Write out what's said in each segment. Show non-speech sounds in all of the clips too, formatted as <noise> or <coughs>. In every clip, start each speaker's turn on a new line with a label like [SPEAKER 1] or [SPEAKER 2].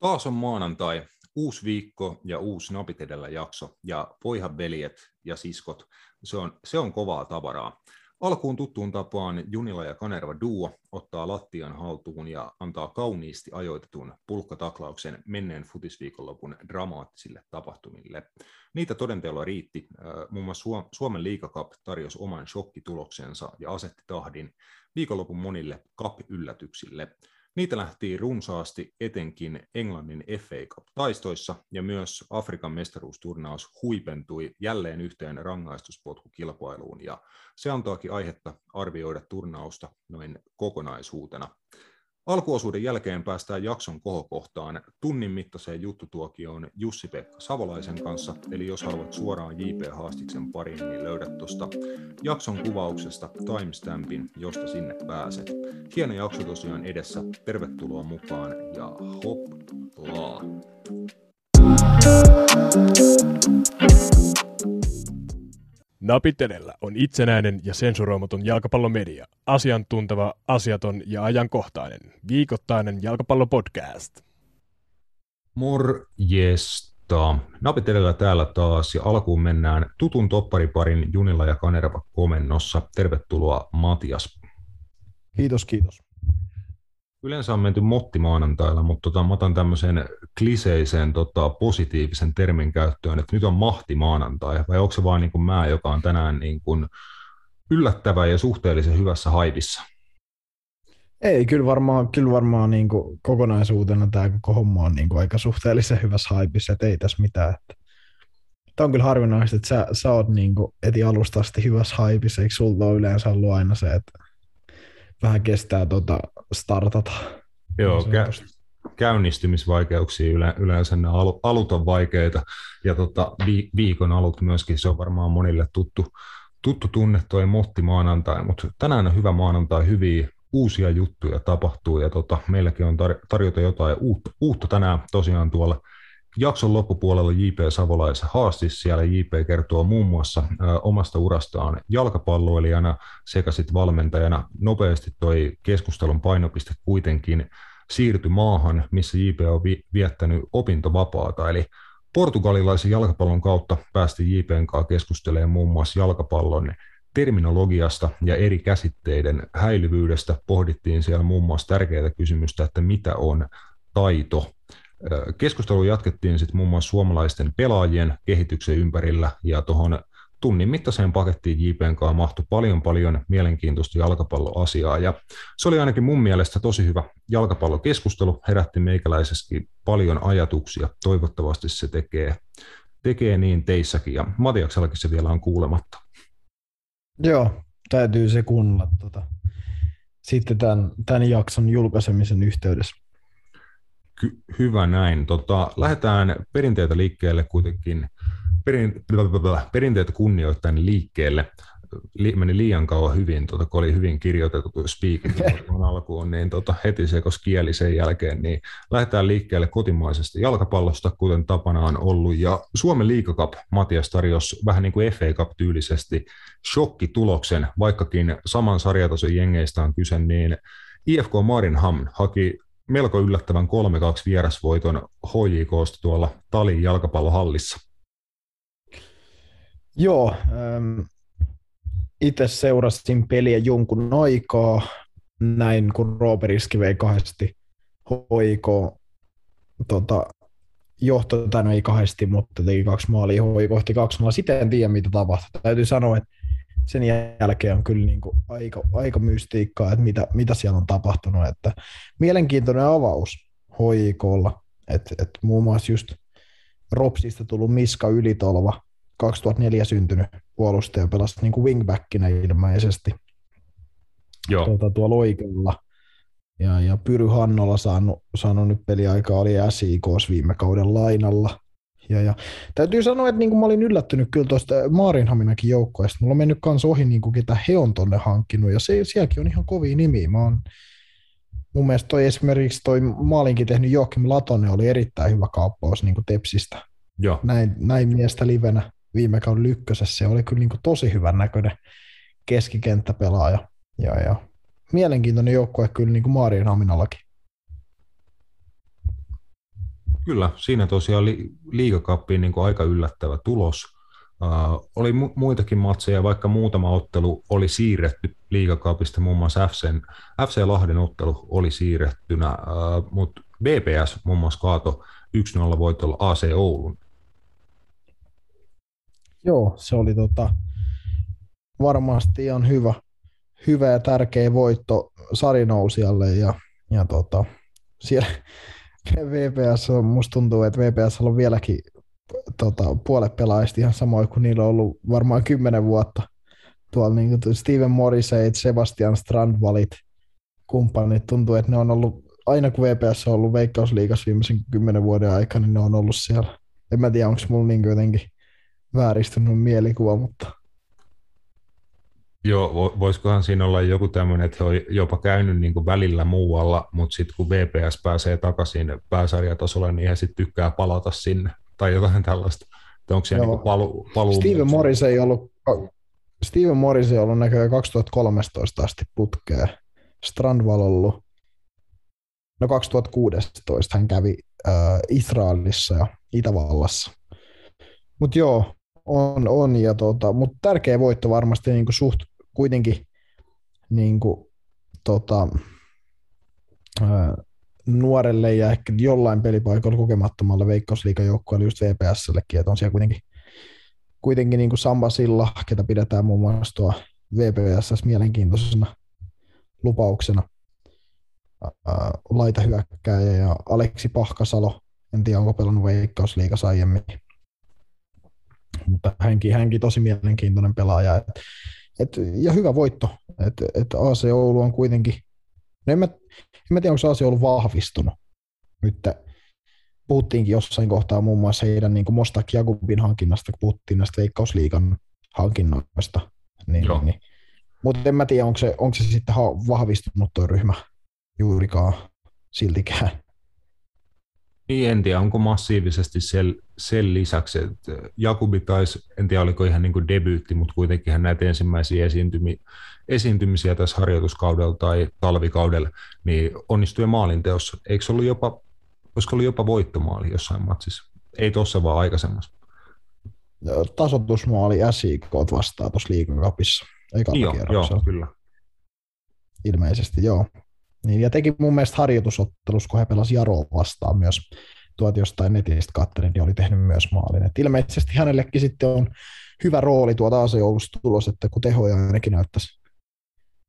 [SPEAKER 1] Taas on maanantai, uusi viikko ja uusi Napit edellä jakso. Ja voihan veljet ja siskot, se on, se on kovaa tavaraa. Alkuun tuttuun tapaan Junila ja Kanerva Duo ottaa lattian haltuun ja antaa kauniisti ajoitetun pulkkataklauksen menneen futisviikonlopun dramaattisille tapahtumille. Niitä todenteella riitti. Muun muassa Suomen liikakap tarjosi oman shokkituloksensa ja asetti tahdin viikonlopun monille kap-yllätyksille – Niitä lähti runsaasti etenkin Englannin FA Cup-taistoissa ja myös Afrikan mestaruusturnaus huipentui jälleen yhteen rangaistuspotkukilpailuun ja se antaakin aihetta arvioida turnausta noin kokonaisuutena. Alkuosuuden jälkeen päästään jakson kohokohtaan tunnin mittaiseen juttutuokioon Jussi-Pekka Savolaisen kanssa, eli jos haluat suoraan JP Haastiksen pariin, niin löydät tuosta jakson kuvauksesta timestampin, josta sinne pääset. Hieno jakso tosiaan edessä, tervetuloa mukaan ja hoplaa!
[SPEAKER 2] Napit edellä on itsenäinen ja sensuroimaton jalkapallomedia. Asiantunteva, asiaton ja ajankohtainen. Viikoittainen jalkapallopodcast.
[SPEAKER 1] Morjesta. Napit edellä täällä taas ja alkuun mennään tutun toppariparin Junilla ja Kanerva komennossa. Tervetuloa Matias.
[SPEAKER 3] Kiitos, kiitos
[SPEAKER 1] yleensä on menty motti maanantailla, mutta tota, mä otan tämmöisen kliseisen tota, positiivisen termin käyttöön, että nyt on mahti maanantai, vai onko se vaan niin kuin mä, joka on tänään niin kuin yllättävä ja suhteellisen hyvässä haipissa?
[SPEAKER 3] Ei, kyllä varmaan, kyllä varmaan niin kuin kokonaisuutena tämä koko homma on niin kuin aika suhteellisen hyvässä haipissa, että ei tässä mitään. Että Tämä on kyllä harvinaista, että sä, sä oot niin kuin eti alusta asti hyvässä haipissa, eikö sulta ole yleensä ollut aina se, että vähän kestää tota startata.
[SPEAKER 1] Joo, kä- käynnistymisvaikeuksia yle- yleensä ne al- alut on vaikeita. Ja tota, vi- viikon alut myöskin, se on varmaan monille tuttu, tuttu tunne toi Motti maanantai, mutta tänään on hyvä maanantai, hyviä uusia juttuja tapahtuu. Ja tota, meilläkin on tar- tarjota jotain uutta, uutta tänään tosiaan tuolla Jakson loppupuolella J.P. Savolais haasti siellä J.P. kertoo muun muassa omasta urastaan jalkapalloilijana sekä sitten valmentajana. Nopeasti toi keskustelun painopiste kuitenkin siirtyi maahan, missä J.P. on vi- viettänyt opintovapaata, eli portugalilaisen jalkapallon kautta päästi J.P.n kanssa keskustelemaan muun muassa jalkapallon terminologiasta ja eri käsitteiden häilyvyydestä. Pohdittiin siellä muun muassa tärkeää kysymystä, että mitä on taito Keskustelu jatkettiin sitten muun muassa suomalaisten pelaajien kehityksen ympärillä ja tuohon tunnin mittaiseen pakettiin JPn kanssa mahtui paljon paljon mielenkiintoista jalkapalloasiaa ja se oli ainakin mun mielestä tosi hyvä jalkapallokeskustelu, herätti meikäläisesti paljon ajatuksia, toivottavasti se tekee, tekee niin teissäkin ja Matiaksellakin se vielä on kuulematta.
[SPEAKER 3] Joo, täytyy se kuunnella tota. sitten tämän, tämän jakson julkaisemisen yhteydessä.
[SPEAKER 1] Ky- hyvä näin. Tota, lähdetään perinteitä liikkeelle kuitenkin, perin, perinteitä kunnioittain liikkeelle. Li, meni liian kauan hyvin, tota, kun oli hyvin kirjoitettu tuo speaking <laughs> alkuun, niin tota, heti sekos kieli sen jälkeen, niin lähdetään liikkeelle kotimaisesta jalkapallosta, kuten tapana on ollut, ja Suomen liikakap Matias tarjosi vähän niin kuin FA Cup tyylisesti shokkituloksen, vaikkakin saman sarjatason jengeistä on kyse, niin IFK Marinham haki melko yllättävän 3-2 vierasvoiton HJKsta tuolla Talin jalkapallohallissa.
[SPEAKER 3] Joo, ähm, itse seurasin peliä jonkun aikaa, näin kun Rooperiski vei kahdesti HJK tota, johto, no ei kahdesti, mutta teki kaksi maalia HJK kohti kaksi maalia. Sitten en tiedä, mitä tapahtui. Täytyy sanoa, että sen jälkeen on kyllä niin kuin aika, aika mystiikkaa, että mitä, mitä siellä on tapahtunut. Että mielenkiintoinen avaus HJKlla, että, että muun muassa just Ropsista tullut Miska Ylitolva, 2004 syntynyt puolustaja, pelasi niin kuin wingbackinä ilmeisesti Joo. Tuota, tuolla oikealla. Ja, ja Pyry Hannola saanut, saanut nyt peliaikaa, oli SIKs viime kauden lainalla. Ja, ja täytyy sanoa, että niin kuin mä olin yllättynyt kyllä tuosta Maarinhaminakin joukkoista. Mulla on mennyt kans ohi, niin kuin ketä he on tonne hankkinut, ja se, sielläkin on ihan kovia nimiä. Mä oon, mun mielestä toi esimerkiksi toi maalinkin tehnyt Joakim Latonen oli erittäin hyvä kauppaus niin kuin Tepsistä. Joo. Näin, näin miestä livenä viime kauden lykkösessä. Se oli kyllä niin kuin tosi hyvän näköinen keskikenttäpelaaja. Ja, ja mielenkiintoinen joukkue kyllä niin kuin Maarinhaminallakin.
[SPEAKER 1] Kyllä, siinä tosiaan li, liigakappiin niin aika yllättävä tulos. Uh, oli mu- muitakin matseja, vaikka muutama ottelu oli siirretty liigakaapista, muun muassa FC, FC Lahden ottelu oli siirrettynä, uh, mutta BPS muun muassa kaato 1-0 voitolla AC Oulun.
[SPEAKER 3] Joo, se oli tota, varmasti ihan hyvä, hyvä ja tärkeä voitto sarinousijalle ja, ja tota, siellä VPS on, musta tuntuu, että VPS on vieläkin tota, puolet pelaajista ihan samoin kuin niillä on ollut varmaan kymmenen vuotta. Tuolla niin kuin Steven Morrissey, Sebastian Strandvalit, kumppanit, tuntuu, että ne on ollut, aina kun VPS on ollut Veikkausliigassa viimeisen kymmenen vuoden aikana, niin ne on ollut siellä. En mä tiedä, onko mulla niin jotenkin vääristynyt mielikuva, mutta
[SPEAKER 1] Joo, voisikohan siinä olla joku tämmöinen, että he on jopa käynyt niin kuin välillä muualla, mutta sitten kun VPS pääsee takaisin pääsarjatasolle, niin he sitten tykkää palata sinne tai jotain tällaista. Että onko siellä niin palu, paluu
[SPEAKER 3] Steven Morris ei ollut, Steven Morris ei ollut näköjään 2013 asti putkea. Strandval ollut, no 2016 hän kävi äh, Israelissa ja Itävallassa. Mutta joo, on, on ja tota, mutta tärkeä voitto varmasti niin kuin suht kuitenkin niin kuin, tota, ää, nuorelle ja ehkä jollain pelipaikalla kokemattomalle veikkausliikajoukkueelle just VPSllekin, että on siellä kuitenkin, kuitenkin niin kuin Samba Silla, ketä pidetään muun muassa tuo VPSS mielenkiintoisena lupauksena laita hyökkääjä ja Aleksi Pahkasalo, en tiedä onko pelannut veikkausliigassa aiemmin, mutta hänkin, hänkin tosi mielenkiintoinen pelaaja. Et, et, ja hyvä voitto, että et AC Oulu on kuitenkin, no en, mä, en mä tiedä, onko AC Oulu vahvistunut. Nyt puhuttiinkin jossain kohtaa muun muassa heidän niin Mostak Jakubin hankinnasta, kun puhuttiin näistä Veikkausliigan hankinnoista. Niin, niin. Mutta en mä tiedä, onko se, onko se sitten vahvistunut tuo ryhmä juurikaan siltikään.
[SPEAKER 1] Niin, en tiedä, onko massiivisesti sen, sen lisäksi, että Jakubi taisi, en tiedä oliko ihan niin kuin debyytti, mutta kuitenkin hän näitä ensimmäisiä esiintymi, esiintymisiä tässä harjoituskaudella tai talvikaudella, niin onnistui maalinteossa. Eikö se ollut jopa, olisiko ollut jopa voittomaali jossain matsissa? Ei tuossa vaan aikaisemmassa.
[SPEAKER 3] Tasotusmaali SIK vastaan tuossa liikakapissa.
[SPEAKER 1] Niin joo, joo, kyllä.
[SPEAKER 3] Ilmeisesti, joo. Niin, ja teki mun mielestä harjoitusottelussa, kun he pelasi Jaroa vastaan myös tuot jostain netistä kattelin, niin oli tehnyt myös maalin. Et ilmeisesti hänellekin sitten on hyvä rooli tuota Aseoulusta tulos, että kun tehoja ainakin näyttäisi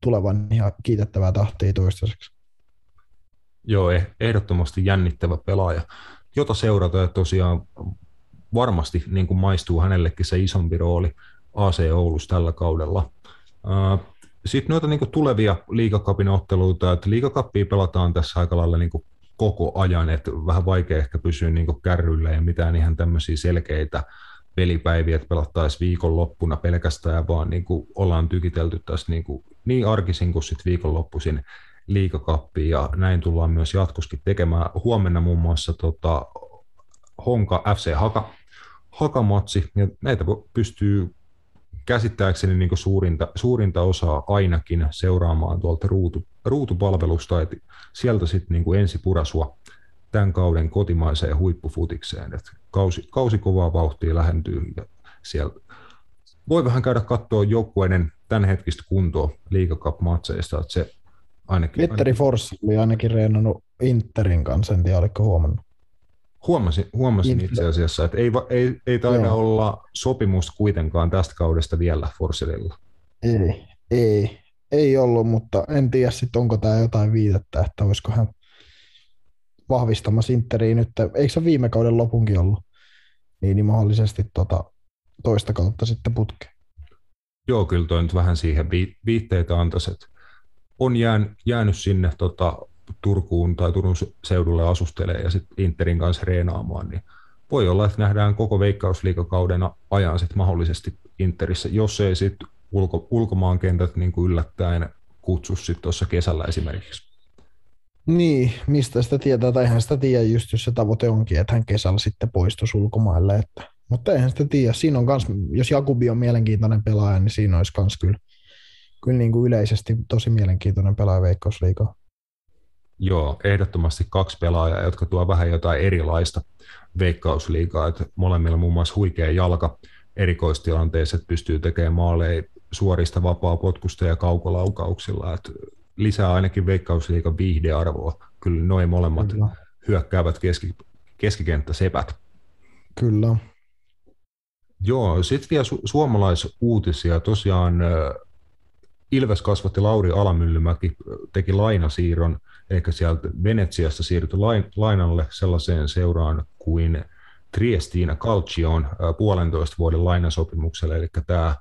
[SPEAKER 3] tulevan ihan kiitettävää tahtia toistaiseksi.
[SPEAKER 1] Joo, eh, ehdottomasti jännittävä pelaaja, jota seurata ja tosiaan varmasti niin kuin maistuu hänellekin se isompi rooli AC Oulussa tällä kaudella. Sitten noita niin tulevia liikakapin otteluita, että liikakappia pelataan tässä aika lailla niin koko ajan, että vähän vaikea ehkä pysyä niin kärryillä ja mitään ihan tämmöisiä selkeitä pelipäiviä, että pelattaisiin viikonloppuna pelkästään, vaan niin kuin ollaan tykitelty tässä niin, kuin, niin arkisin kuin sitten viikonloppuisin liikakappiin, ja näin tullaan myös jatkoskin tekemään. Huomenna muun muassa tota, Honka FC Haka, Hakamatsi, ja näitä pystyy käsittääkseni niin kuin suurinta, suurinta osaa ainakin seuraamaan tuolta ruutu, ruutupalvelusta, että sieltä sitten niin ensi purasua tämän kauden kotimaiseen huippufutikseen. että kausi, kausi kovaa vauhtia lähentyy ja siellä voi vähän käydä katsoa joukkueiden tämänhetkistä kuntoa liigakap-matseista, että se ainakin...
[SPEAKER 3] Petteri Forss oli ainakin reenannut Interin kanssa, en tiedä, oliko huomannut.
[SPEAKER 1] Huomasin, huomasin itse asiassa, että ei, ei, ei taida Joo. olla sopimus kuitenkaan tästä kaudesta vielä Forselilla.
[SPEAKER 3] Ei, ei, ei ollut, mutta en tiedä sitten onko tämä jotain viitettä, että olisiko hän vahvistamassa Interiin nyt, eikö se viime kauden lopunkin ollut, niin, niin mahdollisesti tota, toista kautta sitten putke.
[SPEAKER 1] Joo, kyllä toi nyt vähän siihen viitteitä antaisi, että on jään, jäänyt sinne tota, Turkuun tai Turun seudulle asustelee ja sitten Interin kanssa reenaamaan, niin voi olla, että nähdään koko veikkausliikakauden ajan sitten mahdollisesti Interissä, jos ei sitten ulko, ulkomaan kentät niin kuin yllättäen kutsu sitten tuossa kesällä esimerkiksi.
[SPEAKER 3] Niin, mistä sitä tietää, tai eihän sitä tiedä just, jos se tavoite onkin, että hän kesällä sitten poistuisi ulkomaille, että, mutta eihän sitä tiedä. Siinä on kans, jos Jakubi on mielenkiintoinen pelaaja, niin siinä olisi kans kyllä, kyllä niin kuin yleisesti tosi mielenkiintoinen pelaaja Veikkausliikaa.
[SPEAKER 1] Joo, ehdottomasti kaksi pelaajaa, jotka tuo vähän jotain erilaista veikkausliigaa, että molemmilla muun muassa huikea jalka erikoistilanteessa, että pystyy tekemään maaleja suorista vapaa potkusta ja kaukolaukauksilla, että lisää ainakin veikkausliikan viihdearvoa. Kyllä noin molemmat Kyllä. hyökkäävät keski, keskikenttäsepät.
[SPEAKER 3] Kyllä.
[SPEAKER 1] Joo, sitten vielä su- suomalaisuutisia. Tosiaan Ilves kasvatti Lauri Alamyllymäki, teki lainasiirron, eikä sieltä Venetsiasta siirtyi lain, lainalle sellaiseen seuraan kuin Triestina Calcioon puolentoista vuoden lainasopimukselle, eli tämä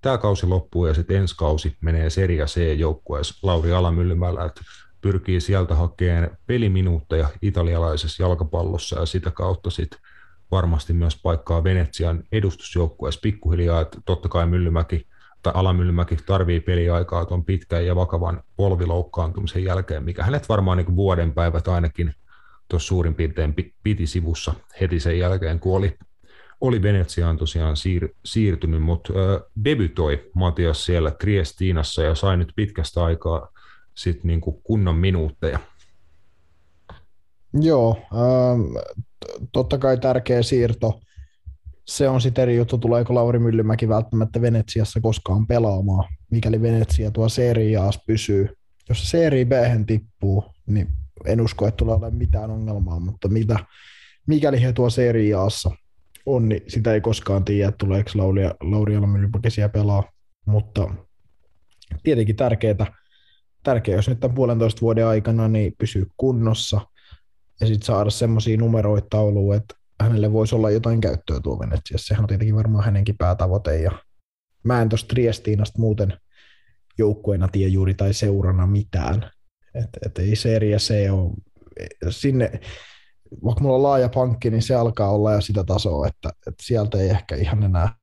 [SPEAKER 1] tämä kausi loppuu ja sitten ensi kausi menee Serie C-joukkueessa Lauri Alamyllymällä, että pyrkii sieltä hakemaan peliminuutteja italialaisessa jalkapallossa ja sitä kautta sitten varmasti myös paikkaa Venetsian edustusjoukkueessa. Pikkuhiljaa, että totta kai Myllymäki tai Alamyllymäki tarvii peliaikaa tuon pitkän ja vakavan polviloukkaantumisen jälkeen, mikä hänet varmaan niin vuoden päivät ainakin tuossa suurin piirtein piti sivussa heti sen jälkeen, kun oli, oli Venetsiaan tosiaan siir, siirtynyt, mutta äh, debytoi Matias siellä Triestinassa ja sai nyt pitkästä aikaa sit niin kunnon minuutteja.
[SPEAKER 3] Joo, äh, totta kai tärkeä siirto. Se on sitten eri juttu, tuleeko Lauri Myllymäki välttämättä Venetsiassa koskaan pelaamaan, mikäli Venetsia tuo seriaas pysyy. Jos se Serie B tippuu, niin en usko, että tulee olemaan mitään ongelmaa, mutta mitä, mikäli he tuo seriaassa on, niin sitä ei koskaan tiedä, tuleeko Lauri, Lauri Myllymäki pelaa, mutta tietenkin tärkeää, tärkeää, jos nyt tämän puolentoista vuoden aikana niin pysyy kunnossa – ja sitten saada semmoisia numeroita tauluun, että hänelle voisi olla jotain käyttöä tuo Venetsiassa. Sehän on tietenkin varmaan hänenkin päätavoite. Ja mä en tuosta Triestiinasta muuten joukkueena tiedä juuri tai seurana mitään. Että et ei Serie C ole, sinne, vaikka mulla on laaja pankki, niin se alkaa olla jo sitä tasoa, että, että sieltä ei ehkä ihan enää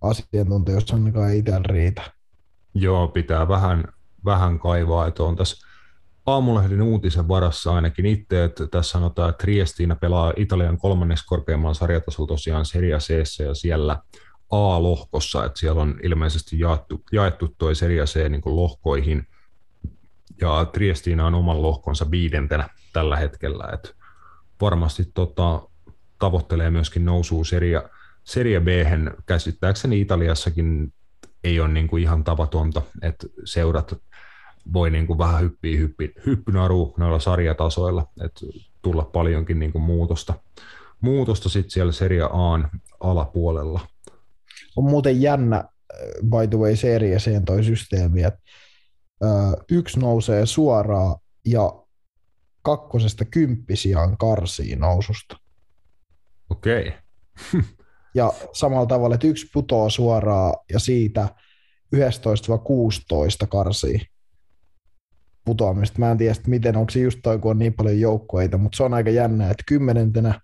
[SPEAKER 3] asiantuntijoissa ainakaan itsellä riitä.
[SPEAKER 1] Joo, pitää vähän, vähän kaivaa, että on tässä Aamulehden uutisen varassa ainakin itse, että tässä sanotaan, että Triestina pelaa Italian kolmanneksi korkeimman sarjatasolla tosiaan Serie C ja siellä A-lohkossa, että siellä on ilmeisesti jaettu, jaettu toi Serie C niin lohkoihin, ja Triestina on oman lohkonsa viidentenä tällä hetkellä, että varmasti tota, tavoittelee myöskin nousua Serie, Serie b käsittääkseni Italiassakin ei ole niin kuin ihan tavatonta, että seurat voi niin kuin vähän hyppiä hyppi, hyppynaru noilla sarjatasoilla, että tulla paljonkin niin kuin muutosta, muutosta sitten siellä Serie A alapuolella.
[SPEAKER 3] On muuten jännä, äh, by the way, Serie toi systeemi, että yksi nousee suoraan ja kakkosesta kymppisiaan karsii noususta.
[SPEAKER 1] Okei. Okay. <laughs>
[SPEAKER 3] ja samalla tavalla, että yksi putoaa suoraan ja siitä 11-16 karsii putoamista. Mä en tiedä, miten, onko se just toi, kun on niin paljon joukkueita, mutta se on aika jännä, että kymmenentenä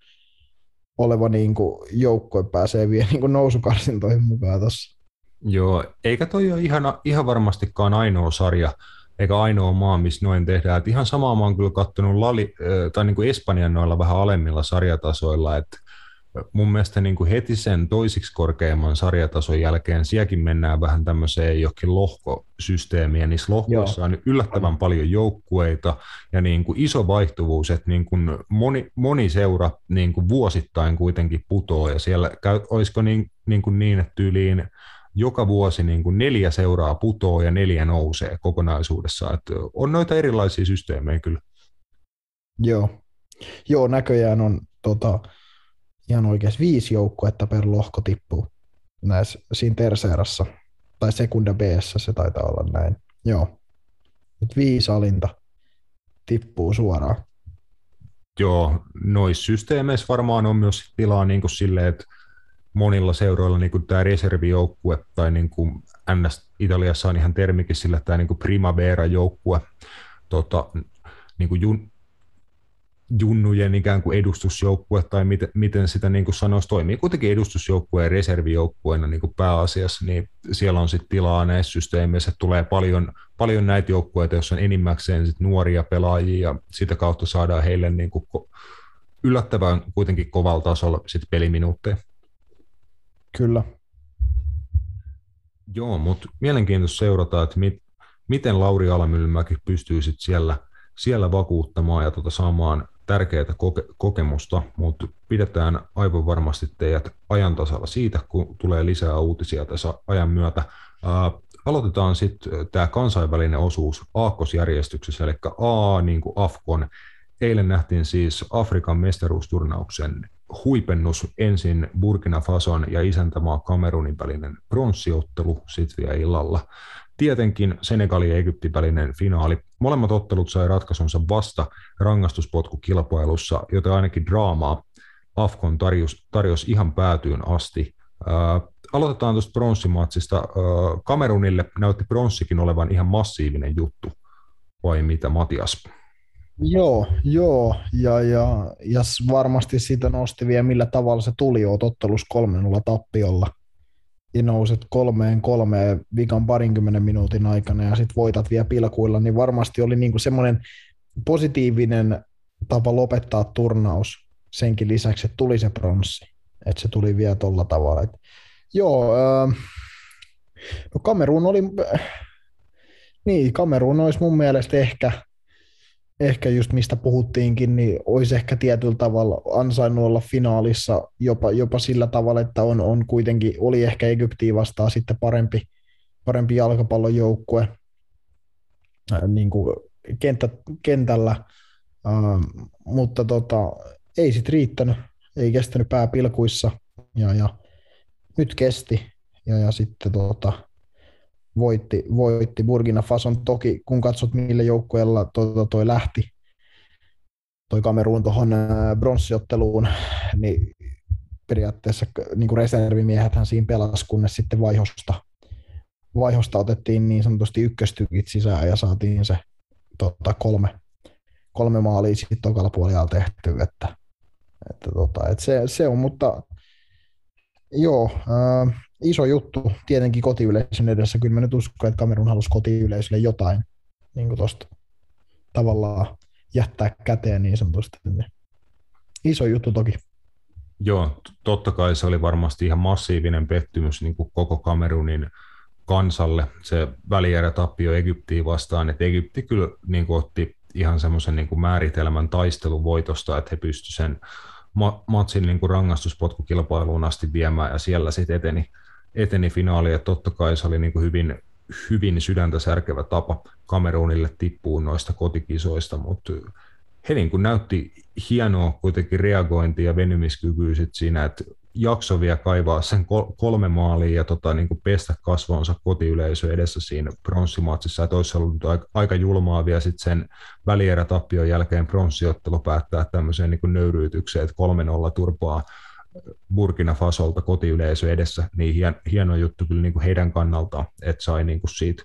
[SPEAKER 3] oleva niin kuin joukkue pääsee vielä niin kuin nousukarsintoihin mukaan tuossa.
[SPEAKER 1] Joo, eikä toi ole ihan, ihan varmastikaan ainoa sarja, eikä ainoa maa, missä noin tehdään. Et ihan samaa mä oon kyllä katsonut Lali, tai niin kuin Espanjan noilla vähän alemmilla sarjatasoilla, että mun mielestä niin kuin heti sen toisiksi korkeimman sarjatason jälkeen sielläkin mennään vähän tämmöiseen jokin lohkosysteemiin, ja niissä lohkoissa Joo. on yllättävän paljon joukkueita ja niin kuin iso vaihtuvuus, että niin kuin moni, moni seura niin kuin vuosittain kuitenkin putoo, ja siellä käy, olisiko niin, niin, kuin niin että tyyliin joka vuosi niin kuin neljä seuraa putoo ja neljä nousee kokonaisuudessaan. Että on noita erilaisia systeemejä kyllä.
[SPEAKER 3] Joo, Joo näköjään on tota, ihan oikeasti viisi joukkuetta per lohko tippuu näissä, siinä terseerassa, tai sekunda b se taitaa olla näin. Joo. Nyt viisi alinta tippuu suoraan.
[SPEAKER 1] Joo, noissa systeemeissä varmaan on myös tilaa niin kuin silleen, että monilla seuroilla niin kuin tämä reservijoukkue tai niin kuin NS Italiassa on ihan termikin sillä, tämä niin kuin Primavera-joukkue, tota, niin kuin jun, junnujen ikään kuin edustusjoukkue tai miten, miten sitä niin kuin sanoisi, toimii kuitenkin edustusjoukkue ja reservijoukkueena niin kuin pääasiassa, niin siellä on sitten tilaa näissä systeemeissä, että tulee paljon, paljon näitä joukkueita, joissa on enimmäkseen sit nuoria pelaajia ja sitä kautta saadaan heille niin kuin yllättävän kuitenkin kovalla tasolla sit peliminuutteja.
[SPEAKER 3] Kyllä.
[SPEAKER 1] Joo, mutta mielenkiintoista seurata, että mit, miten Lauri Alamylmäki pystyy sit siellä, siellä vakuuttamaan ja tota saamaan tärkeää koke- kokemusta, mutta pidetään aivan varmasti teidät ajan tasalla siitä, kun tulee lisää uutisia tässä ajan myötä. Ää, aloitetaan sitten tämä kansainvälinen osuus aakkosjärjestyksessä, eli A niin kuin Afkon. Eilen nähtiin siis Afrikan mestaruusturnauksen huipennus ensin Burkina Fason ja isäntämaa Kamerunin välinen pronssiottelu sitten vielä illalla. Tietenkin Senegalin ja Egyptin välinen finaali. Molemmat ottelut sai ratkaisunsa vasta rangaistuspotkukilpailussa, joten ainakin draamaa Afkon tarjos, tarjos ihan päätyyn asti. Ää, aloitetaan tuosta pronssimatsista. Ää, Kamerunille näytti pronssikin olevan ihan massiivinen juttu, vai mitä Matias?
[SPEAKER 3] Joo, joo, ja, ja, ja varmasti siitä nosti vielä millä tavalla se tuli jo tottelus 3-0 tappiolla. Ja nouset kolmeen kolmeen vikan parinkymmenen minuutin aikana ja sitten voitat vielä pilkuilla, niin varmasti oli niinku semmoinen positiivinen tapa lopettaa turnaus senkin lisäksi, että tuli se pronssi. Että se tuli vielä tuolla tavalla. Et, joo, äh, no Kamerun oli, äh, niin Kamerun olisi mun mielestä ehkä – ehkä just mistä puhuttiinkin, niin olisi ehkä tietyllä tavalla ansainnut olla finaalissa jopa, jopa sillä tavalla, että on, on kuitenkin, oli ehkä Egyptiin vastaan sitten parempi, parempi jalkapallojoukkue äh, niin kuin kenttä, kentällä, äh, mutta tota, ei sitten riittänyt, ei kestänyt pääpilkuissa ja, ja nyt kesti. Ja, ja sitten tota, voitti, voitti Burkina Fason. Toki kun katsot millä joukkueella toi, toi lähti, toi Kameruun tuohon bronssiotteluun, niin periaatteessa niin kuin reservimiehethän siinä pelasi, kunnes sitten vaihosta, vaihosta otettiin niin sanotusti ykköstykit sisään ja saatiin se tota, kolme, kolme maalia sitten tokalla puolella tehty, että, että, tota, että se, se, on, mutta joo, ää, iso juttu tietenkin kotiyleisön edessä. Kyllä mä nyt uskon, että Kamerun halusi kotiyleisölle jotain niin tuosta tavallaan jättää käteen niin sanotusti. Iso juttu toki.
[SPEAKER 1] Joo, totta kai se oli varmasti ihan massiivinen pettymys niin kuin koko Kamerunin kansalle, se välierätappio Egyptiin vastaan, että Egypti kyllä niin kuin otti ihan semmoisen niin kuin määritelmän taistelun voitosta, että he pystyivät sen matsin niin kuin rangaistuspotkukilpailuun asti viemään ja siellä sitten eteni eteni finaaliin, ja totta kai se oli niin kuin hyvin, hyvin sydäntä särkevä tapa Kamerunille tippua noista kotikisoista, mutta he niin kuin näytti hienoa kuitenkin reagointia ja venymiskykyä sit siinä, että jakso vielä kaivaa sen kolme maalia ja tota, niin kuin pestä kasvonsa kotiyleisö edessä siinä pronssimatsissa, että olisi ollut aika julmaa vielä sit sen välierätappion jälkeen pronssiottelu päättää tämmöiseen niin kuin nöyryytykseen, että 3-0 turpaa Burkina Fasolta kotiyleisö edessä, niin hien, hieno juttu kyllä niin kuin heidän kannaltaan, että sai niin kuin siitä,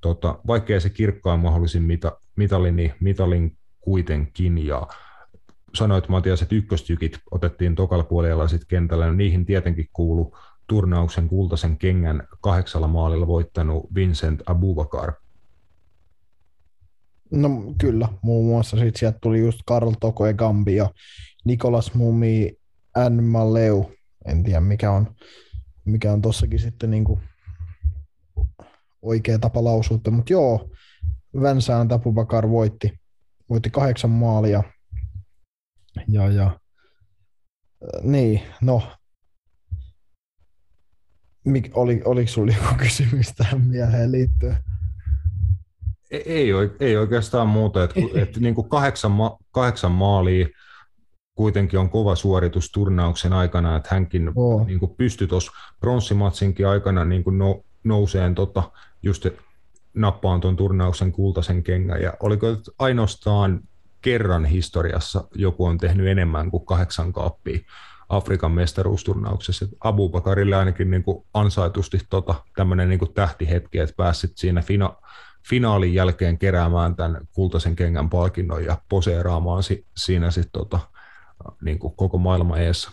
[SPEAKER 1] tota, vaikkei se kirkkaan mahdollisin mita, mitalin, niin mitalin kuitenkin, ja sanoit Matias, että ykköstykit otettiin tokalla puolella sitten kentällä, no niihin tietenkin kuulu turnauksen kultaisen kengän kahdeksalla maalilla voittanut Vincent Abubakar.
[SPEAKER 3] No kyllä, muun muassa sitten sieltä tuli just Karl Toko ja Gambia, Nikolas Mumi, N. Maleu, en tiedä mikä on, mikä on tossakin sitten niin kuin oikea tapa lausua, mutta joo, Vänsään Tapubakar voitti, voitti kahdeksan maalia. Ja, ja niin, no, Mik, oli, oliko sinulla joku <laughs> kysymys tähän mieheen liittyen?
[SPEAKER 1] Ei, ei, ei oikeastaan muuta, että, <laughs> että niin kuin kahdeksan, ma, kahdeksan maalia, kuitenkin on kova suoritus turnauksen aikana, että hänkin oh. niin kuin pystyi tuossa pronssimatsinkin aikana niin kuin no, nouseen tota, just nappaan tuon turnauksen kultaisen kengän. Ja oliko ainoastaan kerran historiassa joku on tehnyt enemmän kuin kahdeksan kaappia Afrikan mestaruusturnauksessa. Abu Bakarille ainakin niin kuin ansaitusti tota, tämmöinen niin kuin tähtihetki, että pääsit siinä fina, finaalin jälkeen keräämään tämän kultaisen kengän palkinnon ja poseeraamaan si, siinä sitten tota, niin kuin koko maailma eessä.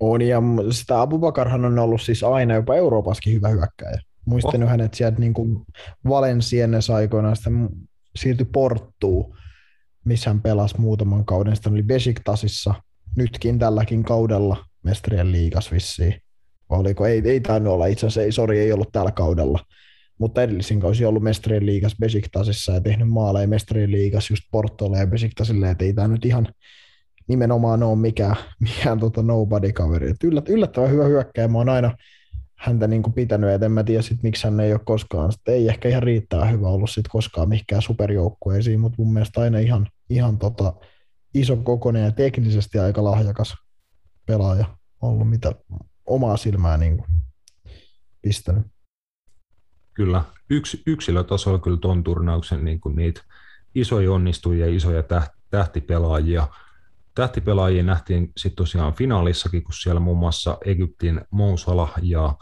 [SPEAKER 3] On, ja sitä Abubakarhan on ollut siis aina jopa Euroopassakin hyvä hyökkäjä. Muistan oh. hänet sieltä niin kuin Valenciennes aikoinaan, sitten siirtyi Porttuun, missä hän pelasi muutaman kauden. Sitten oli Besiktasissa, nytkin tälläkin kaudella mestarien liigas vissiin. Oliko? Ei, ei tainnut olla itse asiassa, ei, sori, ei ollut tällä kaudella. mutta edellisin kausi ollut mestarien liigas Besiktasissa ja tehnyt maaleja mestarien liigas just Portolle ja Besiktasille, että ei tämä nyt ihan nimenomaan ole mikään, <laughs> mikään tota nobody-kaveri. Yllät, yllättävän hyvä hyökkäjä, mä oon aina häntä niin kuin pitänyt, että en mä tiedä sit, miksi hän ei ole koskaan, sit ei ehkä ihan riittää hyvä ollut sit koskaan mihinkään superjoukkueisiin, mutta mun mielestä aina ihan, ihan tota, iso kokoinen ja teknisesti aika lahjakas pelaaja ollut, mitä omaa silmää niin kuin pistänyt.
[SPEAKER 1] Kyllä, Yks, yksilötasolla kyllä tuon turnauksen niin kuin niitä isoja onnistujia ja isoja tähtipelaajia. Tähtipelaajia nähtiin sitten tosiaan finaalissakin, kun siellä muun muassa Egyptin Mousala ja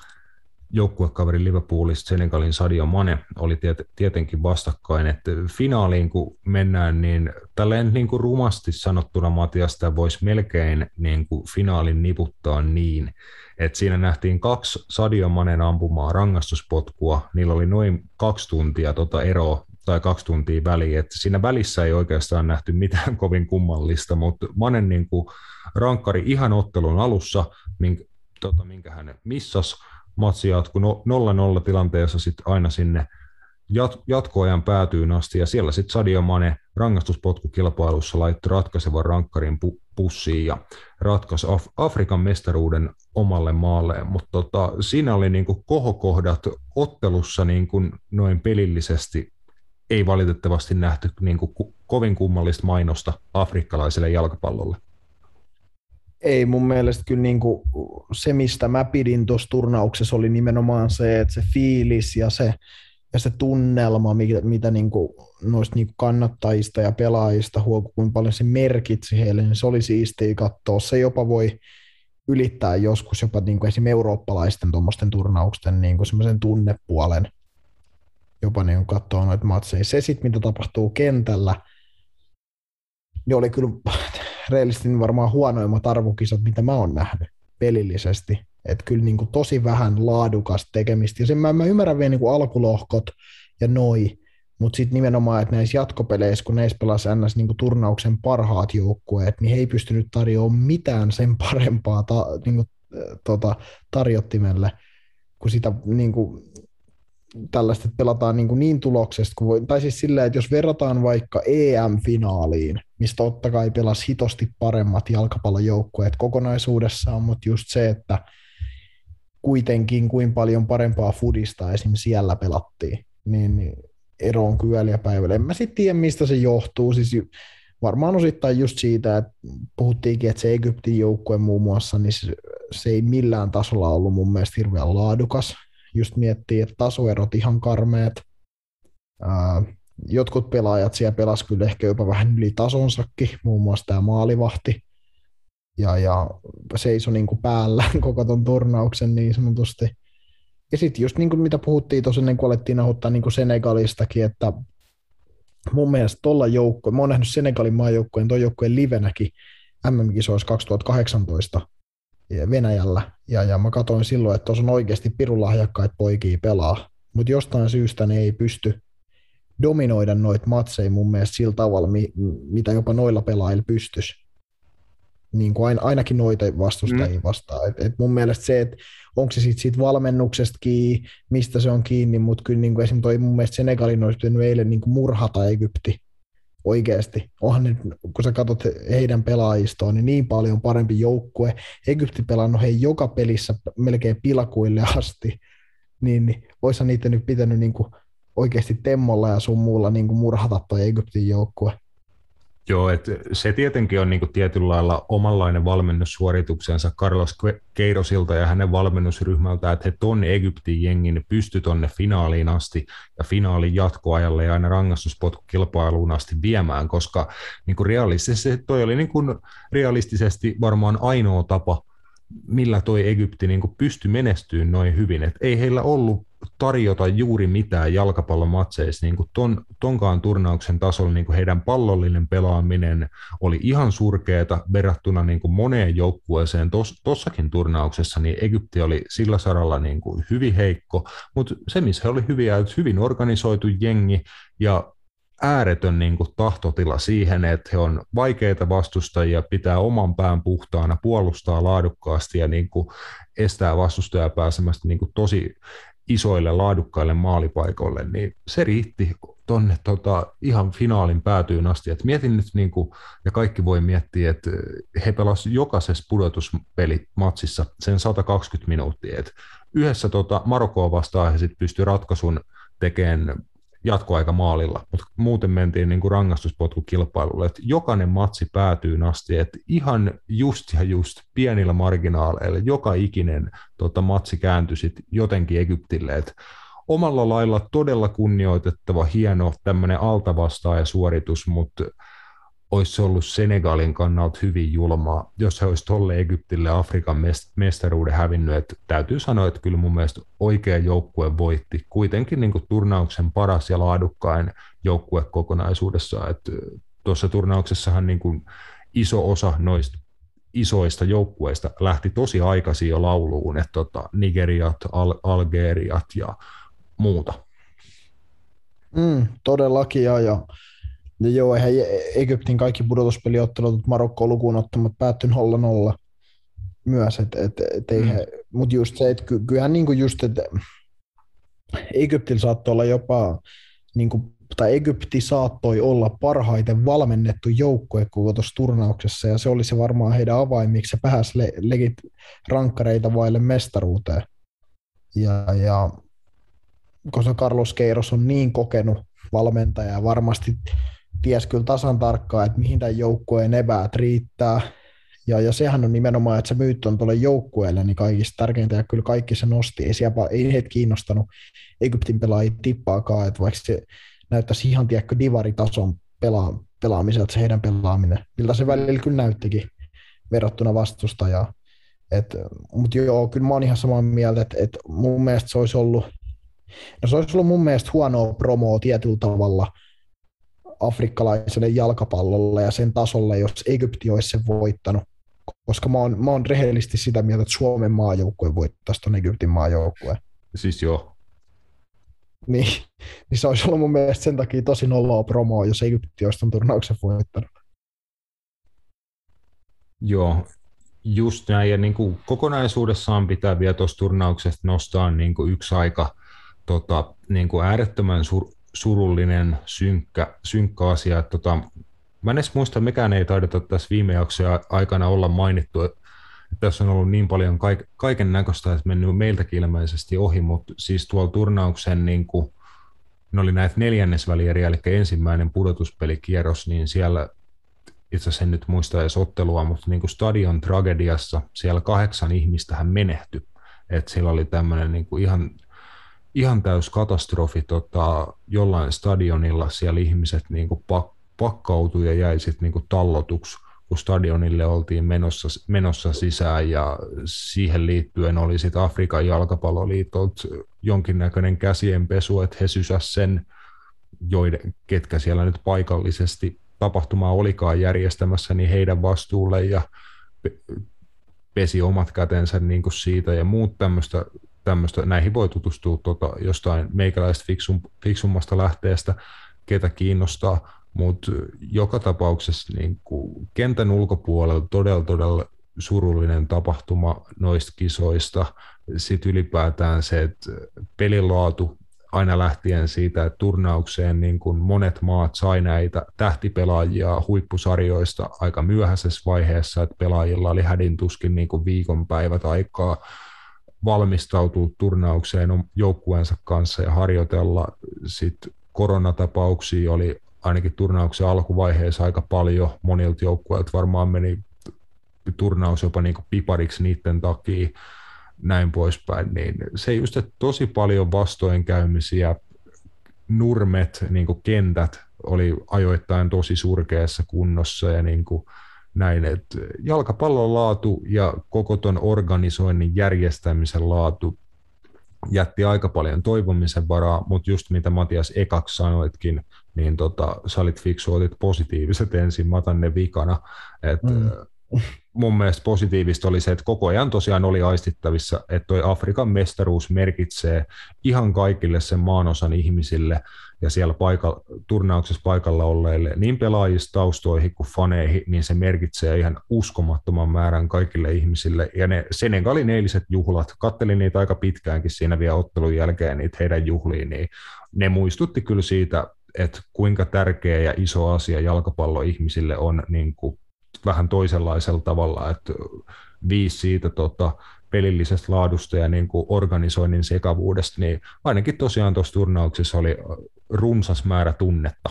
[SPEAKER 1] joukkuekaveri Liverpoolista Senegalin Sadio Mane oli tiet- tietenkin vastakkain, että finaaliin kun mennään, niin tälleen niin kuin rumasti sanottuna Matiasta voisi melkein niin kuin finaalin niputtaa niin, että siinä nähtiin kaksi Sadio Manen ampumaa rangaistuspotkua, niillä oli noin kaksi tuntia tota eroa tai kaksi tuntia väliä, että siinä välissä ei oikeastaan nähty mitään <laughs> kovin kummallista, mutta Manen niin kuin rankkari ihan ottelun alussa, minkä, tota, minkä hän missasi, matsi jatkui 0-0 tilanteessa sitten aina sinne jat- jatkoajan päätyyn asti, ja siellä sitten Sadio Mane rangaistuspotkukilpailussa laittoi ratkaisevan rankkarin pu- pussiin ja ratkaisi Af- Afrikan mestaruuden omalle maalleen, mutta tota, siinä oli niinku kohokohdat ottelussa niinku noin pelillisesti ei valitettavasti nähty niinku ko- kovin kummallista mainosta afrikkalaiselle jalkapallolle
[SPEAKER 3] ei mun mielestä kyllä niin kuin se, mistä mä pidin tuossa turnauksessa, oli nimenomaan se, että se fiilis ja se, ja se tunnelma, mitä, mitä niin kuin noista niin kuin kannattajista ja pelaajista huokui, kuinka paljon se merkitsi heille, niin se oli siistiä katsoa. Se jopa voi ylittää joskus jopa niin kuin esimerkiksi eurooppalaisten tuommoisten turnausten niin kuin tunnepuolen, jopa niin katsoa noita matseja. Se sitten, mitä tapahtuu kentällä, niin oli kyllä <laughs> reellisesti varmaan huonoimmat arvokisat, mitä mä oon nähnyt pelillisesti. Että kyllä niin kuin tosi vähän laadukasta tekemistä. Ja sen mä, mä ymmärrän vielä niin kuin alkulohkot ja noi, mutta sitten nimenomaan, että näissä jatkopeleissä, kun näissä pelasi ns. Niin kuin turnauksen parhaat joukkueet, niin he ei pystynyt tarjoamaan mitään sen parempaa ta, niin kuin, tota, tarjottimelle kuin sitä niin kuin, tällaista, että pelataan niin, kuin niin tuloksesta, kuin voi, tai siis silleen, että jos verrataan vaikka EM-finaaliin, mistä totta kai pelasi hitosti paremmat jalkapallojoukkueet kokonaisuudessaan, mutta just se, että kuitenkin kuin paljon parempaa fudista esim. siellä pelattiin, niin ero on kyllä ja päivällä. En mä sitten tiedä, mistä se johtuu. Siis varmaan osittain just siitä, että puhuttiinkin, että se Egyptin joukkue muun muassa, niin se ei millään tasolla ollut mun mielestä hirveän laadukas just miettii, että tasoerot ihan karmeet. jotkut pelaajat siellä pelas kyllä ehkä jopa vähän yli tasonsakin, muun muassa tämä maalivahti, ja, ja seisoi niin kuin päällä <laughs> koko ton turnauksen niin sanotusti. Ja sitten just niin kuin mitä puhuttiin tuossa ennen kuin alettiin nauhoittaa niin kuin Senegalistakin, että mun mielestä tuolla joukkoon, mä oon nähnyt Senegalin maajoukkojen, tuon joukkojen livenäkin MM-kisoissa 2018, Venäjällä, ja, ja mä katsoin silloin, että tuossa on oikeasti pirulahjakkaita poikia pelaa, mutta jostain syystä ne ei pysty dominoida noita matseja mun mielestä sillä tavalla, mi, mitä jopa noilla pelaajilla pystyisi. Niin kuin ain, ainakin noita vastustajia mm. vastaan. Et, et mun mielestä se, että onko se sitten siitä valmennuksesta kiinni, mistä se on kiinni, mutta kyllä niin kuin esimerkiksi toi mun mielestä Senegalin olisi pitänyt eilen niin kuin murhata Egypti oikeasti. Onhan nyt, kun sä katsot heidän pelaajistoon, niin niin paljon parempi joukkue. Egypti pelannut he joka pelissä melkein pilakuille asti, niin, niin olisihan niitä nyt pitänyt niin kuin oikeasti temmolla ja sun muulla niin kuin murhata toi Egyptin joukkue.
[SPEAKER 1] Joo, että se tietenkin on niin kuin tietyllä lailla omanlainen valmennussuorituksensa Carlos Keirosilta ja hänen valmennusryhmältä, että he tonne Egyptin jengin pysty tonne finaaliin asti ja finaalin jatkoajalle ja aina rangaistuspotkukilpailuun asti viemään, koska niin kuin realistisesti toi oli niin kuin realistisesti varmaan ainoa tapa, millä toi Egypti niin pystyi menestyyn noin hyvin. Et ei heillä ollut tarjota juuri mitään jalkapallomatseissa. Niin kuin ton, tonkaan turnauksen tasolla niin kuin heidän pallollinen pelaaminen oli ihan surkeata verrattuna niin kuin moneen joukkueeseen tuossakin turnauksessa, niin Egypti oli sillä saralla niin kuin hyvin heikko, mutta se, missä he oli hyviä, hyvin organisoitu jengi ja ääretön niin kuin, tahtotila siihen, että he on vaikeita vastustajia, pitää oman pään puhtaana, puolustaa laadukkaasti ja niin kuin, estää vastustajaa pääsemästä niin kuin, tosi isoille laadukkaille maalipaikoille, niin se riitti tonne tota, ihan finaalin päätyyn asti. Et mietin nyt, niin kuin, ja kaikki voi miettiä, että he pelasivat jokaisessa pudotuspelimatsissa sen 120 minuuttia. Et yhdessä tota, Marokkoa vastaan he sitten pystyi ratkaisun tekemään jatkoaika maalilla, mutta muuten mentiin niin kuin rangaistuspotkukilpailulle, että jokainen matsi päätyy asti, että ihan just ja just pienillä marginaaleilla joka ikinen tota, matsi kääntyi sitten jotenkin Egyptille, että omalla lailla todella kunnioitettava, hieno tämmöinen altavastaaja suoritus, mutta olisi ollut Senegalin kannalta hyvin julmaa, jos he olisi tolle Egyptille Afrikan mestaruuden hävinnyt. Että täytyy sanoa, että kyllä mun mielestä oikea joukkue voitti. Kuitenkin niin turnauksen paras ja laadukkain joukkue kokonaisuudessaan. Tuossa turnauksessahan niin kuin iso osa noista isoista joukkueista lähti tosi aikaisin jo lauluun, että tota, Nigeriat, Al- Algeriat ja muuta.
[SPEAKER 3] Mm, todellakin, ja, ja ja joo, eihän Egyptin kaikki pudotuspeliottelut Marokko lukuun ottamatta päättynyt 0-0 myös, et, et, et ei mm. mutta just se, että ky, kyllähän niinku just, että Egyptillä saattoi olla jopa, niinku, tai Egypti saattoi olla parhaiten valmennettu joukkue koko tuossa turnauksessa, ja se oli se varmaan heidän avaimiksi, se pääsi le, legit rankkareita vaille mestaruuteen. Ja, ja koska Carlos Keiros on niin kokenut valmentaja ja varmasti ties kyllä tasan tarkkaan, että mihin tämän joukkueen eväät riittää. Ja, ja sehän on nimenomaan, että se myyt on tuolle joukkueelle, niin kaikista tärkeintä, ja kyllä kaikki se nosti. Ei, siellä, ei heitä kiinnostanut Egyptin pelaajia tippaakaan, että vaikka se näyttäisi ihan, tiedätkö, divaritason pela, pelaamiselta se heidän pelaaminen, miltä se välillä kyllä näyttikin verrattuna vastustajaa. Mutta joo, kyllä mä oon ihan samaa mieltä, että et mun mielestä se olisi ollut, no se olisi ollut mun mielestä huonoa promoa tietyllä tavalla – afrikkalaiselle jalkapallolle ja sen tasolle, jos Egypti olisi sen voittanut. Koska mä oon, mä oon rehellisesti sitä mieltä, että Suomen maajoukkue voittaisi tuon Egyptin maajoukkueen.
[SPEAKER 1] Siis joo.
[SPEAKER 3] Niin, niin se olisi ollut mun mielestä sen takia tosi noloa promoa, jos Egypti olisi tuon turnauksen voittanut.
[SPEAKER 1] Joo, just näin. Ja niin kuin kokonaisuudessaan pitää vielä tuosta turnauksesta nostaa niin kuin yksi aika tota, niin kuin äärettömän sur, surullinen, synkkä, synkkä asia. Että tota, mä en edes muista, mekään ei taideta tässä viime jaksoja aikana olla mainittu, että tässä on ollut niin paljon kaik- kaiken näköistä, että mennyt meiltäkin ilmeisesti ohi, mutta siis tuolla turnauksen niin kuin, ne oli näitä neljännesvälieriä, eli ensimmäinen pudotuspelikierros, niin siellä itse asiassa en nyt muista edes ottelua, mutta niin kuin stadion tragediassa siellä kahdeksan ihmistä hän menehtyi. Että siellä oli tämmöinen niin kuin ihan ihan täys katastrofi tota, jollain stadionilla, siellä ihmiset niin kuin pak, pakkautui ja jäi sitten niin tallotuksi, kun stadionille oltiin menossa, menossa sisään. Ja siihen liittyen oli sitten Afrikan jalkapalloliitot jonkinnäköinen käsienpesu, että he sysäsivät sen, joiden, ketkä siellä nyt paikallisesti tapahtumaa olikaan järjestämässä, niin heidän vastuulle ja pesi omat kätensä niin kuin siitä ja muut tämmöistä tämmöistä, näihin voi tutustua tota, jostain meikäläistä fiksum, fiksummasta lähteestä, ketä kiinnostaa, mutta joka tapauksessa niin kuin kentän ulkopuolella todella, todella surullinen tapahtuma noista kisoista. Sitten ylipäätään se, että pelilaatu aina lähtien siitä, että turnaukseen niin kuin monet maat sai näitä tähtipelaajia huippusarjoista aika myöhäisessä vaiheessa, että pelaajilla oli hädin tuskin niin kuin viikonpäivät aikaa valmistautua turnaukseen joukkueensa kanssa ja harjoitella. Sitten koronatapauksia oli ainakin turnauksen alkuvaiheessa aika paljon. Monilta joukkueilta varmaan meni turnaus jopa niin kuin pipariksi niiden takia näin poispäin, niin se just, että tosi paljon vastoinkäymisiä, nurmet, niin kentät oli ajoittain tosi surkeassa kunnossa ja niin kuin näin, että jalkapallon laatu ja koko ton organisoinnin järjestämisen laatu jätti aika paljon toivomisen varaa, mutta just mitä Matias ekaksi sanoitkin, niin tota, sä olit fiksu, otit positiiviset ensin, mä otan ne vikana. Et, mm. Mun mielestä positiivista oli se, että koko ajan tosiaan oli aistittavissa, että toi Afrikan mestaruus merkitsee ihan kaikille sen maanosan ihmisille ja siellä paikalla, turnauksessa paikalla olleille niin pelaajista taustoihin kuin faneihin, niin se merkitsee ihan uskomattoman määrän kaikille ihmisille. Ja ne Senegalin eiliset juhlat, kattelin niitä aika pitkäänkin siinä vielä ottelun jälkeen, niitä heidän juhliin, niin ne muistutti kyllä siitä, että kuinka tärkeä ja iso asia jalkapallo ihmisille on niin kuin vähän toisenlaisella tavalla, että viisi siitä tota, pelillisestä laadusta ja niin kuin organisoinnin sekavuudesta, niin ainakin tosiaan tuossa turnauksessa oli runsas määrä tunnetta.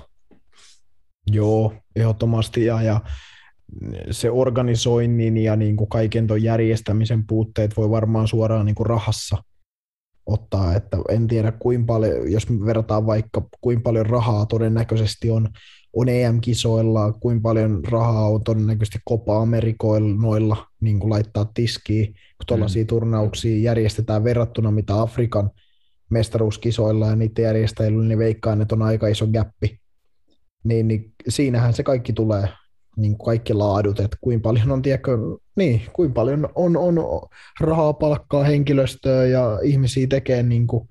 [SPEAKER 3] Joo, ehdottomasti. Ja, ja se organisoinnin ja niin kuin kaiken tuon järjestämisen puutteet voi varmaan suoraan niin kuin rahassa ottaa, että en tiedä kuinka paljon, jos verrataan vaikka kuinka paljon rahaa todennäköisesti on, on EM-kisoilla, kuinka paljon rahaa on todennäköisesti Copa Amerikoilla noilla niin kuin laittaa tiskiin, kun tuollaisia mm. turnauksia järjestetään verrattuna mitä Afrikan mestaruuskisoilla ja niiden järjestäjillä, niin veikkaan, että on aika iso gappi. Niin, niin siinähän se kaikki tulee, niin kaikki laadut, että kuinka paljon on, tiedätkö, niin, kuinka paljon on, on rahaa palkkaa henkilöstöä ja ihmisiä tekee niin kuin,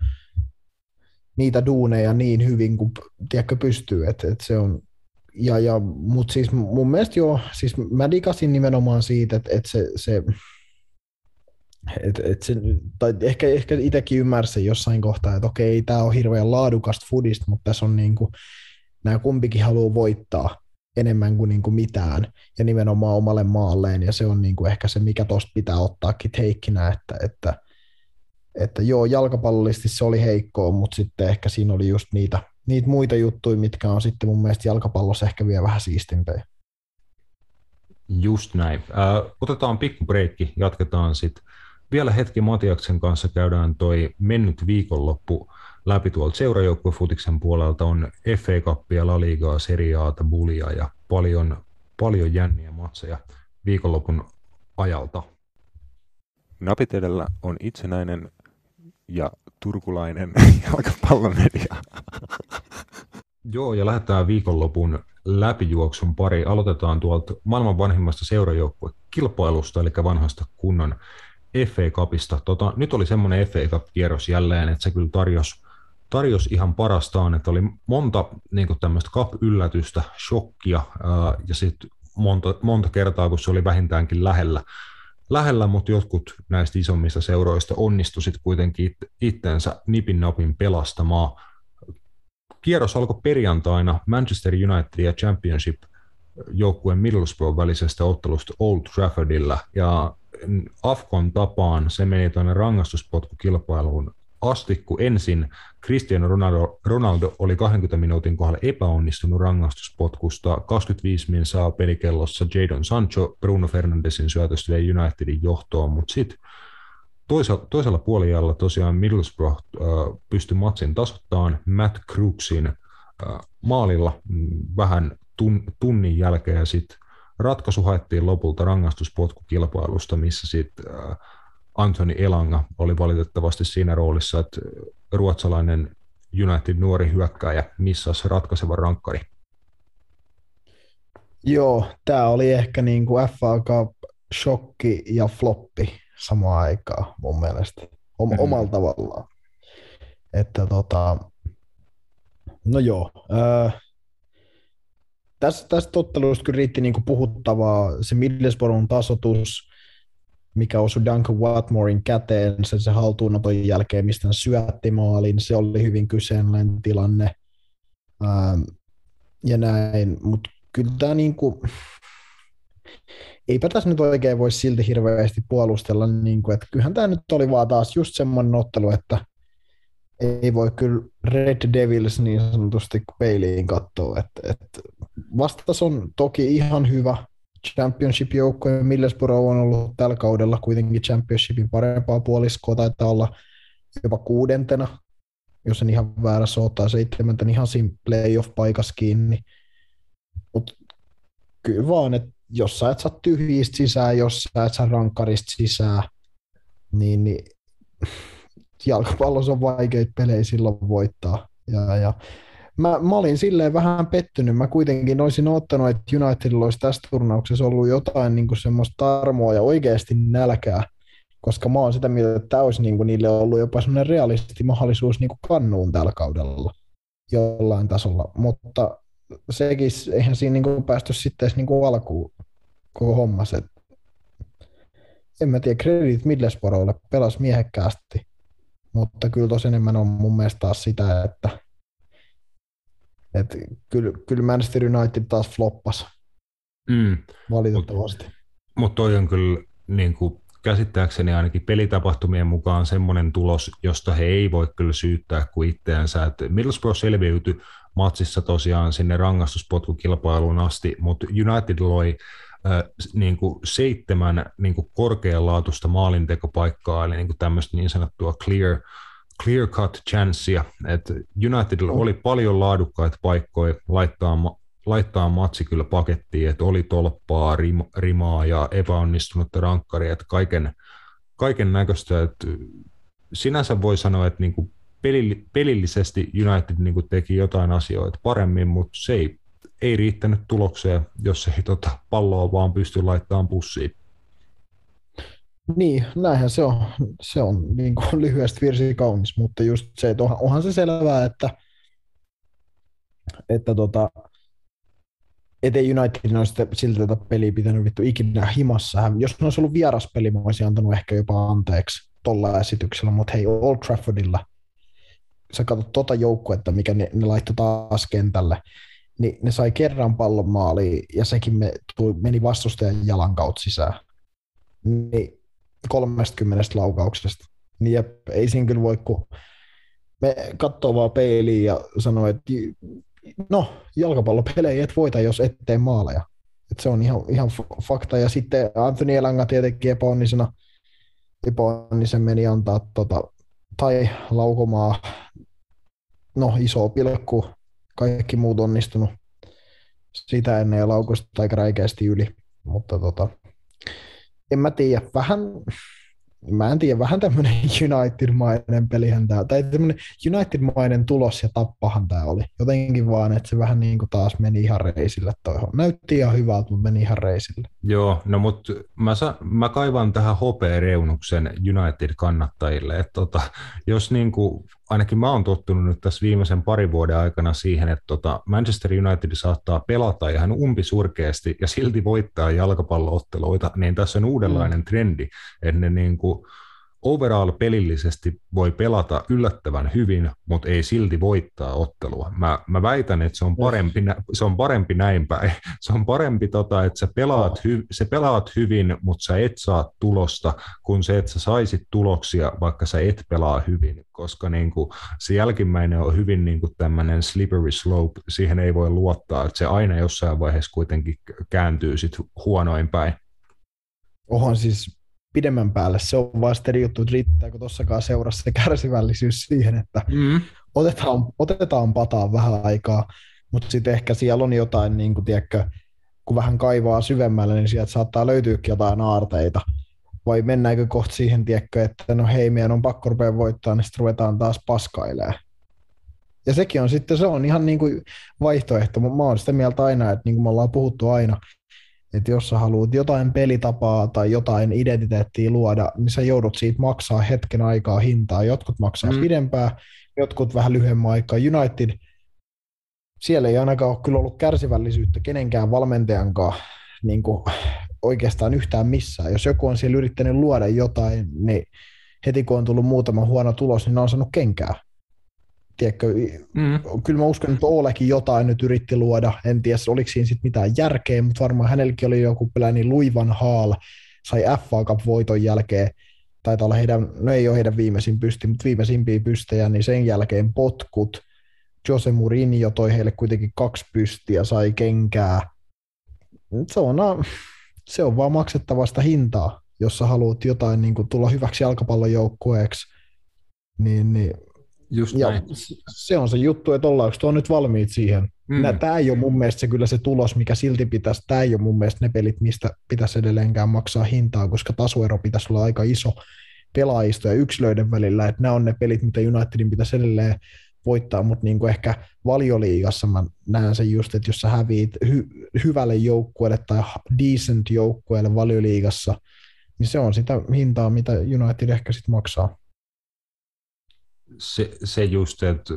[SPEAKER 3] niitä duuneja niin hyvin kuin tiedätkö, pystyy, että, että se on ja, ja, mutta siis mun mielestä joo, siis mä digasin nimenomaan siitä, että, että se, se et, et se, tai ehkä, ehkä itsekin ymmärsin jossain kohtaa, että okei, tämä on hirveän laadukasta foodista, mutta tässä on niin kuin, nämä kumpikin haluaa voittaa enemmän kuin, niin kuin mitään, ja nimenomaan omalle maalleen, ja se on niin kuin ehkä se, mikä tuosta pitää ottaakin teikkinä, että, että, että joo, jalkapallollisesti se oli heikkoa, mutta sitten ehkä siinä oli just niitä, niitä muita juttuja, mitkä on sitten mun mielestä jalkapallossa ehkä vielä vähän siistimpejä.
[SPEAKER 1] Just näin. Äh, otetaan pikku breikki, jatketaan sitten. Vielä hetki Matiaksen kanssa käydään toi mennyt viikonloppu läpi tuolta seurajoukkuefutiksen puolelta on FA Cupia, La Ligaa, Serie Ata, Bulia ja paljon, paljon jänniä matseja viikonlopun ajalta.
[SPEAKER 4] Napit edellä on itsenäinen ja turkulainen <laughs> jalkapallomedia.
[SPEAKER 1] Joo, ja lähdetään viikonlopun läpijuoksun pari. Aloitetaan tuolta maailman vanhimmasta seurajoukkuekilpailusta, eli vanhasta kunnon FA Cupista. Tota, nyt oli semmoinen FA Cup-kierros jälleen, että se kyllä tarjosi tarjos ihan parastaan, että oli monta niin tämmöistä cup-yllätystä, shokkia ää, ja sitten monta, monta kertaa, kun se oli vähintäänkin lähellä, lähellä, mutta jotkut näistä isommista seuroista onnistu sitten kuitenkin itsensä nipin napin pelastamaan. Kierros alkoi perjantaina Manchester United ja Championship joukkueen Middlesbrough välisestä ottelusta Old Traffordilla, ja Afkon tapaan se meni tuonne rangaistuspotkukilpailuun asti, kun ensin Cristiano Ronaldo, Ronaldo oli 20 minuutin kohdalla epäonnistunut rangaistuspotkusta. 25 min saa pelikellossa Jadon Sancho Bruno Fernandesin syötöstä vei Unitedin johtoon, mutta sitten toisella, toisella puolijalla tosiaan Middlesbrough äh, pystyi matsin tasoittamaan Matt Crooksin äh, maalilla mm, vähän tun, tunnin jälkeen ja sitten ratkaisu haettiin lopulta rangaistuspotkukilpailusta, missä sitten äh, Anthony Elanga oli valitettavasti siinä roolissa, että ruotsalainen United nuori hyökkääjä missasi ratkaisevan rankkari.
[SPEAKER 3] Joo, tämä oli ehkä niin kuin FA Cup shokki ja floppi samaan aikaan mun mielestä, Om- mm-hmm. omalla tavallaan. Että tota, no joo, äh, tässä, tästä tottelusta kyllä riitti niin kuin puhuttavaa se Middlesbroughin tasotus, mikä osui Duncan Watmorein käteen sen se haltuunoton jälkeen, mistä hän syötti maalin. Se oli hyvin kyseenalainen tilanne. Ähm, ja näin, mutta kyllä tämä niin kuin, eipä tässä nyt oikein voi silti hirveästi puolustella, niin kuin, että kyllähän tämä nyt oli vaan taas just semmoinen ottelu, että ei voi kyllä Red Devils niin sanotusti peiliin katsoa, että, että vastas on toki ihan hyvä, championship-joukkoja. Millesborough on ollut tällä kaudella kuitenkin championshipin parempaa puoliskoa, taitaa olla jopa kuudentena, jos en ihan väärässä ottaa seitsemänten ihan siinä playoff-paikassa kiinni. Mutta kyllä vaan, että jos sä et saa tyhjistä sisään, jos sä et saa rankkarista sisään, niin, niin jalkapallossa on vaikeita pelejä silloin voittaa. Ja, ja mä, mä olin silleen vähän pettynyt. Mä kuitenkin olisin ottanut, että Unitedilla olisi tässä turnauksessa ollut jotain niin kuin semmoista tarmoa ja oikeasti nälkää, koska mä oon sitä mieltä, että tämä olisi niin kuin niille ollut jopa semmoinen realisti mahdollisuus niin kuin kannuun tällä kaudella. jollain tasolla, mutta sekin, eihän siinä niin päästy sitten edes niin alkuun koko hommas. Et en mä tiedä, kredit Middlesbroughille pelasi miehekkäästi, mutta kyllä tos enemmän on mun mielestä taas sitä, että et kyllä, kyllä Manchester United taas floppas mm. valitettavasti. Mutta
[SPEAKER 1] mut toi on kyllä niin kuin käsittääkseni ainakin pelitapahtumien mukaan semmoinen tulos, josta he ei voi kyllä syyttää kuin itseänsä. Että Middlesbrough selviytyi matsissa tosiaan sinne rangaistuspotkukilpailuun asti, mutta United loi äh, niin kuin seitsemän niin kuin korkeanlaatuista maalintekopaikkaa, eli niin kuin tämmöistä niin sanottua clear, clear cut chancea. että Unitedilla oli paljon laadukkaita paikkoja laittaa laittaa matsi kyllä pakettiin, että oli tolppaa, rim, rimaa ja epäonnistunutta rankkaria, että kaiken, kaiken näköistä, että sinänsä voi sanoa, että niin kuin pelillisesti United niin kuin teki jotain asioita paremmin, mutta se ei, ei riittänyt tulokseen, jos ei tota palloa vaan pysty laittamaan pussiin.
[SPEAKER 3] Niin, näinhän se on. Se on niin kuin lyhyesti virsi kaunis, mutta just se, että onhan, onhan se selvää, että, että tota, ettei United olisi siltä tätä peliä pitänyt vittu ikinä himassa. Jos ne olisi ollut vieraspeli, mä olisin antanut ehkä jopa anteeksi tuolla esityksellä, mutta hei, Old Traffordilla, sä katsot tota joukkuetta, mikä ne, ne laittoi taas kentälle, niin ne sai kerran pallon maaliin ja sekin me, tuli, meni vastustajan jalan kautta sisään. Niin 30 laukauksesta. Niin jep, ei siinä kyllä voi, kun me katsoo vaan peiliin ja sanoo, että no, jalkapallopelejä et voita, jos ettei maaleja. Et se on ihan, ihan fakta. Ja sitten Anthony Elanga tietenkin epäonnisena, epäonnisen meni antaa tota, tai laukomaa, no iso pilkku, kaikki muut onnistunut sitä ennen ja laukosta aika räikeästi yli. Mutta tota, en mä tiedä, vähän mä en tiedä, vähän tämmöinen United-mainen pelihän tämä, tai tämmöinen United-mainen tulos ja tappahan tämä oli. Jotenkin vaan, että se vähän niin kuin taas meni ihan reisille toihon. Näytti ihan hyvältä, mutta meni ihan reisille.
[SPEAKER 1] Joo, no mutta mä, sa- mä kaivan tähän hopeareunuksen United-kannattajille, että tota, jos niin kuin, ainakin mä oon tottunut nyt tässä viimeisen parin vuoden aikana siihen, että tota Manchester United saattaa pelata ihan umpisurkeasti ja silti voittaa jalkapallootteluita, niin tässä on uudenlainen mm. trendi, että ne niin kuin overall pelillisesti voi pelata yllättävän hyvin, mutta ei silti voittaa ottelua. Mä, mä väitän, että se on parempi, se on parempi näin päin. <laughs> Se on parempi, tota, että sä pelaat, hy, sä pelaat hyvin, mutta sä et saa tulosta, kun se, että sä saisit tuloksia, vaikka sä et pelaa hyvin, koska niin kuin, se jälkimmäinen on hyvin niin kuin tämmöinen slippery slope, siihen ei voi luottaa, että se aina jossain vaiheessa kuitenkin kääntyy sit huonoin päin.
[SPEAKER 3] Ohan siis pidemmän päälle. Se on vaan sitten juttu, että riittääkö tuossakaan seurassa se kärsivällisyys siihen, että mm. otetaan, otetaan pataan vähän aikaa, mutta sitten ehkä siellä on jotain, niin kuin, tiedätkö, kun vähän kaivaa syvemmälle, niin sieltä saattaa löytyäkin jotain aarteita. Vai mennäänkö kohta siihen, tiedätkö, että no hei, meidän on pakko rupea voittaa, niin sitten ruvetaan taas paskailemaan. Ja sekin on sitten, se on ihan niin kuin vaihtoehto. Mä oon sitä mieltä aina, että niin kuin me ollaan puhuttu aina, että jos sä haluat jotain pelitapaa tai jotain identiteettiä luoda, niin sä joudut siitä maksaa hetken aikaa hintaa. Jotkut maksaa mm. pidempää, jotkut vähän lyhyemmän aikaa. United, siellä ei ainakaan ole kyllä ollut kärsivällisyyttä kenenkään valmentajankaan niin kuin oikeastaan yhtään missään. Jos joku on siellä yrittänyt luoda jotain, niin heti kun on tullut muutama huono tulos, niin ne on saanut kenkää tiedätkö, mm. kyllä mä uskon, että Olekin jotain nyt yritti luoda, en tiedä oliko siinä sitten mitään järkeä, mutta varmaan hänelläkin oli joku niin Luivan Haal, sai FA Cup-voiton jälkeen, taitaa olla heidän, no ei ole heidän viimeisin pysti, mutta viimeisimpiä pystejä, niin sen jälkeen potkut, Jose Mourinho toi heille kuitenkin kaksi pystiä, sai kenkää. Se on, se on vaan maksettavasta hintaa, jos sä haluat jotain niin kuin, tulla hyväksi jalkapallojoukkueeksi, niin, niin
[SPEAKER 1] Just ja näin.
[SPEAKER 3] se on se juttu, että ollaanko tuo nyt valmiit siihen. Mm. Tämä ei ole mun mielestä se kyllä se tulos, mikä silti pitäisi, tämä ei ole mun mielestä ne pelit, mistä pitäisi edelleenkään maksaa hintaa, koska tasoero pitäisi olla aika iso pelaajista ja yksilöiden välillä, että nämä on ne pelit, mitä Unitedin pitäisi edelleen voittaa, mutta niin kuin ehkä valioliigassa mä näen sen just, että jos sä häviit hy- hyvälle joukkueelle tai decent joukkueelle valioliigassa, niin se on sitä hintaa, mitä United ehkä sitten maksaa
[SPEAKER 1] se, se just, että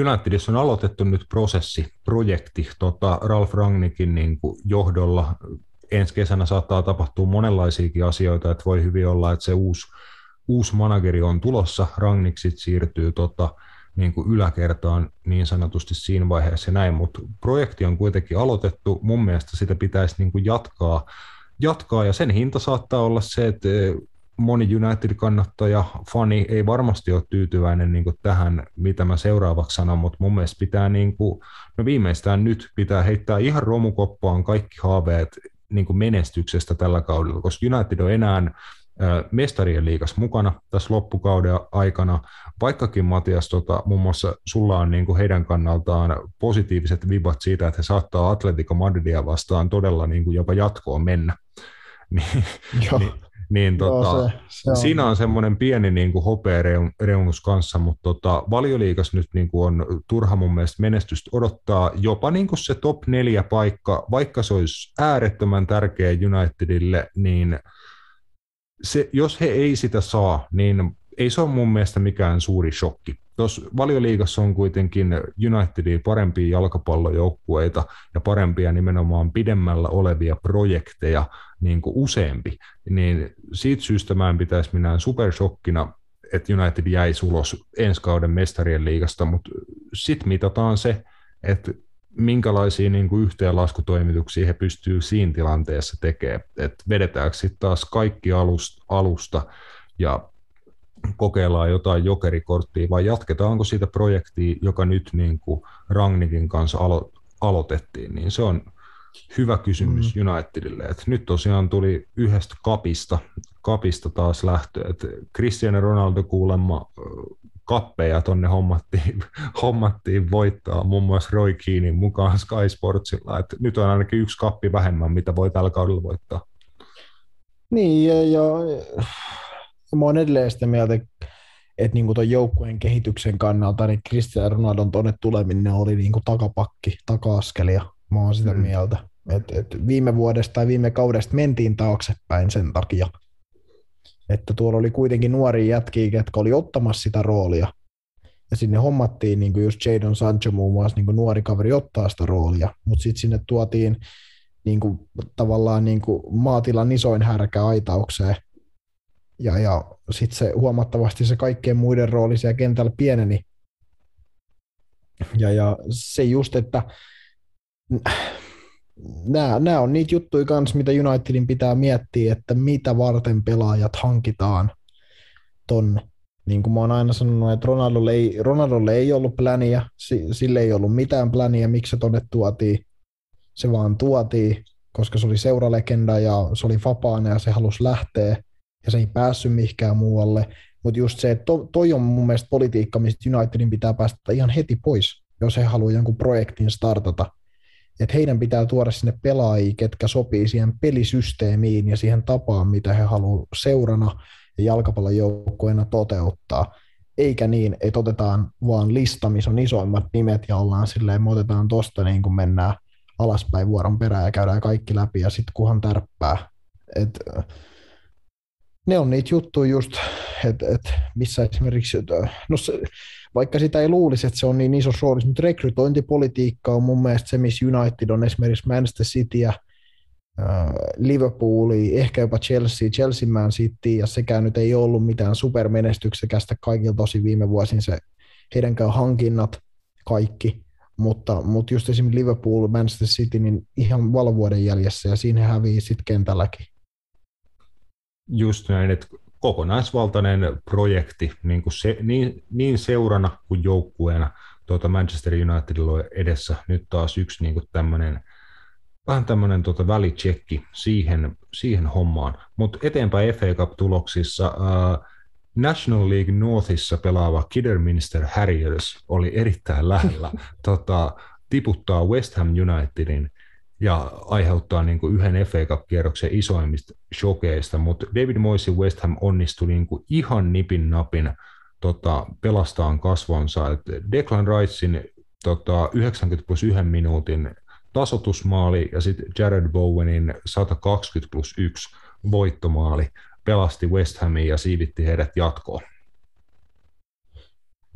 [SPEAKER 1] Unitedissa on aloitettu nyt prosessi, projekti tota Ralf Rangnikin niin kuin johdolla. Ensi kesänä saattaa tapahtua monenlaisiakin asioita, että voi hyvin olla, että se uusi, uusi manageri on tulossa, Rangnick sit siirtyy tota, niin kuin yläkertaan niin sanotusti siinä vaiheessa näin, mutta projekti on kuitenkin aloitettu, mun mielestä sitä pitäisi niin kuin jatkaa, jatkaa ja sen hinta saattaa olla se, että moni United-kannattaja, fani ei varmasti ole tyytyväinen niin kuin tähän, mitä mä seuraavaksi sanon, mutta mun mielestä pitää niin kuin, no viimeistään nyt pitää heittää ihan romukoppaan kaikki haaveet niin kuin menestyksestä tällä kaudella, koska United on enää mestarien liigas mukana tässä loppukauden aikana, vaikkakin Matias, tota, muun muassa sulla on niin kuin heidän kannaltaan positiiviset vibat siitä, että he saattaa Atletico Madridia vastaan todella niin kuin jopa jatkoon mennä. <laughs> niin, niin, niin tota, Joo, se, se on. siinä on semmoinen pieni niin kuin hopeareunus kanssa, mutta tota, valioliikas nyt niin kuin on turha mun mielestä menestystä odottaa jopa niin kuin se top neljä paikka, vaikka se olisi äärettömän tärkeä Unitedille, niin se, jos he ei sitä saa, niin ei se ole mun mielestä mikään suuri shokki. Tuossa valioliigassa on kuitenkin Unitedin parempia jalkapallojoukkueita ja parempia nimenomaan pidemmällä olevia projekteja niin kuin useampi, niin siitä syystä mä en pitäisi minään supershokkina, että United jäi ulos ensi kauden mestarien liigasta, mutta sitten mitataan se, että minkälaisia niin kuin yhteenlaskutoimituksia he pystyvät siinä tilanteessa tekemään. Että vedetäänkö sitten taas kaikki alusta, alusta ja kokeillaan jotain jokerikorttia vai jatketaanko sitä projektia, joka nyt niin kuin Rangnikin kanssa alo- aloitettiin, niin se on hyvä kysymys mm. Unitedille. Et nyt tosiaan tuli yhdestä kapista, kapista taas lähtö, että Cristiano Ronaldo kuulemma kappeja tonne hommattiin, <laughs> hommattiin voittaa, muun muassa Roy Keenin mukaan Sky Sportsilla, että nyt on ainakin yksi kappi vähemmän, mitä voi tällä kaudella voittaa.
[SPEAKER 3] Niin, ja, ja mä oon edelleen sitä mieltä, että niin tuon joukkueen kehityksen kannalta niin Cristiano Ronaldon tuonne tuleminen oli niin kuin takapakki, taka-askelia. Mä oon sitä mm. mieltä. Et, et viime vuodesta tai viime kaudesta mentiin taaksepäin sen takia, että tuolla oli kuitenkin nuori jätkiä, jotka oli ottamassa sitä roolia. Ja sinne hommattiin niin kuin just Jadon Sancho muun muassa niin kuin nuori kaveri ottaa sitä roolia, mutta sitten sinne tuotiin niin kuin, tavallaan niin kuin maatilan isoin härkä aitaukseen, ja, ja sitten se huomattavasti se kaikkien muiden rooli siellä kentällä pieneni. Ja, ja se just, että nämä, on niitä juttuja kanssa, mitä Unitedin pitää miettiä, että mitä varten pelaajat hankitaan ton, niin kuin mä oon aina sanonut, että Ronaldolle ei, Ronaldolle ei ollut pläniä, sille ei ollut mitään pläniä, miksi se tonne tuotiin, se vaan tuotiin, koska se oli seuralegenda ja se oli vapaana ja se halusi lähteä ja se ei päässyt mihinkään muualle. Mutta just se, että to, toi on mun mielestä politiikka, mistä Unitedin pitää päästä ihan heti pois, jos he haluaa jonkun projektin startata. Että heidän pitää tuoda sinne pelaajia, ketkä sopii siihen pelisysteemiin ja siihen tapaan, mitä he haluaa seurana ja jalkapallon joukkueena toteuttaa. Eikä niin, että otetaan vaan lista, missä on isoimmat nimet ja ollaan silleen, me otetaan tosta niin kuin mennään alaspäin vuoron perään ja käydään kaikki läpi ja sitten kuhan tärppää. Et, ne on niitä juttuja just, että et missä esimerkiksi, no se, vaikka sitä ei luulisi, että se on niin iso rooli, mutta rekrytointipolitiikka on mun mielestä se, missä United on esimerkiksi Manchester Cityä, Liverpoolia, ehkä jopa Chelsea, Chelsea Man City, ja sekään nyt ei ollut mitään supermenestyksekästä kaikilta tosi viime vuosin se heidänkään hankinnat kaikki, mutta, mutta just esimerkiksi Liverpool, Manchester City, niin ihan valovuoden jäljessä, ja siinä hävii sitten kentälläkin.
[SPEAKER 1] Just näin, että kokonaisvaltainen projekti niin, kuin se, niin, niin seurana kuin joukkueena tuota Manchester Unitedilla on edessä nyt taas yksi niin kuin tämmöinen, vähän tämmöinen tuota välitsekki siihen, siihen hommaan. Mutta eteenpäin FA Cup-tuloksissa uh, National League Northissa pelaava Kidderminster Harriers oli erittäin lähellä <laughs> tota, tiputtaa West Ham Unitedin ja aiheuttaa niin kuin yhden FA Cup-kierroksen isoimmista shokeista, mutta David Moyes West Ham onnistui niin kuin ihan nipin napin tota, pelastaan kasvonsa. Et Declan Ricein tota, 90 plus 1 minuutin tasotusmaali ja sitten Jared Bowenin 120 plus 1 voittomaali pelasti West Hamin ja siivitti heidät jatkoon.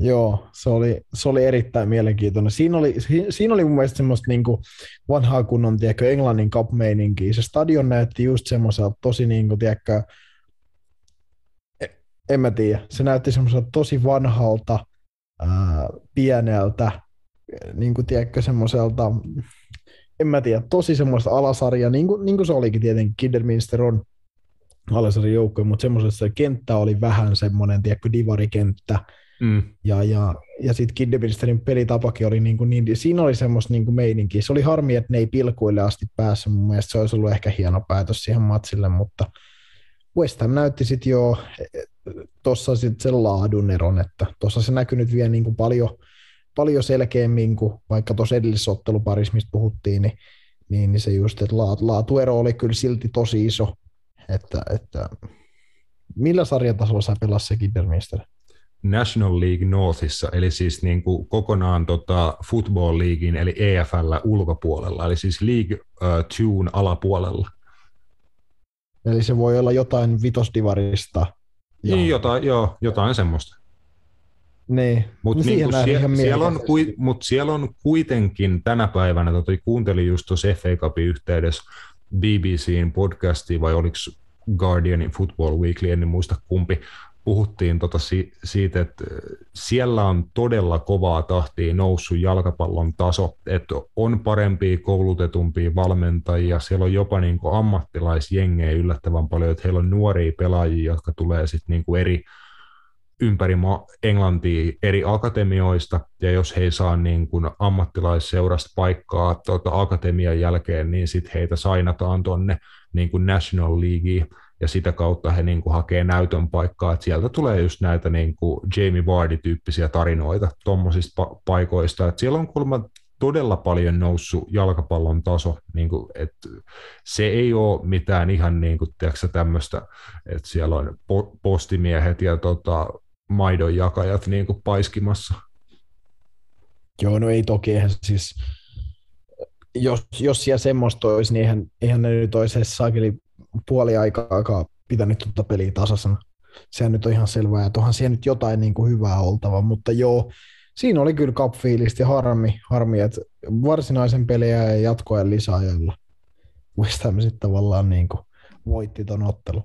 [SPEAKER 3] Joo, se oli, se oli erittäin mielenkiintoinen. Siinä oli, siinä oli mun mielestä semmoista niin kuin vanhaa kunnon, tiedätkö, Englannin cup Se stadion näytti just semmoiselta tosi, niin kuin, tiedätkö, e, en mä tiedä, se näytti semmoiselta tosi vanhalta, ää, pieneltä, niin kuin, tiedätkö, semmoiselta, en mä tiedä, tosi semmoista alasarja, niin kuin, niin kuin se olikin tietenkin, Kidderminster on alasarjan mutta semmoisessa kenttä oli vähän semmoinen, tiedätkö, divarikenttä, Mm. Ja, ja, ja sitten Kiddeministerin pelitapakin oli niin, kuin niin siinä oli semmoista niin kuin meininkiä. Se oli harmi, että ne ei pilkuille asti päässyt. Mun mielestä se olisi ollut ehkä hieno päätös siihen matsille, mutta West Ham näytti sitten jo tuossa sitten sen laadun eron, että tuossa se näkyy nyt vielä niin kuin paljon, paljon selkeämmin kuin vaikka tuossa edellisessä otteluparissa, mistä puhuttiin, niin, niin, niin se just, että laatuero oli kyllä silti tosi iso, että, että millä sarjatasolla sä pelasit se Kidderminster?
[SPEAKER 1] National League Northissa, eli siis niin kuin kokonaan tota Football Leaguein, eli EFL ulkopuolella, eli siis League uh, Tune alapuolella.
[SPEAKER 3] Eli se voi olla jotain vitosdivarista.
[SPEAKER 1] Niin, jotain, joo, jotain semmoista.
[SPEAKER 3] Niin.
[SPEAKER 1] Mutta no niin sie- siellä, on, mut siellä on kuitenkin tänä päivänä, tota, kuuntelin just tuossa FA Cupin yhteydessä BBCin podcastia, vai oliko Guardianin Football Weekly, en muista kumpi, puhuttiin tota si- siitä, että siellä on todella kovaa tahtia noussut jalkapallon taso, että on parempia, koulutetumpia valmentajia, siellä on jopa niin kuin ammattilaisjengejä yllättävän paljon, että heillä on nuoria pelaajia, jotka tulee sitten niin kuin eri ympäri Englantia eri akatemioista, ja jos he ei saa niin kuin ammattilaisseurasta paikkaa tuota akatemian jälkeen, niin sitten heitä sainataan tuonne niin kuin National Leagueen, ja sitä kautta he niin kuin hakee näytön paikkaa, että sieltä tulee just näitä niin kuin Jamie Vardy-tyyppisiä tarinoita tuommoisista pa- paikoista, että siellä on kuulemma todella paljon noussut jalkapallon taso, niin kuin, että se ei ole mitään ihan niin tämmöistä, että siellä on po- postimiehet ja tota, maidonjakajat niin kuin paiskimassa.
[SPEAKER 3] Joo, no ei toki, eihän siis, jos, jos siellä semmoista olisi, niin eihän, eihän ne nyt olisi saakeli puoli aikaa pitänyt tuota peliä tasasana. Sehän nyt on ihan selvää, että onhan siellä nyt jotain niin kuin hyvää oltava, mutta joo, siinä oli kyllä cup ja harmi, harmi, että varsinaisen peliä ja jatkoajan lisäajalla West Ham sitten tavallaan niin kuin voitti ton ottelun.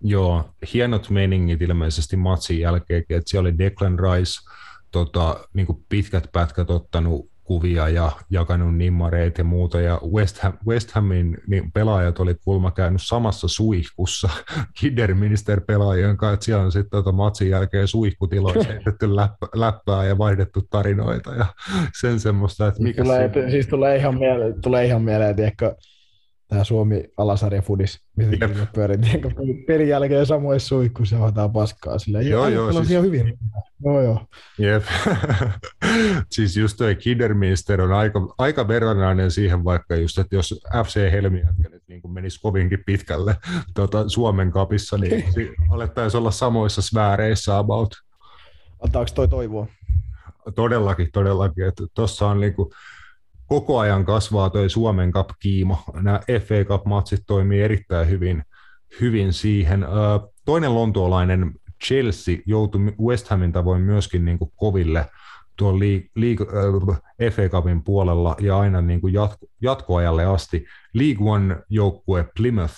[SPEAKER 1] Joo, hienot meningit ilmeisesti matsin jälkeen, että siellä oli Declan Rice, tota, niin kuin pitkät pätkät ottanut kuvia ja jakanut nimmareita ja muuta, ja West, Ham, West Hamin niin pelaajat oli kulma käynyt samassa suihkussa <laughs> Kidderminister pelaajien kanssa, että siellä on sitten tota matsin jälkeen suihkutiloissa heitetty läppää, läppää ja vaihdettu tarinoita ja sen semmoista, että mikä
[SPEAKER 3] tulee, se... Siis tulee ihan mieleen, tulee ihan mieleen tiedätkö, tämä Suomi alasarja fudis, mitä pyörii pelin jälkeen samoissa suihkuissa hoitaa paskaa sillä. Joo, joo. Siis... Ihan hyvin. Joo, joo.
[SPEAKER 1] Jep. <laughs> siis just tuo Kidderminster on aika, aika verrannainen siihen vaikka just, että jos FC nyt niin menisi kovinkin pitkälle tuota, Suomen kapissa, niin <laughs> alettaisiin olla samoissa sfääreissä about.
[SPEAKER 3] Antaako toi toivoa?
[SPEAKER 1] Todellakin, todellakin. Tuossa on niin kuin, koko ajan kasvaa tuo Suomen Cup-kiima. Nämä FA Cup-matsit toimii erittäin hyvin, hyvin siihen. Toinen lontuolainen Chelsea joutui West Hamin tavoin myöskin niin kuin koville tuon League, äh, FA Cupin puolella ja aina niin kuin jatko, jatkoajalle asti. League One-joukkue Plymouth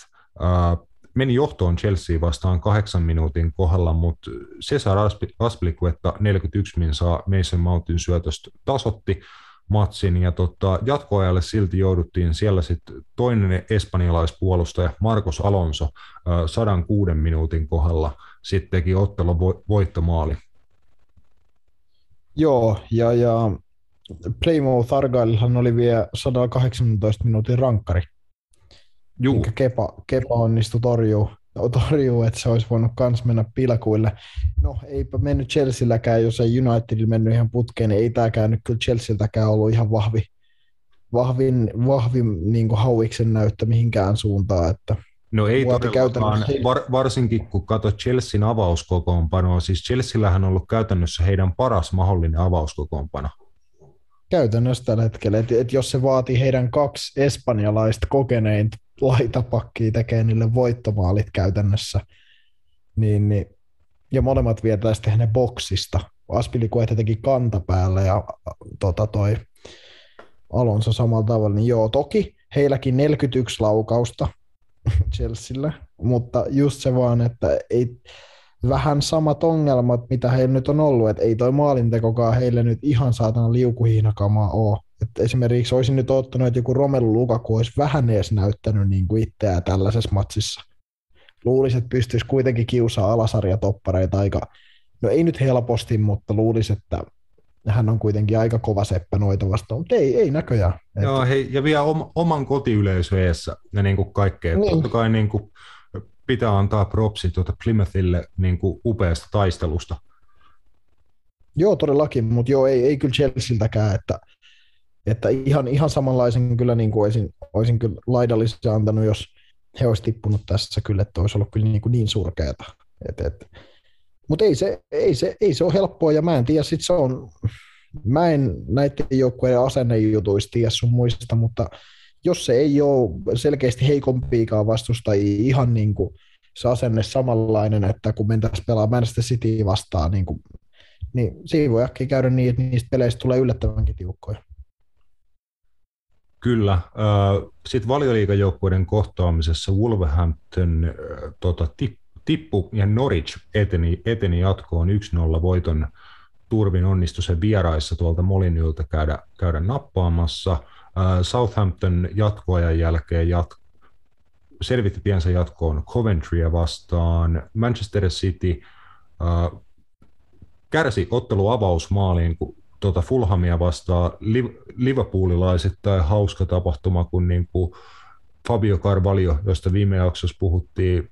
[SPEAKER 1] meni johtoon Chelsea vastaan kahdeksan minuutin kohdalla, mutta Cesar Aspilicuetta 41 min saa Mason Mountin syötöstä tasotti matsin ja tota, jatkoajalle silti jouduttiin siellä sitten toinen espanjalaispuolustaja Marcos Alonso 106 minuutin kohdalla sitten teki ottelun voittomaali.
[SPEAKER 3] Joo, ja, ja Plymouth Argylehan oli vielä 118 minuutin rankkari, Juu. Kepa, Kepa onnistui torjuu, torjuu, että se olisi voinut myös mennä pilkuille. No eipä mennyt Chelsealläkään, jos ei Unitedilla mennyt ihan putkeen, niin ei tämäkään nyt kyllä Chelsealtäkään ollut ihan vahvi, vahvin, vahvin niin hauiksen näyttö mihinkään suuntaan, että
[SPEAKER 1] No ei todellakaan, var, varsinkin kun katsot Chelsean avauskokoonpanoa, siis Chelseallähän on ollut käytännössä heidän paras mahdollinen avauskokoonpano.
[SPEAKER 3] Käytännössä tällä hetkellä, että et jos se vaatii heidän kaksi espanjalaista kokeneinta laitapakkia tekee niille voittomaalit käytännössä, niin, niin ja molemmat vietäisiin tehdä ne boksista, Aspilikueta teki kantapäällä ja tota, toi Alonso samalla tavalla, niin joo, toki heilläkin 41 laukausta <laughs> Chelsealle, mutta just se vaan, että ei, vähän samat ongelmat, mitä heillä nyt on ollut, että ei toi maalintekokaan heille nyt ihan saatana liukuhihnakamaa ole. Että esimerkiksi olisin nyt ottanut, että joku Romelu Lukaku olisi vähän edes näyttänyt niin kuin itseään tällaisessa matsissa. Luulisin, että pystyisi kuitenkin kiusaa alasarjatoppareita aika, no ei nyt helposti, mutta luulisin, että hän on kuitenkin aika kova seppä noita vastaan, mutta ei, ei näköjään.
[SPEAKER 1] Joo, hei, ja vielä oman kotiyleisö eessä ja niin kuin kaikkea. Niin. Totta kai niin kuin pitää antaa propsi tuota Plymouthille niin kuin upeasta taistelusta.
[SPEAKER 3] Joo, todellakin, mutta joo, ei, ei kyllä Chelsealtäkään, että, että ihan, ihan samanlaisen kyllä niin kuin olisin, olisin kyllä laidallisesti antanut, jos he olisi tippunut tässä kyllä, että olisi ollut kyllä niin, kuin niin surkeata. Et, et. Mutta ei se, ei, se, ei se ole helppoa ja mä en tiedä, sit se on, mä en näiden joukkueiden asennejutuista tiedä sun muista, mutta jos se ei ole selkeästi heikompiikaan vastustajia, ihan niin kuin se asenne samanlainen, että kun mentäisiin pelaamaan Manchester City vastaan, niin, kuin, niin siinä voi äkkiä käydä niin, että niistä peleistä tulee yllättävänkin tiukkoja.
[SPEAKER 1] Kyllä. Sitten valioliikajoukkueiden kohtaamisessa Wolverhampton tota, tippu ja Norwich eteni, eteni jatkoon 1-0 voiton turvin onnistu sen vieraissa tuolta Molinilta käydä, käydä nappaamassa – Southampton jatkoajan jälkeen jat- selvitti tiensä jatkoon Coventrya vastaan. Manchester City kärsi otteluavausmaaliin, kun tuota Fulhamia vastaan Liverpoolilaiset tai hauska tapahtuma, kun niin kuin Fabio Carvalho, josta viime jaksossa puhuttiin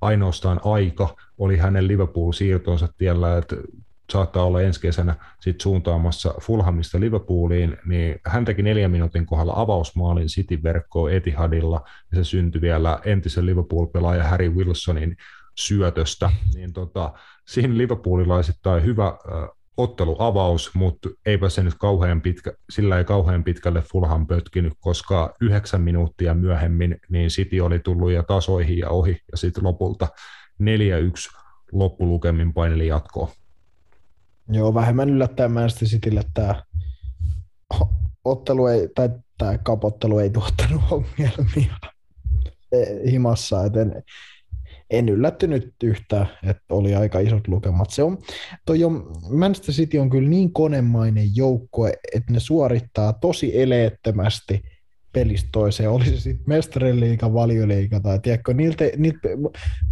[SPEAKER 1] ainoastaan aika, oli hänen Liverpool-siirtonsa tiellä, että saattaa olla ensi kesänä sit suuntaamassa Fulhamista Liverpooliin, niin hän teki neljän minuutin kohdalla avausmaalin City-verkkoon Etihadilla, ja se syntyi vielä entisen Liverpool-pelaaja Harry Wilsonin syötöstä, niin tota, siinä Liverpoolilaisittain hyvä äh, otteluavaus, mutta eipä se nyt kauhean pitkä, sillä ei kauhean pitkälle Fulham pötkinyt, koska yhdeksän minuuttia myöhemmin niin City oli tullut ja tasoihin ja ohi, ja sitten lopulta 4-1 loppulukemin paineli jatkoon.
[SPEAKER 3] Joo, vähemmän yllättäen Manchester Citylle tämä ottelu ei, tai tämä kapottelu ei tuottanut ongelmia <laughs> himassa, et en, yllättynyt yhtään, että oli aika isot lukemat. Se on, toi on, Manchester City on kyllä niin konemainen joukkue, että ne suorittaa tosi eleettömästi pelistä toiseen, oli se sitten mestariliiga, valioliiga tai tiedätkö, niiltä, niiltä,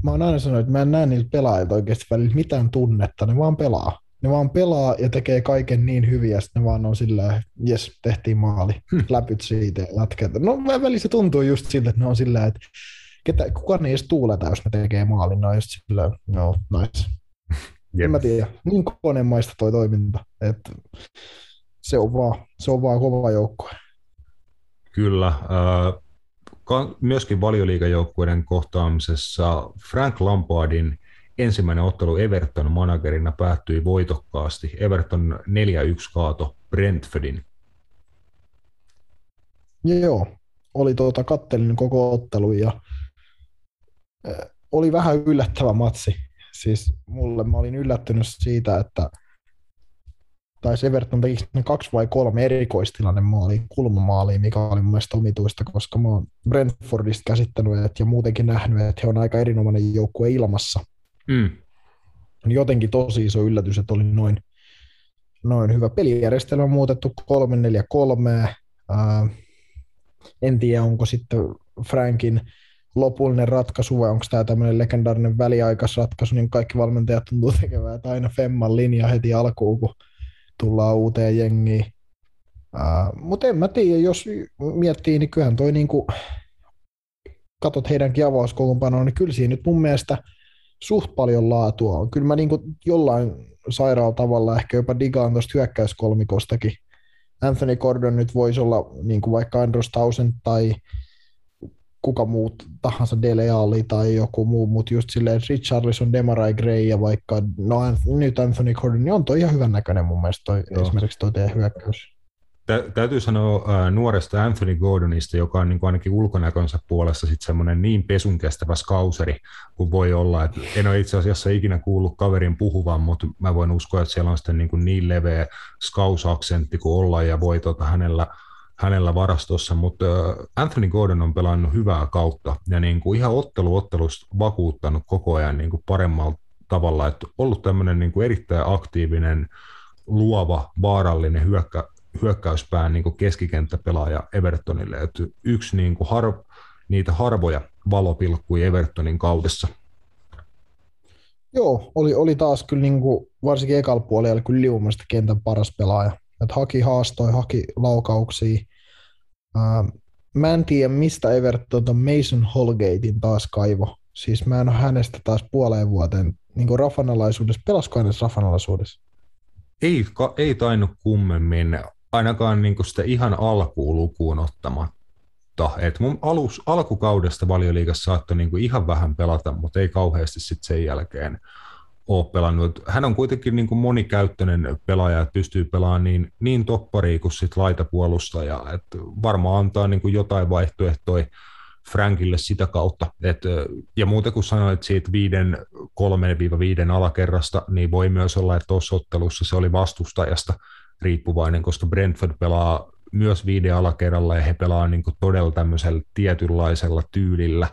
[SPEAKER 3] mä oon aina sanonut, että mä en näe niiltä pelaajilta oikeasti välillä mitään tunnetta, ne vaan pelaa ne vaan pelaa ja tekee kaiken niin hyvin, ja sitten ne vaan on sillä jes, tehtiin maali, hmm. läpyt siitä ja jatketaan. No välissä tuntuu just siltä, että ne on sillä että ketä, kukaan ei edes tuuleta, jos ne tekee maalin, no just sillä no nice. Yep. En mä tiedä, niin konemaista toi toiminta, että se on vaan, se on vaan kova joukkue.
[SPEAKER 1] Kyllä. Äh, myöskin valioliikajoukkueiden kohtaamisessa Frank Lampardin ensimmäinen ottelu Everton managerina päättyi voitokkaasti. Everton 4-1 kaato Brentfordin.
[SPEAKER 3] Joo, oli tuota, kattelin koko ottelu ja oli vähän yllättävä matsi. Siis mulle mä olin yllättynyt siitä, että tai Everton teki ne kaksi vai kolme erikoistilanne maali, kulmamaaliin, mikä oli mun mielestä omituista, koska mä oon Brentfordista käsittänyt ja muutenkin nähnyt, että he on aika erinomainen joukkue ilmassa – Mm. Jotenkin tosi iso yllätys, että oli noin, noin hyvä pelijärjestelmä muutettu 3-4-3. Äh, en tiedä, onko sitten Frankin lopullinen ratkaisu vai onko tämä tämmöinen legendaarinen väliaikaisratkaisu, niin kaikki valmentajat tuntuu tekevää, että aina Femman linja heti alkuun, kun tullaan uuteen jengiin. Uh, Mutta en mä tiedä, jos miettii, niin kyllähän toi niinku, katot heidänkin avauskoulunpanoa, niin kyllä siinä nyt mun mielestä – suht paljon laatua on. Kyllä mä niin jollain sairaalla tavalla ehkä jopa digaan tuosta hyökkäyskolmikostakin. Anthony Gordon nyt voisi olla niin kuin vaikka Andros Tausen tai kuka muut tahansa Dele Alli tai joku muu, mutta just silleen Richarlison, Demarai Gray ja vaikka, no nyt Anthony Gordon, niin on toi ihan hyvän näköinen mun mielestä toi, esimerkiksi toi teidän hyökkäys.
[SPEAKER 1] tä, täytyy sanoa ää, nuoresta Anthony Gordonista, joka on niin kuin ainakin ulkonäkönsä puolesta sit semmoinen niin pesun kestävä skauseri kuin voi olla. Et en ole itse asiassa ikinä kuullut kaverin puhuvan, mutta mä voin uskoa, että siellä on sitten niin, kuin niin leveä skausaksentti kuin olla ja voi tota hänellä, hänellä varastossa, mutta Anthony Gordon on pelannut hyvää kautta ja niin kuin ihan ottelu ottelusta vakuuttanut koko ajan niin kuin paremmalla tavalla, että ollut tämmöinen niin kuin erittäin aktiivinen, luova, vaarallinen hyökkä, hyökkäyspään niin kuin keskikenttäpelaaja Evertonille. Että yksi niin kuin har, niitä harvoja valopilkkuja Evertonin kaudessa.
[SPEAKER 3] Joo, oli, oli taas kyllä niin kuin, varsinkin ekalla puolella kyllä liumasta kentän paras pelaaja. Et haki haastoi, haki laukauksia. Ää, mä en tiedä, mistä Everton on Mason Holgatein taas kaivo. Siis mä en ole hänestä taas puoleen vuoteen niin kuin rafanalaisuudessa. Pelasko hänestä rafanalaisuudessa?
[SPEAKER 1] Ei, ka, ei tainnut kummemmin ainakaan niin kuin sitä ihan alkuun lukuun ottamatta. Et mun alus, alkukaudesta valioliigassa saattoi niin kuin ihan vähän pelata, mutta ei kauheasti sit sen jälkeen ole pelannut. Hän on kuitenkin niin kuin monikäyttöinen pelaaja, että pystyy pelaamaan niin, niin topparia kuin sit laitapuolustaja. Et varmaan antaa niin kuin jotain vaihtoehtoja Frankille sitä kautta. Et, ja muuten kuin sanoit siitä viiden, kolmen viiden alakerrasta, niin voi myös olla, että tuossa ottelussa se oli vastustajasta – riippuvainen, koska Brentford pelaa myös viiden alakerralla ja he pelaa niin todella tämmöisellä tietynlaisella tyylillä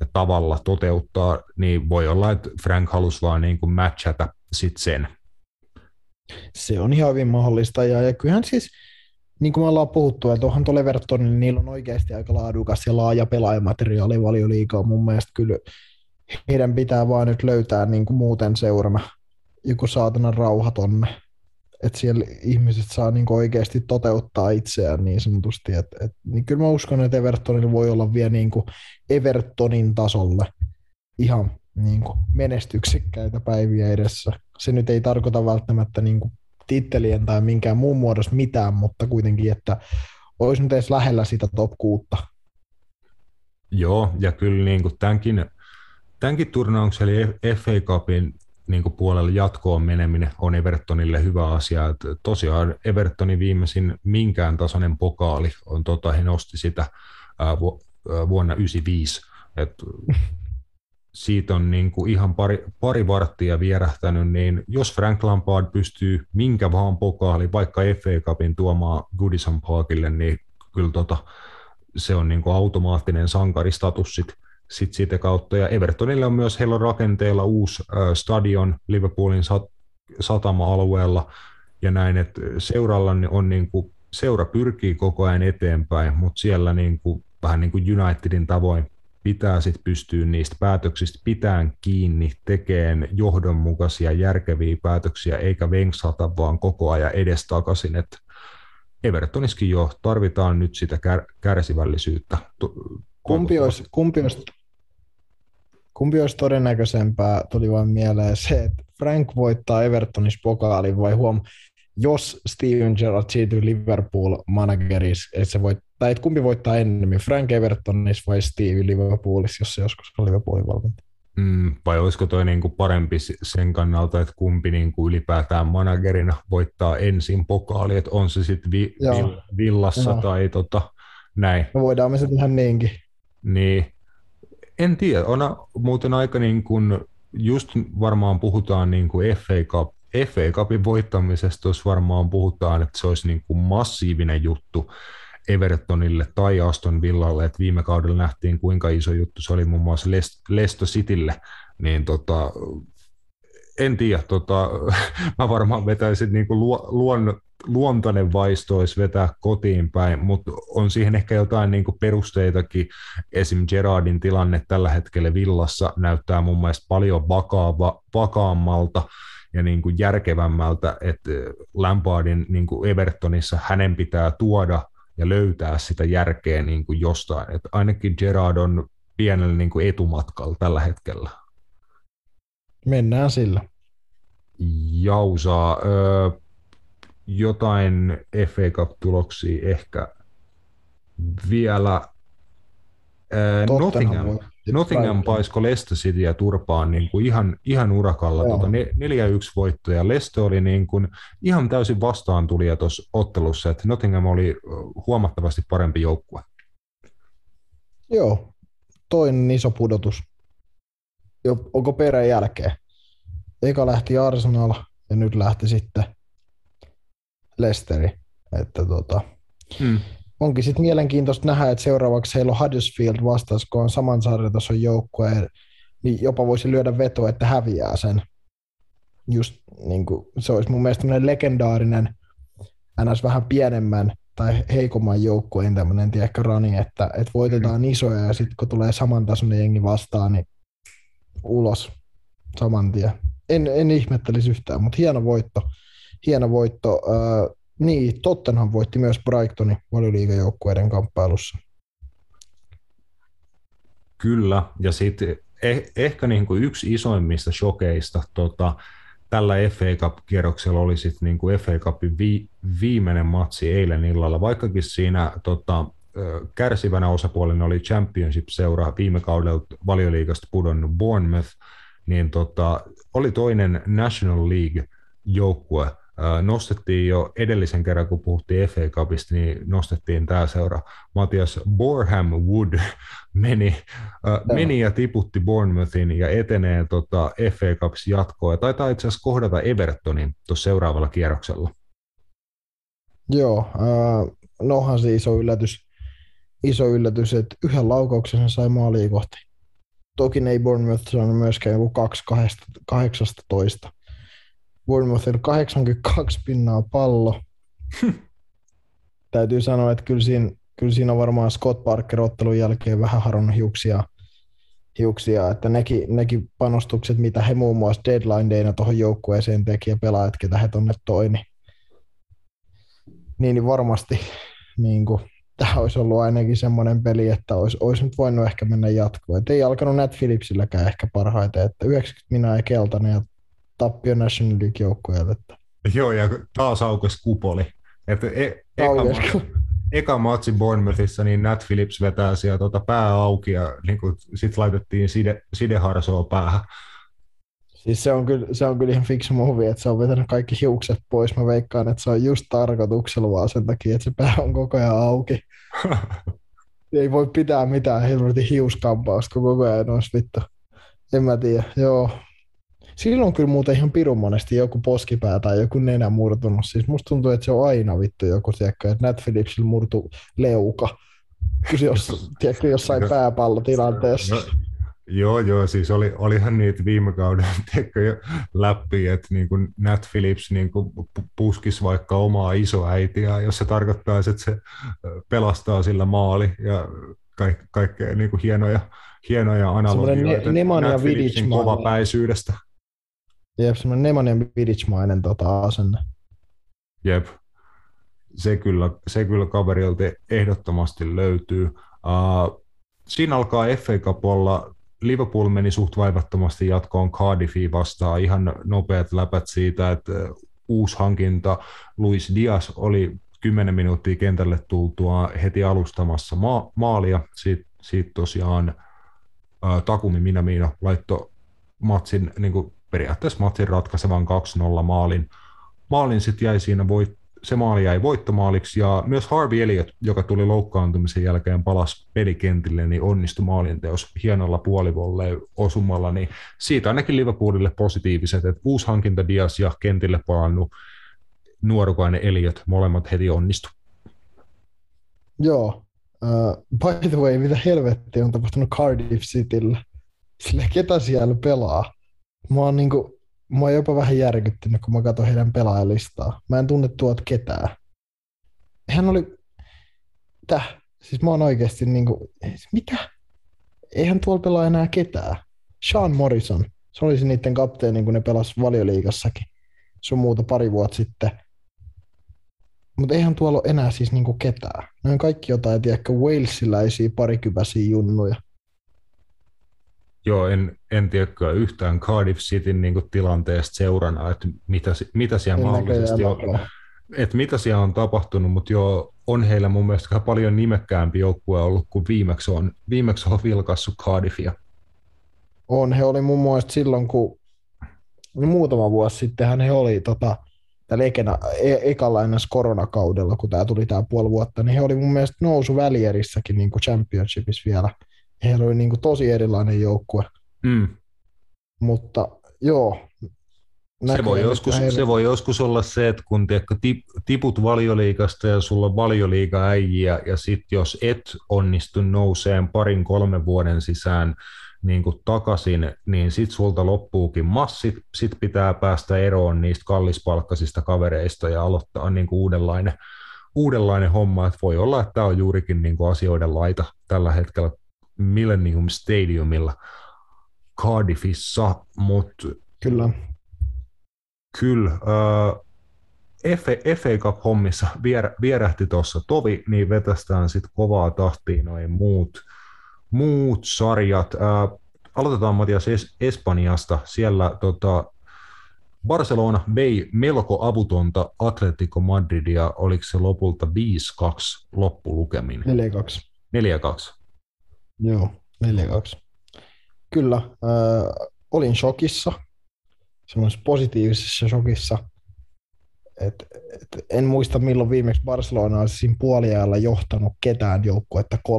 [SPEAKER 1] ja tavalla toteuttaa, niin voi olla, että Frank halusi vaan niin kuin matchata sit sen.
[SPEAKER 3] Se on ihan hyvin mahdollista ja, ja kyllähän siis, niin kuin me ollaan puhuttu, että onhan tuolla Evertonilla, niin niillä on oikeasti aika laadukas ja laaja pelaajamateriaali valioliikaa. Mun mielestä kyllä heidän pitää vaan nyt löytää niin kuin muuten seurana joku saatana rauha tonne että siellä ihmiset saa niin oikeasti toteuttaa itseään niin sanotusti. Et, et, niin kyllä mä uskon, että Evertonilla voi olla vielä niin kuin Evertonin tasolle ihan niin kuin menestyksekkäitä päiviä edessä. Se nyt ei tarkoita välttämättä niin kuin tittelien tai minkään muun muodossa mitään, mutta kuitenkin, että olisi nyt edes lähellä sitä top 6.
[SPEAKER 1] Joo, ja kyllä niin kuin tämänkin, tämänkin turnauksen eli FA Cupin niin kuin puolelle jatkoon meneminen on Evertonille hyvä asia. Et tosiaan Evertonin viimeisin minkään tasoinen pokaali on, tota, he nosti sitä ää, vu, ää, vuonna 1995. Et <laughs> siitä on niin kuin ihan pari, pari varttia vierähtänyt, niin jos Frank Lampard pystyy minkä vaan pokaali, vaikka FA Cupin tuomaan Goodison Parkille, niin kyllä tota, se on niin kuin automaattinen sankaristatus sit sit siitä kautta. Ja Evertonille on myös heillä rakenteella uusi stadion Liverpoolin sat- satama-alueella ja näin, että seuralla on niin kuin, seura pyrkii koko ajan eteenpäin, mutta siellä niin kuin, vähän niin kuin Unitedin tavoin pitää sitten pystyä niistä päätöksistä pitään kiinni, tekemään johdonmukaisia, järkeviä päätöksiä, eikä venksata vaan koko ajan edestakaisin, että Evertoniskin jo tarvitaan nyt sitä kär- kärsivällisyyttä.
[SPEAKER 3] Kumpi olisi, kumpi, olisi, kumpi olisi todennäköisempää, tuli vain mieleen se, että Frank voittaa Evertonis pokaalin vai huom, jos Steven Gerrard siirtyy Liverpool managerissa, että se voit, tai että kumpi voittaa ennemmin, Frank Evertonis vai Steve Liverpoolissa, jos se joskus on Liverpoolin valmentaja?
[SPEAKER 1] Mm, vai olisiko toi niinku parempi sen kannalta, että kumpi niinku ylipäätään managerina voittaa ensin pokaali, että on se sitten vi- villassa Joo. tai tota, näin.
[SPEAKER 3] No voidaan me se tehdä niinkin.
[SPEAKER 1] Niin, en tiedä, on muuten aika niin kuin, just varmaan puhutaan niin kuin FA Cup, FA Cupin voittamisesta, jos varmaan puhutaan, että se olisi niin kuin massiivinen juttu Evertonille tai Aston Villalle, että viime kaudella nähtiin kuinka iso juttu se oli muun muassa Leicester Citylle, niin tota, en tiedä, tota, <laughs> mä varmaan vetäisin niin kuin luon, luontainen vaisto olisi vetää kotiin päin, mutta on siihen ehkä jotain niin kuin perusteitakin. Esim. Gerardin tilanne tällä hetkellä villassa näyttää mun mielestä paljon vakaava, vakaammalta ja niin kuin järkevämmältä, että Lampardin niin kuin Evertonissa hänen pitää tuoda ja löytää sitä järkeä niin kuin jostain. Et ainakin Gerard on pienellä niin kuin etumatkalla tällä hetkellä.
[SPEAKER 3] Mennään sillä.
[SPEAKER 1] Jausaa. Öö, jotain FA Cup-tuloksia ehkä vielä. Ää, Nottingham, Nottingham paisko Leicester Cityä turpaan niin kuin ihan, ihan urakalla. Tuota, 4-1 voitto ja Leicester oli niin kuin ihan täysin vastaan tulija tuossa ottelussa, että Nottingham oli huomattavasti parempi joukkue.
[SPEAKER 3] Joo, toinen iso pudotus. Jo, onko perän jälkeen? Eka lähti Arsenal ja nyt lähti sitten Leicesteri. Että tota, hmm. Onkin sitten mielenkiintoista nähdä, että seuraavaksi heillä on Huddersfield vastaus, kun on saman sarjatason joukkue, niin jopa voisi lyödä veto, että häviää sen. Just niin kuin, se olisi mun mielestä legendaarinen, ns. vähän pienemmän tai heikomman joukkueen tämmöinen ehkä rani, että, että voitetaan isoja ja sitten kun tulee samantasoinen jengi vastaan, niin ulos saman tien. En, en ihmettelisi yhtään, mutta hieno voitto. Hieno voitto. Äh, niin, Tottenham voitti myös Brightonin valioliigajoukkueiden kamppailussa.
[SPEAKER 1] Kyllä, ja sitten eh, ehkä niin kuin yksi isoimmista shokeista tota, tällä FA Cup-kierroksella oli sitten niin kuin FA Cupin vi, viimeinen matsi eilen illalla, vaikkakin siinä tota, kärsivänä osapuolena oli Championship-seura viime kaudella valioliigasta pudonnut Bournemouth, niin tota, oli toinen National League-joukkue, nostettiin jo edellisen kerran, kun puhuttiin FA Cupista, niin nostettiin tämä seura. Matias Borham Wood <laughs> meni, meni ja tiputti Bournemouthin ja etenee tota FA Cups jatkoa. Ja taitaa itse asiassa kohdata Evertonin tuossa seuraavalla kierroksella.
[SPEAKER 3] Joo, äh, nohan se iso yllätys, iso yllätys, että yhden laukauksen sai maaliin kohti. Toki ei Bournemouth saanut myöskään joku 2 18. Bournemouthilla 82 pinnaa pallo. Täytyy sanoa, että kyllä siinä, kyllä siinä on varmaan Scott Parker ottelun jälkeen vähän haronnut hiuksia, hiuksia että nekin, nekin panostukset, mitä he muun muassa deadline dayna tuohon joukkueeseen teki ja pelaajat, ketä he tonne toi, niin, niin, niin varmasti niin kuin, tämä olisi ollut ainakin semmoinen peli, että olisi, olisi nyt voinut ehkä mennä jatkoon. Et ei alkanut Nat Phillipsilläkään ehkä parhaiten, että 90 minä ja keltainen ja tappio National League-joukkueelle.
[SPEAKER 1] Joo, ja taas aukesi kupoli. Että e- eka, ma- eka matsi Bournemouthissa, niin Nat Phillips vetää sieltä tuota pää auki ja niin sitten laitettiin side, sideharsoa päähän.
[SPEAKER 3] Siis se on, kyllä, se on kyllä ihan fiksu muovi, että se on vetänyt kaikki hiukset pois. Mä veikkaan, että se on just tarkoituksella vaan sen takia, että se pää on koko ajan auki. <laughs> Ei voi pitää mitään helvetin hiuskampausta, kun koko ajan olisi vittu. En mä tiedä, joo. Silloin kyllä muuten ihan pirun monesti joku poskipää tai joku nenä murtunut. Siis musta tuntuu, että se on aina vittu joku, tiedätkö, että Nat Phillipsillä murtu leuka. Jos, <laughs> tiedätkö, jossain no, pääpallotilanteessa. No,
[SPEAKER 1] Joo, joo, siis oli, olihan niitä viime kauden <laughs> jo läpi, että niin kuin Nat Phillips niin kuin puskisi vaikka omaa isoäitiä, jos se tarkoittaa, että se pelastaa sillä maali ja kaik, kaikkea niin kuin hienoja, hienoja analogioita ne, Nat Phillipsin kovapäisyydestä.
[SPEAKER 3] Jep, semmoinen Nemanja Vidic-mainen tota, asenne.
[SPEAKER 1] Jep, se kyllä, se kyllä kaverilta ehdottomasti löytyy. Uh, siinä alkaa FA Cup olla, Liverpool meni suht vaivattomasti jatkoon Cardiffiin vastaan, ihan nopeat läpät siitä, että uusi hankinta. Luis Diaz oli 10 minuuttia kentälle tultua heti alustamassa ma- maalia, siitä tosiaan uh, Takumi Minamino laittoi matsin niin kuin periaatteessa matsin ratkaisevan 2-0 maalin. Maalin sitten jäi siinä voit, se maali jäi voittomaaliksi ja myös Harvey Elliott, joka tuli loukkaantumisen jälkeen palas pelikentille, niin onnistui maalinteos hienolla puolivolle osumalla, niin siitä ainakin Liverpoolille positiiviset, että uusi hankinta Dias ja kentille palannut nuorukainen Elliot, molemmat heti onnistu.
[SPEAKER 3] Joo. Uh, by the way, mitä helvettiä on tapahtunut Cardiff Cityllä? Sille ketä siellä pelaa? Mä oon, niinku, oon jopa vähän järkyttynyt, kun mä katson heidän pelaajalistaa. Mä en tunne tuot ketään. Hän oli... Täh? Siis mä oon oikeasti niinku... Mitä? Eihän tuolla pelaa enää ketään. Sean Morrison. Se olisi niiden kapteeni, kun ne pelas valioliigassakin. Se on muuta pari vuotta sitten. Mutta eihän tuolla ole enää siis niinku ketään. Ne on kaikki jotain, tiedäkö, Walesiläisiä parikypäisiä junnuja.
[SPEAKER 1] Joo, en, en tiedä yhtään Cardiff Cityn niin tilanteesta seurana, että mitä, mitä siellä en mahdollisesti on, et mitä siellä on tapahtunut, mutta joo, on heillä mun mielestä paljon nimekkäämpi joukkue ollut kuin viimeksi on, viimeksi on vilkassut Cardiffia.
[SPEAKER 3] On, he oli mun mielestä silloin, kun niin muutama vuosi sittenhän he oli tota, tällä ekana, e- ekalla ennäs koronakaudella, kun tämä tuli tämä puoli vuotta, niin he oli mun mielestä nousu välierissäkin niin kuin championshipissa vielä. Heillä oli niin kuin tosi erilainen joukkue.
[SPEAKER 1] Mm.
[SPEAKER 3] Mutta joo.
[SPEAKER 1] Se voi, joskus, heillä... se voi joskus olla se, että kun tiedätkö, tiput valioliikasta ja sulla on valioliiga äijiä, ja sitten jos et onnistu nouseen parin kolmen vuoden sisään niin kuin takaisin, niin sit sulta loppuukin massit, sit pitää päästä eroon niistä kallispalkkaisista kavereista ja aloittaa niin kuin uudenlainen, uudenlainen homma, että voi olla, että tämä on juurikin niin kuin asioiden laita tällä hetkellä Millennium Stadiumilla Cardiffissa, mutta
[SPEAKER 3] kyllä,
[SPEAKER 1] kyllä äh, FA, FA Cup-hommissa vier, vierähti tuossa tovi, niin vetästään sitten kovaa tahtia noin muut muut sarjat. Ää, aloitetaan Matias es- Espanjasta. Siellä tota, Barcelona vei melko avutonta Atletico Madridia, oliko se lopulta 5-2 loppulukemin?
[SPEAKER 3] 4-2.
[SPEAKER 1] 4-2.
[SPEAKER 3] Joo, 4-2. Kyllä, äh, olin shokissa, semmoisessa positiivisessa shokissa. Et, et en muista milloin viimeksi Barcelona olisi siinä puoliajalla johtanut ketään joukkuetta 3-1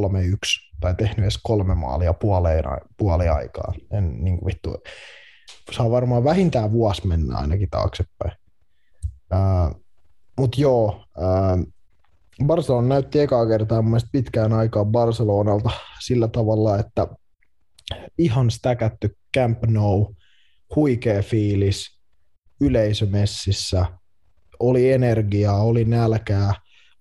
[SPEAKER 3] tai tehnyt edes kolme maalia puoleen, aikaa. En niin kuin vittu, saa varmaan vähintään vuosi mennä ainakin taaksepäin. Uh, Mutta joo, uh, Barcelona näytti ekaa kertaa mun mielestä pitkään aikaa Barcelonalta sillä tavalla, että ihan stäkätty Camp Nou, huikea fiilis, yleisömessissä, oli energiaa, oli nälkää,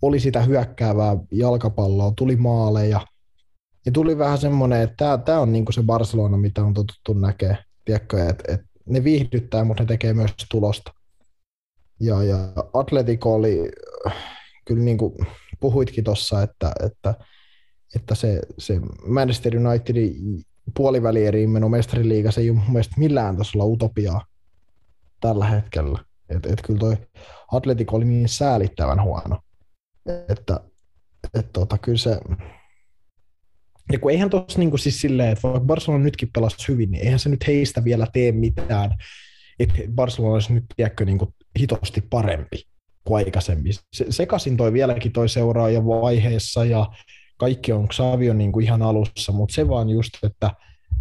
[SPEAKER 3] oli sitä hyökkäävää jalkapalloa, tuli maaleja – ja tuli vähän semmoinen, että tämä, on niinku se Barcelona, mitä on totuttu näkee, tiedätkö, että, että ne viihdyttää, mutta ne tekee myös tulosta. Ja, ja Atletico oli, kyllä niin kuin puhuitkin tuossa, että, että, että se, se Manchester Unitedin puolivälieriin meno mestariliigassa ei ole mun mielestä millään tasolla utopiaa tällä hetkellä. Et, et kyllä toi Atletico oli niin säälittävän huono, että et tota, kyllä se, ja kun eihän tuossa niin siis silleen, että vaikka Barcelona nytkin pelasi hyvin, niin eihän se nyt heistä vielä tee mitään, että Barcelona olisi nyt tiedätkö, niin kuin hitosti parempi kuin aikaisemmin. Se, sekaisin toi vieläkin toi seuraaja vaiheessa ja kaikki on Xavi on niin kuin ihan alussa, mutta se vaan just, että,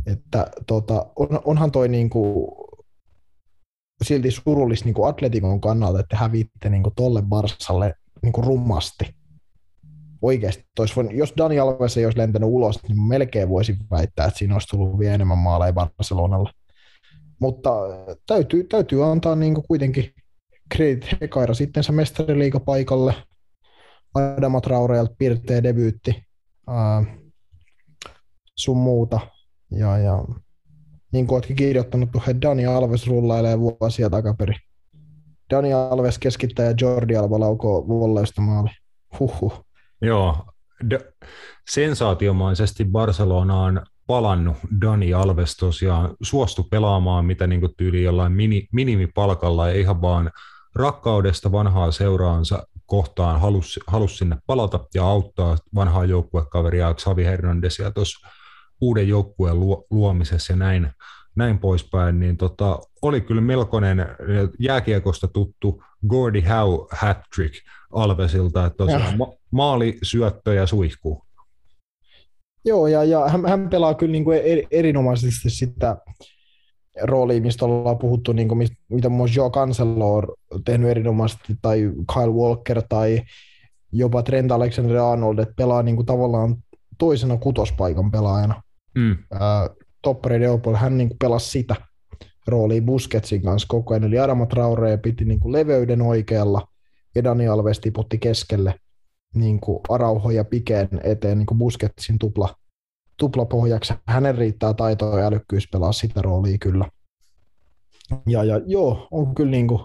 [SPEAKER 3] että tota, on, onhan toi niin kuin, silti surullista niin kuin Atletikon kannalta, että hävitte niin kuin tolle Barsalle niin kuin rummasti oikeasti, voinut, jos Dani Alves ei olisi lentänyt ulos, niin melkein voisin väittää, että siinä olisi tullut vielä enemmän maaleja Barcelonalla. Mutta täytyy, täytyy antaa niin kuin kuitenkin kredit Hekaira sitten se mestariliigapaikalle. Adama Traoreelta pirteä debyytti ää, sun muuta. Ja, ja niin kuin oletkin kirjoittanut, että Dani Alves rullailee vuosia takaperin. Dani Alves keskittää ja Jordi Alba laukoo volleista maali. Huhhuh.
[SPEAKER 1] Joo, d- sensaatiomaisesti Barcelona on palannut Dani Alves tosiaan, suostu pelaamaan mitä niin tyyli jollain mini, minimipalkalla, ei ihan vaan rakkaudesta vanhaa seuraansa kohtaan halusi, halusi sinne palata ja auttaa vanhaa joukkuekaveria Xavi Hernandezia tuossa uuden joukkueen luomisessa ja näin, näin poispäin, niin tota, oli kyllä melkoinen jääkiekosta tuttu Gordy Howe hat-trick Alvesilta, että tosiaan ma- maali, syöttö ja suihku.
[SPEAKER 3] Joo, ja, ja hän, hän pelaa kyllä niin kuin erinomaisesti sitä roolia, mistä ollaan puhuttu, niin kuin, mitä muun muassa Joe Cancelo on tehnyt erinomaisesti, tai Kyle Walker, tai jopa Trent Alexander-Arnold, että pelaa niin kuin tavallaan toisena kutospaikan pelaajana. Mm. Toppari Deopol, hän niin kuin pelasi sitä roolia Busketsin kanssa koko ajan, eli Adama Traore piti niin kuin leveyden oikealla, ja Dani Alves tiputti keskelle niin kuin Arauho ja Pikeen eteen niin kuin Busketsin tupla, tuplapohjaksi. Hänen riittää taitoa ja älykkyys pelaa sitä roolia kyllä. Ja, ja joo, on kyllä niin kuin,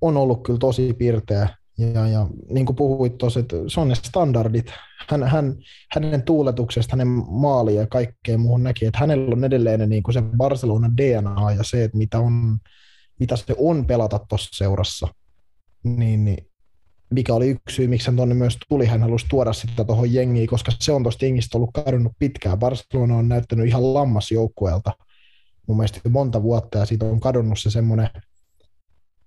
[SPEAKER 3] on ollut kyllä tosi pirteä. Ja, ja niin kuin puhuit tuossa, että se on ne standardit. Hän, hän, hänen tuuletuksesta, hänen maali ja kaikkeen muuhun näki, että hänellä on edelleen niin kuin se Barcelona DNA ja se, että mitä, on, mitä se on pelata tuossa seurassa niin, niin mikä oli yksi syy, miksi hän tuonne myös tuli. Hän halusi tuoda sitä tuohon jengiin, koska se on tuosta jengistä ollut kadonnut pitkään. Barcelona on näyttänyt ihan lammasjoukkueelta mun mielestä monta vuotta, ja siitä on kadonnut se semmoinen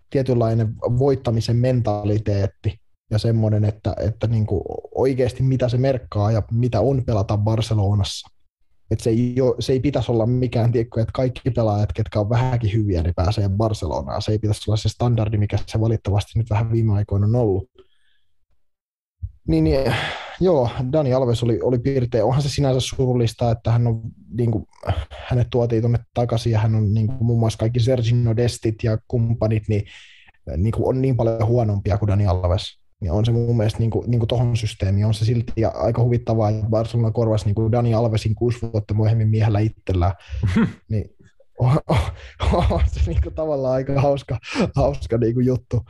[SPEAKER 3] tietynlainen voittamisen mentaliteetti ja semmoinen, että, että niin kuin oikeasti mitä se merkkaa ja mitä on pelata Barcelonassa. Että se, ei ole, se ei pitäisi olla mikään, tiekko, että kaikki pelaajat, ketkä on vähänkin hyviä, niin pääsee Barcelonaan. Se ei pitäisi olla se standardi, mikä se valitettavasti nyt vähän viime aikoina on ollut. Niin, niin joo, Dani Alves oli, oli piirtein. Onhan se sinänsä surullista, että hän on, niin kuin, hänet tuotiin tuonne takaisin ja hän on niin kuin, muun muassa kaikki Sergio Destit ja kumppanit, niin, niin kuin, on niin paljon huonompia kuin Dani Alves. Niin on se mun mielestä niin kuin, niin kuin tohon systeemiin, on se silti aika huvittavaa, että Barcelona korvasi niin kuin Dani Alvesin kuusi vuotta myöhemmin miehellä itsellään, <laughs> niin on, on, on se niin kuin tavallaan aika hauska, hauska niin kuin juttu,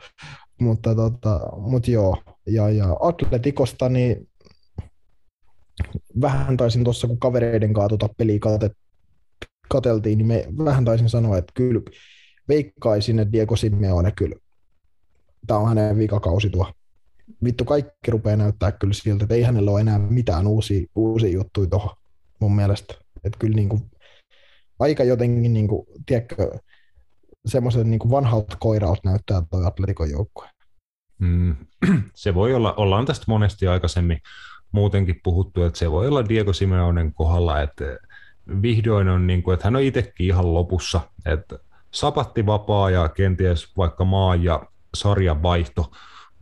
[SPEAKER 3] mutta, tota, mutta joo, ja, ja Atletikosta, niin vähän taisin tuossa, kun kavereiden kanssa tuota peliä katet, kateltiin, niin me vähän taisin sanoa, että kyllä veikkaisin, että Diego Simeone kyllä, tämä on hänen vikakausi tuo vittu kaikki rupeaa näyttää kyllä siltä, että ei hänellä ole enää mitään uusia, uusia juttuja tuohon mun mielestä. Että kyllä niin kuin, aika jotenkin, niin kuin, tiedätkö, semmoisen niin vanhalta koiralta näyttää tuo Atletikon joukkue.
[SPEAKER 1] Mm, se voi olla, ollaan tästä monesti aikaisemmin muutenkin puhuttu, että se voi olla Diego Simeonen kohdalla, että vihdoin on niin kuin, että hän on itsekin ihan lopussa, että sapatti vapaa ja kenties vaikka maa ja sarjan vaihto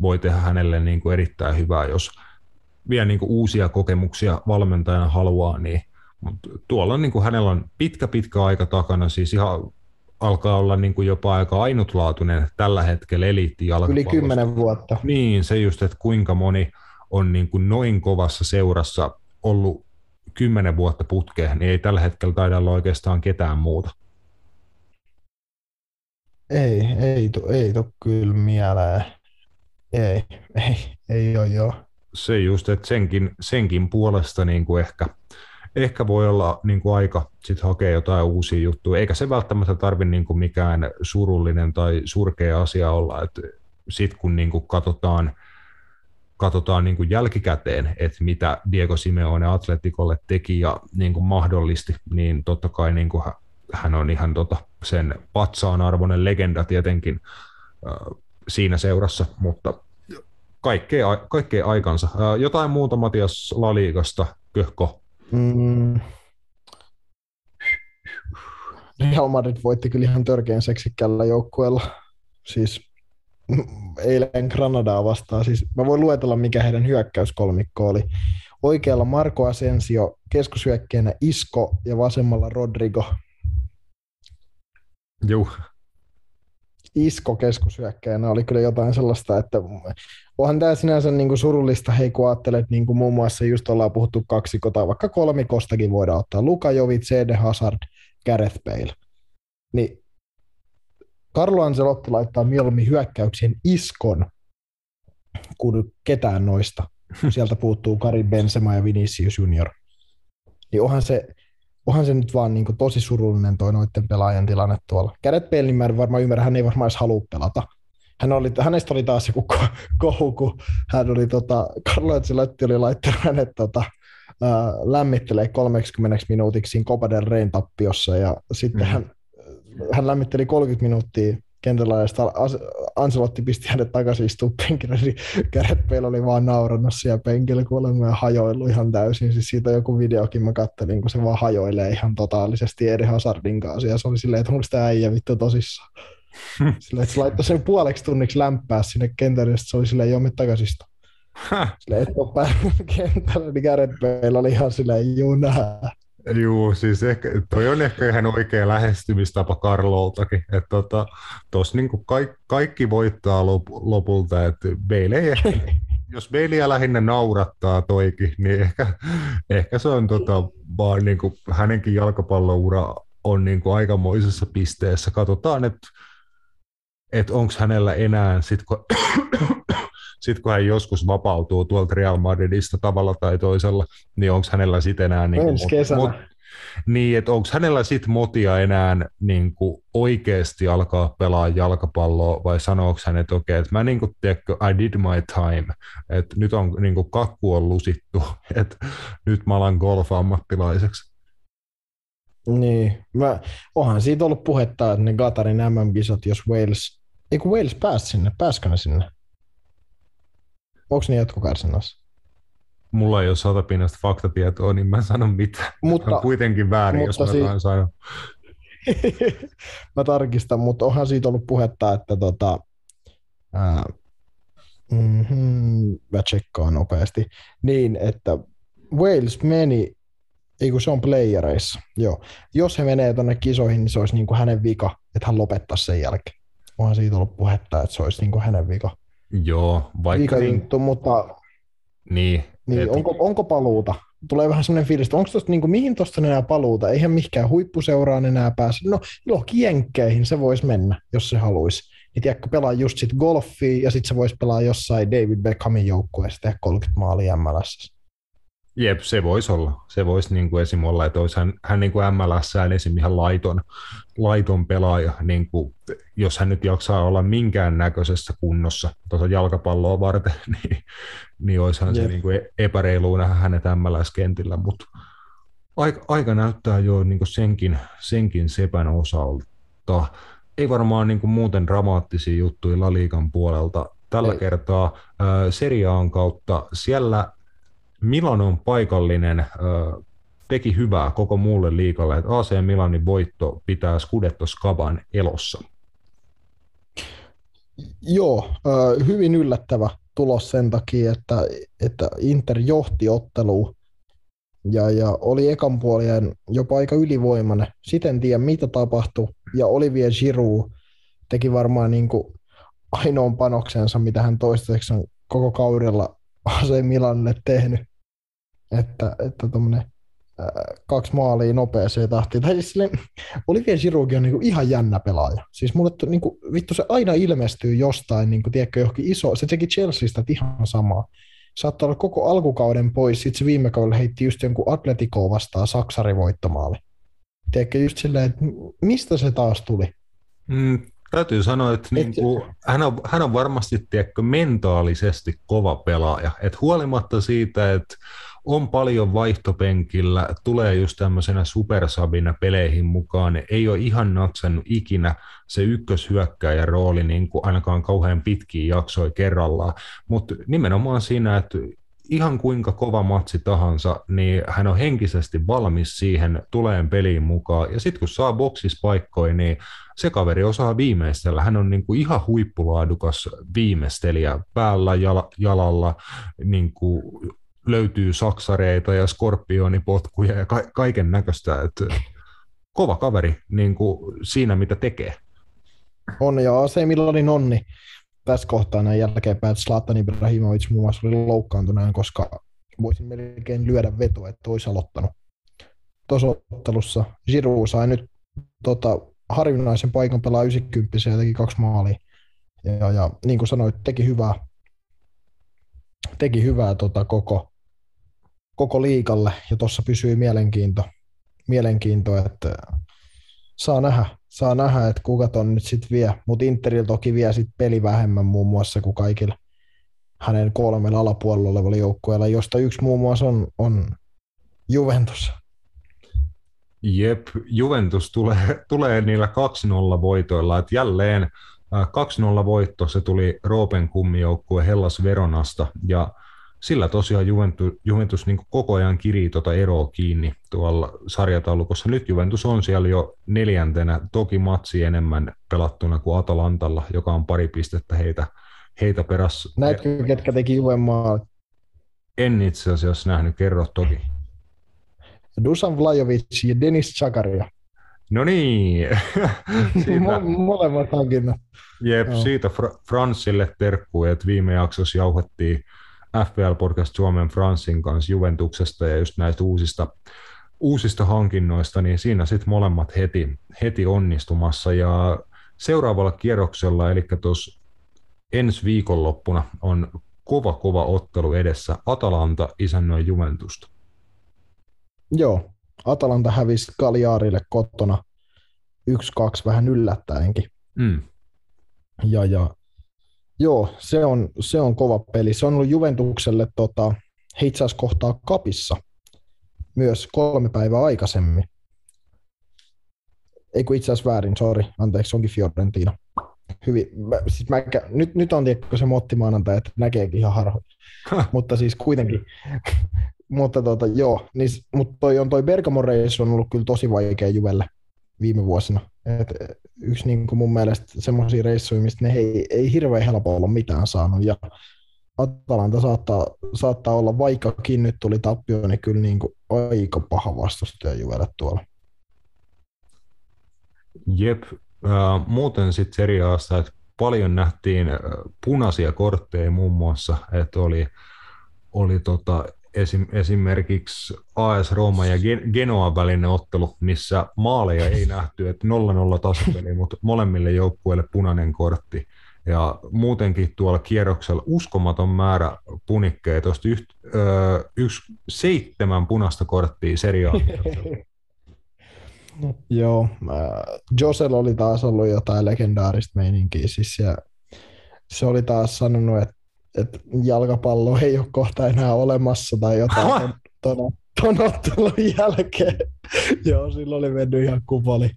[SPEAKER 1] voi tehdä hänelle niin kuin erittäin hyvää, jos vielä niin kuin uusia kokemuksia valmentajana haluaa, niin mutta tuolla niin kuin hänellä on pitkä, pitkä aika takana, siis ihan alkaa olla niin kuin jopa aika ainutlaatuinen tällä hetkellä eliitti
[SPEAKER 3] Yli kymmenen vuotta.
[SPEAKER 1] Niin, se just, että kuinka moni on niin kuin noin kovassa seurassa ollut kymmenen vuotta putkeen, niin ei tällä hetkellä taida olla oikeastaan ketään muuta.
[SPEAKER 3] Ei, ei, ei tule kyllä mieleen. Ei, ei, ei ole joo.
[SPEAKER 1] Se just, että senkin, senkin puolesta niin kuin ehkä, ehkä voi olla niin kuin aika sit hakea jotain uusia juttuja, eikä se välttämättä tarvitse niin mikään surullinen tai surkea asia olla, että sitten kun niin kuin katsotaan, katsotaan niin kuin jälkikäteen, että mitä Diego Simeone Atletikolle teki ja niin kuin mahdollisti, niin totta kai niin kuin hän on ihan tota sen patsaan arvoinen legenda tietenkin siinä seurassa, mutta kaikkea, kaikkea aikansa. Jotain muuta Matias Laliigasta, köhko? Mm.
[SPEAKER 3] Real Madrid voitti kyllä ihan törkeän seksikkäällä joukkueella. Siis eilen Granadaa vastaan. Siis mä voin luetella, mikä heidän hyökkäyskolmikko oli. Oikealla Marco Asensio, keskushyökkäjänä Isko ja vasemmalla Rodrigo.
[SPEAKER 1] Joo,
[SPEAKER 3] isko keskushyökkäjänä oli kyllä jotain sellaista, että onhan tämä sinänsä niin kuin surullista, hei kun ajattelet, niin kuin muun muassa just ollaan puhuttu kaksiko tai vaikka kolmikostakin voidaan ottaa, Luka Jovic, CD Hazard, Gareth Bale. Niin Carlo Ancelotti laittaa mieluummin hyökkäyksien iskon kuin ketään noista. Sieltä puuttuu Karim Benzema ja Vinicius Junior. Niin onhan se, onhan se nyt vaan niin kuin tosi surullinen toi noiden pelaajan tilanne tuolla. Kädet Bale, niin mä varmaan ymmärrä, hän ei varmaan edes halua pelata. Hän oli, hänestä oli taas joku kohu, kun hän oli, tota, Carlo Ancelotti oli laittanut hänet tota, ää, lämmittelee 30 minuutiksi Copa del Reyn tappiossa ja sitten mm. hän, hän lämmitteli 30 minuuttia kentällä ja sitten Anselotti pisti hänet takaisin istua penkille, niin kädet peillä oli vaan naurannut siellä penkillä kuulemma ja hajoillut ihan täysin. Siis siitä joku videokin mä kattelin, kun se vaan hajoilee ihan totaalisesti eri Hazardin kanssa ja se oli silleen, että onko tämä äijä vittu tosissaan. <laughs> Silleen, että se laittoi sen puoleksi tunniksi lämpää sinne kentälle, ja se oli silleen, joo, me takaisin Silleen, että on päällä <laughs> kentällä, niin Gareth Bale oli ihan silleen, juu, nää.
[SPEAKER 1] Joo, siis ehkä, toi on ehkä ihan oikea lähestymistapa Karloltakin, että tota, tos niinku kaikki, kaikki voittaa lop, lopulta, että Bale ei ehkä, <laughs> jos Baleä lähinnä naurattaa toikin, niin ehkä, ehkä se on tota, vaan niinku, hänenkin jalkapalloura on niinku aikamoisessa pisteessä. Katsotaan, että et onko hänellä enää, sit kun, <coughs> sit kun hän joskus vapautuu tuolta Real Madridista tavalla tai toisella, niin onko hänellä sitten enää... Niin
[SPEAKER 3] Ensi kesänä. Mut,
[SPEAKER 1] Niin, että onko hänellä sitten motia enää niin kuin oikeasti alkaa pelaa jalkapalloa vai sanooko hän, että okei, että mä niin kuin, tiedätkö, I did my time, että nyt on niin kuin kakku on lusittu, <laughs> että nyt mä alan golf-ammattilaiseksi.
[SPEAKER 3] Niin, mä, onhan siitä ollut puhetta, että ne Gatarin MM-kisat, jos Wales, ei kun Wales pääsi sinne, pääskö ne sinne? Onko ne jatkokarsinnassa?
[SPEAKER 1] Mulla ei ole satapinnasta faktatietoa, niin mä en sano mitään. Mutta, on kuitenkin väärin, jos mä si- sanon. <laughs>
[SPEAKER 3] mä tarkistan, mutta onhan siitä ollut puhetta, että tota, ää, mm-hmm, mä tsekkaan nopeasti, niin että Wales meni, ei kun se on playereissa, joo. Jos he menee tuonne kisoihin, niin se olisi niin kuin hänen vika, että hän lopettaisi sen jälkeen. Onhan siitä ollut puhetta, että se olisi niin kuin hänen vika.
[SPEAKER 1] Joo, vaikka...
[SPEAKER 3] Vika mutta
[SPEAKER 1] niin,
[SPEAKER 3] niin et... onko, onko paluuta? Tulee vähän sellainen fiilis, että onko tosta, niin kuin, mihin tuosta enää paluuta? Eihän mihinkään huippuseuraan enää pääse. No, johonkin jenkkeihin se voisi mennä, jos se haluaisi. Niin tiedätkö, pelaa just sit golfia ja sitten se voisi pelaa jossain David Beckhamin joukkueessa tehdä 30 maalia MLS.
[SPEAKER 1] Jep, se voisi olla. Se voisi niin kuin esim. olla, että olisi hän, hän niin kuin MLSään esim. ihan laiton, laiton pelaaja, niin kuin, jos hän nyt jaksaa olla minkään näköisessä kunnossa tuota jalkapalloa varten, <laughs> niin, niin olisihan Jep. se niin kuin epäreilu nähdä hänet MLS-kentillä, mutta aika, aika näyttää jo niin kuin senkin, senkin sepän osalta. Ei varmaan niin kuin muuten dramaattisia juttuja La Liigan puolelta. Tällä Ei. kertaa äh, seriaan kautta siellä Milanon paikallinen teki hyvää koko muulle liikalle, että AC Milanin voitto pitää Scudetto Skaban elossa.
[SPEAKER 3] Joo, hyvin yllättävä tulos sen takia, että, että Inter johti otteluun ja, ja oli ekan puolien jopa aika ylivoimainen. Sitten tiedä, mitä tapahtui. Ja Olivier Giroud teki varmaan niin kuin ainoan panoksensa, mitä hän toistaiseksi on koko kaudella AC Milanille tehnyt että, että tommonen, kaksi maalia nopeeseen tahtiin. Tai siis silleen, Olivier Giroud on niinku ihan jännä pelaaja. Siis mulle niinku, vittu se aina ilmestyy jostain, niinku, tiedätkö, johonkin iso. Se teki Chelseastä ihan samaa. Saattaa olla koko alkukauden pois, sitten se viime kaudella heitti just jonkun Atletico vastaan Saksari voittomaali. Tiedätkö, just silleen, että mistä se taas tuli?
[SPEAKER 1] Mm, täytyy sanoa, että niin kuin, hän, on, hän on varmasti tiedätkö, mentaalisesti kova pelaaja. Et huolimatta siitä, että on paljon vaihtopenkillä, tulee just tämmöisenä supersabina peleihin mukaan, ei ole ihan natsannut ikinä se ykköshyökkäjän rooli niin kuin ainakaan kauhean pitkiä jaksoja kerrallaan, mutta nimenomaan siinä, että ihan kuinka kova matsi tahansa, niin hän on henkisesti valmis siihen tuleen peliin mukaan. Ja sitten kun saa boksispaikkoja, niin se kaveri osaa viimeistellä. Hän on niin kuin ihan huippulaadukas viimeistelijä päällä, jalalla, niin kuin löytyy saksareita ja skorpionipotkuja ja ka- kaiken näköistä. Kova kaveri niin kuin siinä, mitä tekee.
[SPEAKER 3] On ja AC Milanin onni tässä kohtaa näin jälkeenpäin, että Zlatan Ibrahimovic muun muassa oli loukkaantuneen, koska voisin melkein lyödä vetoa, että olisi aloittanut tuossa ottelussa. Giroud sai nyt tota, harvinaisen paikan pelaa 90 ja teki kaksi maalia. Ja, ja niin kuin sanoit, teki hyvää, teki hyvää tota, koko, koko liikalle ja tuossa pysyy mielenkiinto, mielenkiinto, että saa nähdä, saa nähdä, että kuka ton nyt sitten vie, mutta Interil toki vie sitten peli vähemmän muun muassa kuin kaikilla hänen kolmella alapuolella olevalla joukkueella, josta yksi muun muassa on, on Juventus.
[SPEAKER 1] Jep, Juventus tulee, tulee niillä 2-0 voitoilla, että jälleen 2-0 voitto, se tuli Roopen kummijoukkue Hellas Veronasta, ja sillä tosiaan Juventus, Juventus niin koko ajan kirii tuota eroa kiinni tuolla sarjataulukossa. Nyt Juventus on siellä jo neljäntenä, toki matsi enemmän pelattuna kuin Atalantalla, joka on pari pistettä heitä, heitä perässä.
[SPEAKER 3] Näetkö, ketkä teki Juven
[SPEAKER 1] En itse asiassa nähnyt, kerro toki.
[SPEAKER 3] Dusan Vlajovic ja Denis Chakaria.
[SPEAKER 1] No niin. <laughs>
[SPEAKER 3] Molemmat hankinnat.
[SPEAKER 1] Jep, no. siitä Fra- Fransille terkkuja, että viime jaksossa jauhettiin FPL Podcast Suomen Fransin kanssa Juventuksesta ja just näistä uusista, uusista hankinnoista, niin siinä sitten molemmat heti, heti onnistumassa. Ja seuraavalla kierroksella, eli tuossa ensi viikonloppuna, on kova kova ottelu edessä. Atalanta isännöi Juventusta.
[SPEAKER 3] Joo, Atalanta hävisi Cagliarille kotona 1-2 vähän yllättäenkin.
[SPEAKER 1] Mm.
[SPEAKER 3] Ja, ja joo, se on, se on kova peli. Se on ollut Juventukselle tota, he itse asiassa kohtaa kapissa myös kolme päivää aikaisemmin. Ei kun itse asiassa väärin, sori, anteeksi, onkin Fiorentina. Hyvin, mä, siis mä, nyt, nyt on tiedätkö se motti maanantai, että näkeekin ihan harhoin. mutta siis kuitenkin, <laughs> mutta tota, joo, niin, mutta toi, on toi Bergamo reissu on ollut kyllä tosi vaikea Juvelle viime vuosina. Et yksi niin kuin mun mielestä semmoisia reissuja, mistä ne ei, ei hirveän helpolla mitään saanut. Ja Atalanta saattaa, saattaa olla, vaikkakin nyt tuli tappio, niin kyllä niin kuin aika paha vastustaja Juvelle tuolla.
[SPEAKER 1] Jep, äh, muuten sitten Serie että paljon nähtiin punaisia kortteja muun muassa, että oli, oli tota esim, esimerkiksi AS Rooma ja Genoa välinen ottelu, missä maaleja ei nähty, että 0-0 tasapeli, mutta molemmille joukkueille punainen kortti. Ja muutenkin tuolla kierroksella uskomaton määrä punikkeja, tuosta yht, öö, yksi seitsemän punaista korttia seriaa. <laughs>
[SPEAKER 3] Joo, Josel oli taas ollut jotain legendaarista meininkiä, siis ja se oli taas sanonut, että, että jalkapallo ei ole kohta enää olemassa tai jotain ton, ton ottelun jälkeen. <laughs> Joo, silloin oli mennyt ihan kupoli,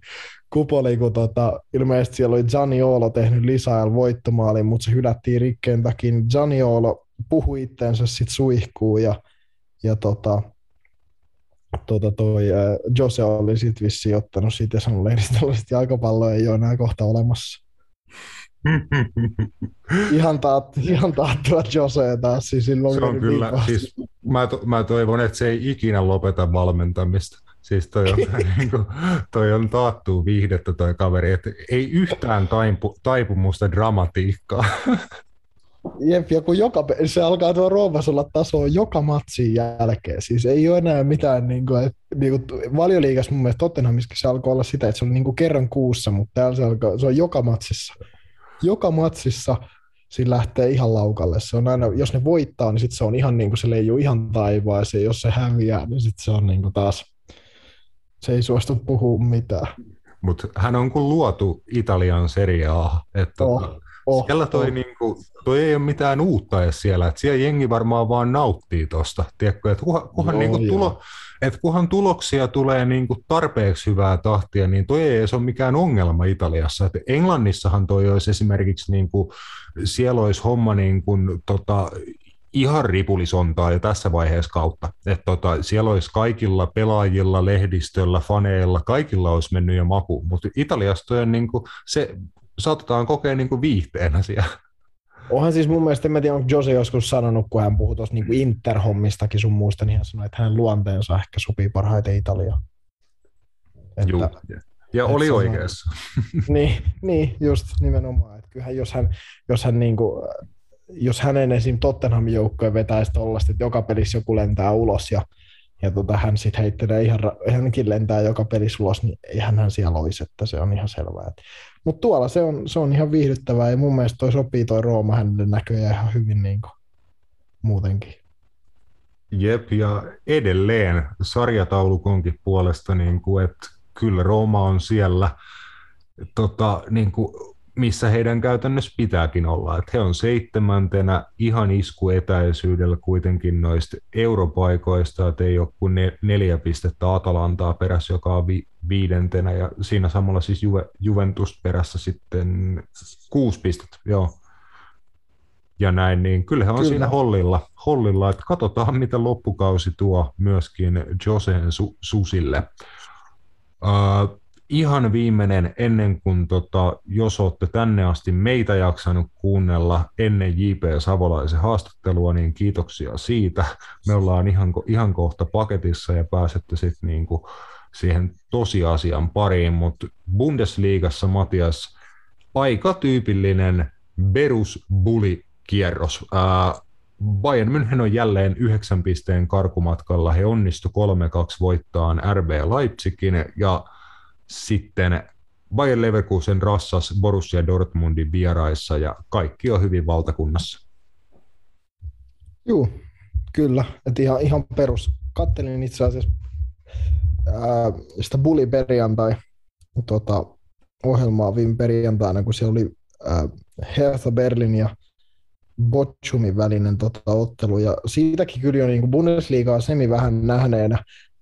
[SPEAKER 3] kupoli kun tota, ilmeisesti siellä oli Zaniolo tehnyt lisäajalla voittomaalin, mutta se hylättiin rikkeen takia. Zaniolo puhui itteensä sitten suihkuun ja, ja tota, tota toi, äh, Jose oli sitten vissiin ottanut siitä ja sanonut lehdistöllä, että jalkapallo ei ole enää kohta olemassa. <laughs> ihan, taat, ihan taattua Jose taas. Siis silloin
[SPEAKER 1] se on kyllä, niin siis, mä, to, mä toivon, että se ei ikinä lopeta valmentamista. Siis toi on, <laughs> niin kuin, toi on taattuu viihdettä toi kaveri, että ei yhtään taipu, taipumusta dramatiikkaa. <laughs>
[SPEAKER 3] Jep, ja kun joka, se alkaa tuo Roomassa olla taso joka matsin jälkeen. Siis ei ole enää mitään, niin kuin, että, niin kuin valioliigassa mun mielestä Tottenhamiskin se alkoi olla sitä, että se on niin kuin kerran kuussa, mutta täällä se, alkaa, se on joka matsissa. Joka matsissa siinä lähtee ihan laukalle. Se on aina, jos ne voittaa, niin sit se on ihan niin kuin se leijuu ihan taivaaseen. Jos se häviää, niin sitten se on niin kuin taas, se ei suostu puhua mitään.
[SPEAKER 1] Mutta hän on kuin luotu Italian Serie A. Että oh Oh, siellä toi, oh. niinku, toi ei ole mitään uutta edes siellä, että siellä jengi varmaan vaan nauttii tuosta, tiedätkö, että kuhan, kuhan, joo, niinku tulo, että kuhan tuloksia tulee niinku tarpeeksi hyvää tahtia, niin toi ei edes ole mikään ongelma Italiassa. Et Englannissahan toi olisi esimerkiksi, niinku, siellä olisi homma niinku, tota, ihan ripulisontaa jo tässä vaiheessa kautta. Et tota, siellä olisi kaikilla pelaajilla, lehdistöllä, faneilla, kaikilla olisi mennyt jo maku, mutta Italiasta on niin kuin, se saatetaan kokea niin kuin viihteenä siellä.
[SPEAKER 3] Onhan siis mun mielestä, en tiedä, onko Jose joskus sanonut, kun hän puhui tuossa niin Interhommistakin sun muista, niin hän sanoi, että hänen luonteensa ehkä sopii parhaiten Italiaan.
[SPEAKER 1] Joo, ja oli oikeassa. <laughs>
[SPEAKER 3] niin, niin, just nimenomaan. Että kyllähän jos hän, jos hän niin kuin, jos hänen esim. Tottenhamin joukkojen vetäisi tollaista, että joka pelissä joku lentää ulos ja ja tota, hän sitten heittelee ihan, hänkin lentää joka pelissä ulos, niin eihän hän siellä olisi, että se on ihan selvää. Mutta tuolla se on, se on ihan viihdyttävää ja mun mielestä toi sopii toi Rooma hänelle näköjään ihan hyvin niin kuin, muutenkin.
[SPEAKER 1] Jep, ja edelleen sarjataulukonkin puolesta, niin kuin, että kyllä Rooma on siellä tota, niin kuin missä heidän käytännössä pitääkin olla. Että he on seitsemäntenä ihan iskuetäisyydellä kuitenkin noista europaikoista, että ei ole kuin neljä pistettä Atalantaa perässä, joka on vi- viidentenä, ja siinä samalla siis Juve, Juventus perässä sitten kuusi pistettä, joo. Ja näin, niin kyllähän on Kyllä. siinä hollilla, hollilla, että katsotaan, mitä loppukausi tuo myöskin Joseen su- Susille. Uh, ihan viimeinen ennen kuin, tota, jos olette tänne asti meitä jaksanut kuunnella ennen J.P. Savolaisen haastattelua, niin kiitoksia siitä. Me ollaan ihan, ihan kohta paketissa ja pääsette sitten niinku siihen tosiasian pariin, mutta Bundesliigassa Matias aika tyypillinen Berus Bulli kierros. Bayern München on jälleen yhdeksän pisteen karkumatkalla. He onnistu 3-2 voittaan RB Leipzigin ja sitten Bayer Leverkusen rassas Borussia Dortmundin vieraissa ja kaikki on hyvin valtakunnassa.
[SPEAKER 3] Joo, kyllä. Et ihan, ihan perus. Kattelin itse asiassa ää, sitä Bulli perjantai tota, ohjelmaa viime perjantaina, kun siellä oli ää, Hertha Berlin ja Bochumin välinen tota, ottelu, ja siitäkin kyllä jo niin Bundesliigaa semi vähän nähneenä,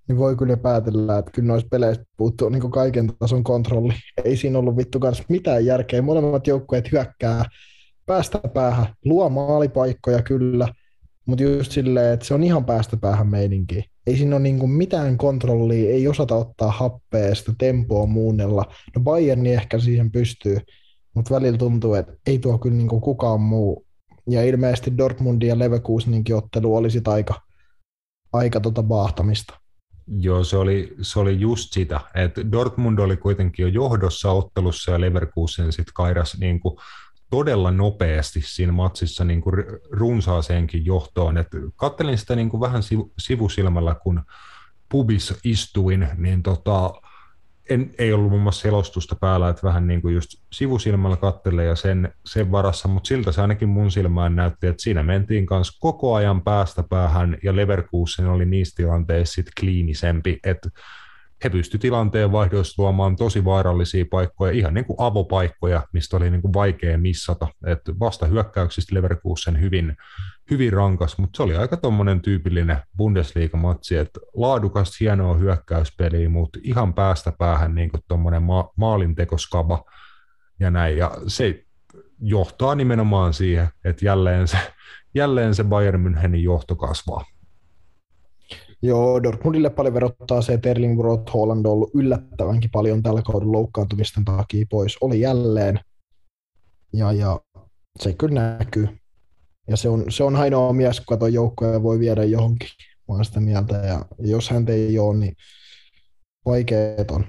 [SPEAKER 3] niin voi kyllä päätellä, että kyllä noissa peleissä puuttuu niin kaiken tason kontrolli. Ei siinä ollut vittu kanssa mitään järkeä. Molemmat joukkueet hyökkää päästä päähän, luo maalipaikkoja kyllä, mutta just silleen, että se on ihan päästä päähän meininki. Ei siinä ole niinku mitään kontrollia, ei osata ottaa happea, sitä tempoa muunnella. No Bayerni ehkä siihen pystyy, mutta välillä tuntuu, että ei tuo kyllä niinku kukaan muu. Ja ilmeisesti Dortmundin ja Leverkuseninkin ottelu olisi aika, aika tota baahtamista.
[SPEAKER 1] Joo, se oli, se oli just sitä, että Dortmund oli kuitenkin jo johdossa ottelussa ja Leverkusen sitten kairas niin kuin todella nopeasti siinä matsissa niin kuin runsaaseenkin johtoon. Et kattelin sitä niin kuin vähän sivusilmällä, kun pubissa istuin, niin tota, en, ei ollut muun muassa selostusta päällä, että vähän niin kuin just sivusilmällä kattelee ja sen, sen varassa, mutta siltä se ainakin mun silmään näytti, että siinä mentiin kanssa koko ajan päästä päähän ja Leverkusen oli niissä tilanteissa sitten kliinisempi, että he pystyivät tilanteen vaihdoissa luomaan tosi vaarallisia paikkoja, ihan niin kuin avopaikkoja, mistä oli niin kuin vaikea missata. että vasta hyökkäyksistä Leverkusen hyvin, hyvin rankas, mutta se oli aika tuommoinen tyypillinen Bundesliga-matsi, että laadukas, hienoa hyökkäyspeliä, mutta ihan päästä päähän niin tuommoinen ma- maalintekoskaba ja näin. Ja se johtaa nimenomaan siihen, että jälleen se, jälleen se Bayern Münchenin johto kasvaa.
[SPEAKER 3] Joo, Dortmundille paljon verottaa se, että Erling Holland on ollut yllättävänkin paljon tällä kaudella loukkaantumisten takia pois. Oli jälleen. Ja, ja se kyllä näkyy. Ja se on, se on ainoa mies, kuka tuon joukkoja voi viedä johonkin. Mä sitä mieltä. Ja jos hän ei ole, niin vaikeet on.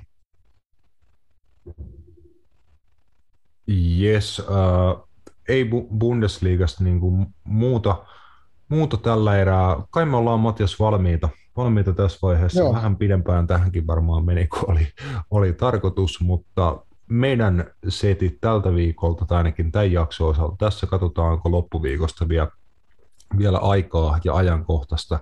[SPEAKER 1] Yes, uh, ei Bundesliigasta niin kuin muuta, muuta tällä erää. Kai me ollaan Matias valmiita valmiita tässä vaiheessa. Joo. Vähän pidempään tähänkin varmaan meni, kun oli, oli tarkoitus, mutta meidän setit tältä viikolta, tai ainakin tämän jakson osalta, tässä katsotaanko loppuviikosta vielä, vielä aikaa ja ajankohtaista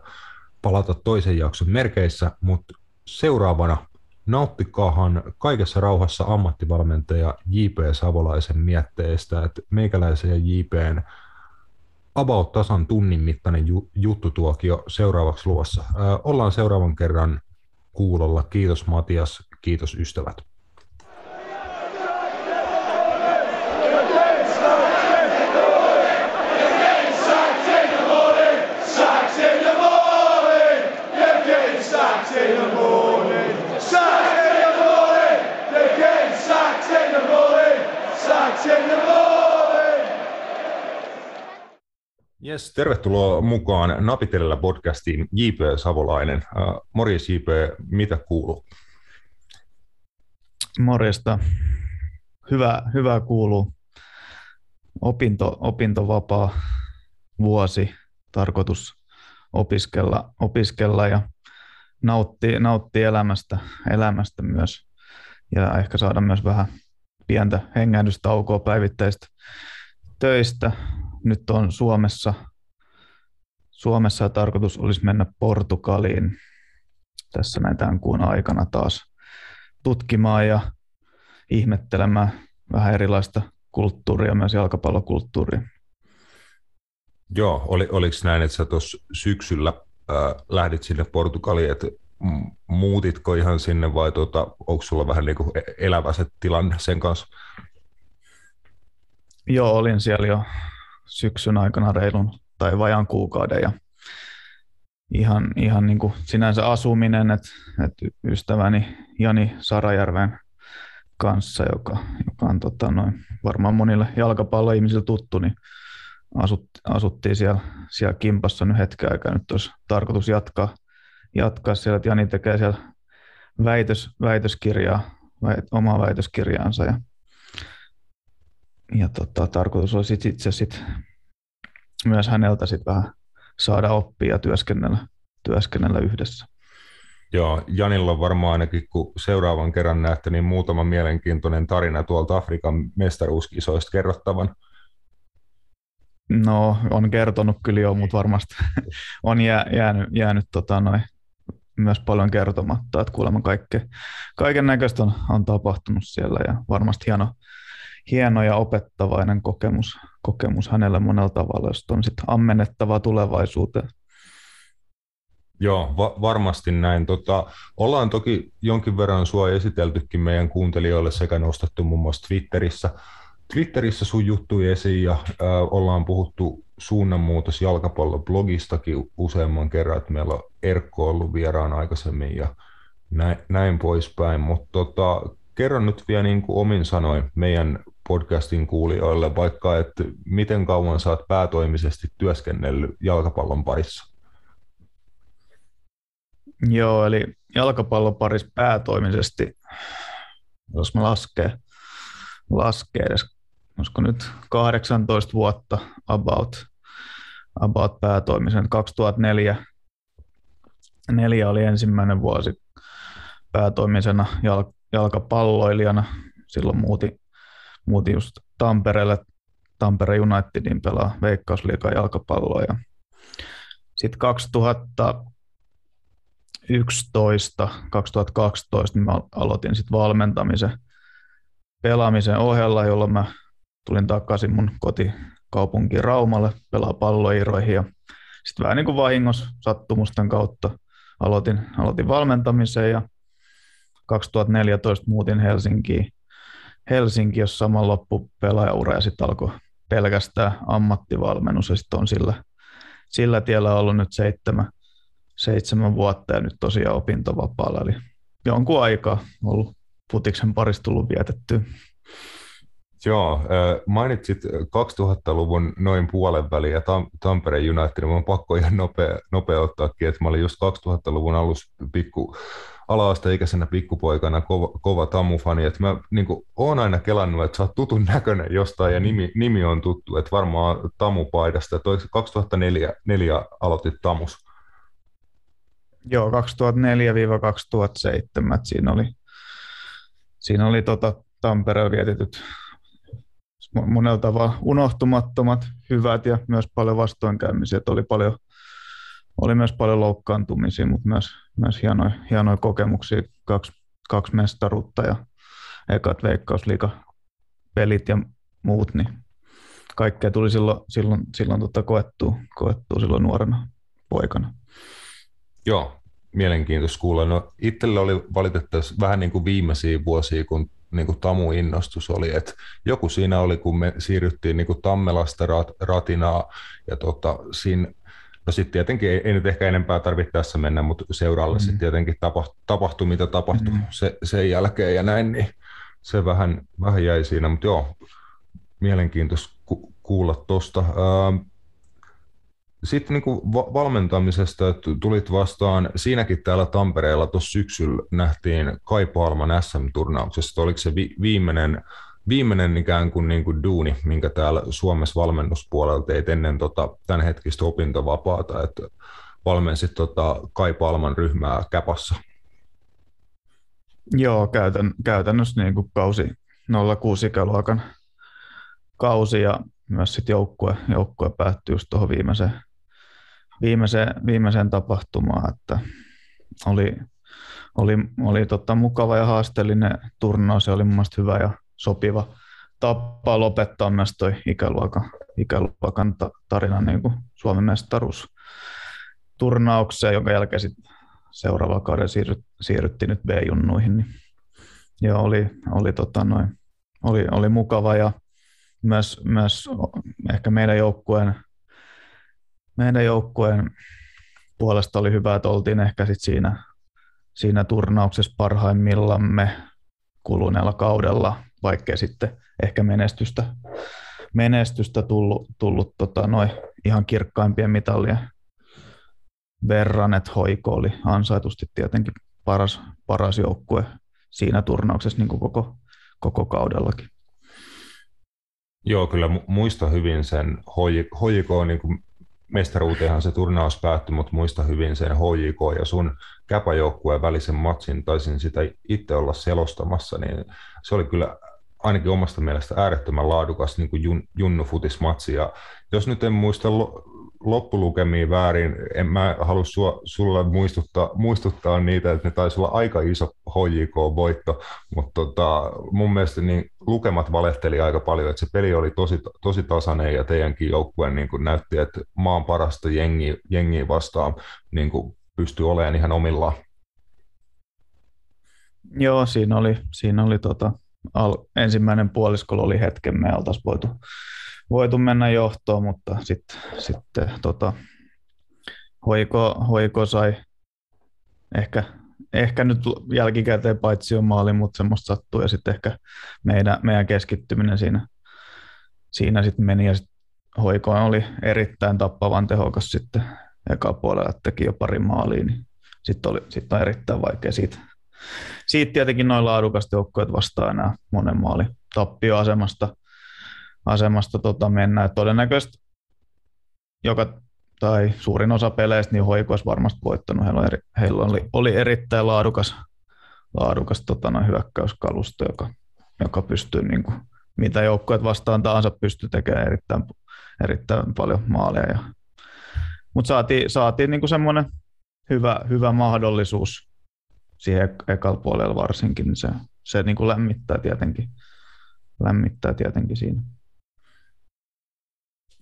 [SPEAKER 1] palata toisen jakson merkeissä, mutta seuraavana nauttikaahan kaikessa rauhassa ammattivalmentaja J.P. Savolaisen mietteestä, että meikäläisen ja J.P.n about tasan tunnin mittainen ju- juttutuokio seuraavaksi luossa. Ö, ollaan seuraavan kerran kuulolla. Kiitos Matias, kiitos ystävät. Yes, tervetuloa mukaan Napitellä podcastiin J.P. Savolainen. Uh, morjes J.P., mitä kuuluu?
[SPEAKER 5] Morjesta. Hyvä, hyvä kuuluu. Opinto, opintovapaa vuosi, tarkoitus opiskella, opiskella ja nauttia, nauttia elämästä, elämästä myös ja ehkä saada myös vähän pientä hengähdystaukoa päivittäistä töistä, nyt on Suomessa, Suomessa tarkoitus olisi mennä Portugaliin tässä näin tämän kuun aikana taas tutkimaan ja ihmettelemään vähän erilaista kulttuuria, myös jalkapallokulttuuria.
[SPEAKER 1] Joo, oli, oliko näin, että sä tuossa syksyllä äh, lähdit sinne Portugaliin, että muutitko ihan sinne vai tuota, onko sulla vähän niin elävä se tilanne sen kanssa?
[SPEAKER 5] Joo, olin siellä jo syksyn aikana reilun tai vajan kuukauden ja ihan, ihan niin kuin sinänsä asuminen, että, että ystäväni Jani Sarajärven kanssa, joka, joka on tota, noin, varmaan monille jalkapalloihmisille tuttu, niin asut, asuttiin siellä, siellä kimpassa nyt hetken aikaa. Nyt olisi tarkoitus jatkaa, jatkaa siellä, että Jani tekee siellä väitös, väitöskirjaa, väit, omaa väitöskirjaansa ja ja tota, tarkoitus olisi itse sit myös häneltä sit vähän saada oppia ja työskennellä, työskennellä yhdessä.
[SPEAKER 1] Joo, Janilla on varmaan ainakin, kun seuraavan kerran näette, niin muutama mielenkiintoinen tarina tuolta Afrikan mestaruuskisoista kerrottavan.
[SPEAKER 5] No, on kertonut kyllä jo, mutta varmasti <laughs> on jää, jäänyt, jäänyt tota, noin myös paljon kertomatta, että kuulemma kaikke, kaiken näköistä on, on tapahtunut siellä ja varmasti hieno, hieno ja opettavainen kokemus, kokemus hänelle monella tavalla, josta on sitten ammennettava tulevaisuuteen.
[SPEAKER 1] Joo, va- varmasti näin. Tota, ollaan toki jonkin verran sua esiteltykin meidän kuuntelijoille sekä nostettu muun muassa Twitterissä. Twitterissä sun juttu esiin ja äh, ollaan puhuttu suunnanmuutos jalkapalloblogistakin useamman kerran, että meillä on Erkko ollut vieraan aikaisemmin ja näin, näin poispäin, mutta tota, kerron nyt vielä niin kuin omin sanoin meidän podcastin kuulijoille vaikka, että miten kauan oot päätoimisesti työskennellyt jalkapallon parissa?
[SPEAKER 5] Joo, eli jalkapallon parissa päätoimisesti, jos mä laskee, laskee edes, olisiko nyt 18 vuotta about, about päätoimisen. 2004 neljä oli ensimmäinen vuosi päätoimisena jalk- jalkapalloilijana. Silloin muuti, muuti just Tampereelle, Tampere Unitedin pelaa Veikkausliikan jalkapalloa. Ja sitten 2011, 2012 niin mä aloitin sitten valmentamisen pelaamisen ohella, jolloin mä tulin takaisin mun kotikaupunkiin Raumalle pelaa palloiroihin ja sitten vähän niin kuin vahingossa sattumusten kautta aloitin, aloitin valmentamisen ja 2014 muutin Helsinkiin, Helsinki, jos sama loppu pelaajaura ja sitten alkoi pelkästään ammattivalmennus ja sitten on sillä, sillä tiellä ollut nyt seitsemän, seitsemän vuotta ja nyt tosiaan opintovapaalla, eli jonkun aikaa ollut futiksen parissa tullut vietettyä.
[SPEAKER 1] Joo, mainitsit 2000-luvun noin puolen väliin ja Tampereen United, mä on pakko ihan nopea, nopeuttaakin, että mä olin just 2000-luvun alussa pikku ala-asteikäisenä pikkupoikana kova, kova Tamu-fani, että mä niin kuin, oon aina kelannut, että sä oot tutun näköinen jostain ja nimi, nimi on tuttu, että varmaan Tamu-paidasta. Toi 2004 neljä aloitit Tamus.
[SPEAKER 5] Joo, 2004-2007, siinä oli, siinä oli tota Tampereella vietetyt monella tavalla unohtumattomat, hyvät ja myös paljon vastoinkäymisiä. Että oli, paljon, oli myös paljon loukkaantumisia, mutta myös, myös hienoja, hienoja kokemuksia. Kaksi, kaksi mestaruutta ja ekat veikkausliiga pelit ja muut, niin kaikkea tuli silloin, silloin, silloin tota koettua, koettua silloin nuorena poikana.
[SPEAKER 1] Joo, mielenkiintoista kuulla. No, itselle oli valitettavasti vähän niin kuin viimeisiä vuosia, kun niin kuin Tamu innostus oli, että joku siinä oli, kun me siirryttiin niin kuin Tammelasta rat, ratinaa, ja tota, siinä, no sitten tietenkin ei, ei, nyt ehkä enempää tarvitse tässä mennä, mutta seuraalle mm. sitten tietenkin tapahtui, tapahtui, mitä tapahtui mm. se, sen jälkeen ja näin, niin se vähän, vähän jäi siinä, mutta joo, mielenkiintoista ku, kuulla tuosta. Ähm, sitten niin valmentamisesta että tulit vastaan, siinäkin täällä Tampereella tuossa syksyllä nähtiin Kai Palman SM-turnauksessa, oliko se vi- viimeinen, viimeinen ikään kuin, niin kuin duuni, minkä täällä Suomessa valmennuspuolella teit ennen tota, tämän hetkistä opintovapaata, että valmensit tota Kai Palman ryhmää Käpassa.
[SPEAKER 5] Joo, käytän, käytännössä niin kuin kausi 06 ikäluokan kausi ja myös sitten joukkue, joukkue päättyi just tuohon viimeiseen viimeiseen, viimeiseen tapahtumaan, että oli, oli, oli tota mukava ja haasteellinen turnaus, se oli mun mielestä hyvä ja sopiva tapa lopettaa myös toi ikäluokan, ikäluokan tarina niin kuin Suomen mestaruus turnaukseen, jonka jälkeen sit seuraava kauden siirry, siirryttiin nyt B-junnuihin. Niin joo, oli, oli, tota noin, oli, oli mukava ja myös, myös ehkä meidän joukkueen meidän joukkueen puolesta oli hyvä, että oltiin ehkä sit siinä, siinä turnauksessa parhaimmillamme kuluneella kaudella, vaikkei sitten ehkä menestystä, menestystä tullut, tullut tota, noin ihan kirkkaimpien mitallien verran, että Hoiko oli ansaitusti tietenkin paras, paras joukkue siinä turnauksessa niin kuin koko, koko kaudellakin.
[SPEAKER 1] Joo, kyllä muista hyvin sen. On niin kuin mestaruuteenhan se turnaus päättyi, mutta muista hyvin sen HJK ja sun käpäjoukkueen välisen matsin, taisin sitä itse olla selostamassa, niin se oli kyllä ainakin omasta mielestä äärettömän laadukas niin kuin jun, junnufutismatsi. Ja jos nyt en muista loppulukemiin väärin. En mä halua sua, sulla muistuttaa, muistuttaa niitä, että ne taisi olla aika iso HJK-voitto, mutta tota, mun mielestä niin lukemat valehteli aika paljon, että se peli oli tosi, tosi tasainen ja teidänkin joukkue niin näytti, että maan parasta jengiä, jengiä vastaan niin pystyi olemaan ihan omillaan.
[SPEAKER 5] Joo, siinä oli, siinä oli tota, al, ensimmäinen puolisko oli hetken, me oltaisiin voitu, voitu mennä johtoon, mutta sitten sit, tota, hoiko, hoiko sai ehkä, ehkä nyt jälkikäteen paitsi on maali, mutta semmoista sattuu ja sitten ehkä meidän, meidän keskittyminen siinä, siinä sitten meni ja sit hoiko oli erittäin tappavan tehokas sitten eka puolella, teki jo pari maalia, niin sitten sit on erittäin vaikea siitä siitä tietenkin noin laadukasta joukkoja vastaan enää monen maali tappioasemasta asemasta tota mennä. Et todennäköisesti joka, tai suurin osa peleistä niin hoiko olisi varmasti voittanut. Heillä, eri, heillä oli, oli, erittäin laadukas, laadukas tota, noin hyökkäyskalusto, joka, joka pystyy niin kuin, mitä joukkoja vastaan tahansa pystyy tekemään erittäin, erittäin paljon maaleja. Mutta saatiin, saatiin niin semmoinen hyvä, hyvä mahdollisuus siihen ekalla puolella varsinkin, niin se, se niin kuin lämmittää, tietenkin, lämmittää tietenkin siinä.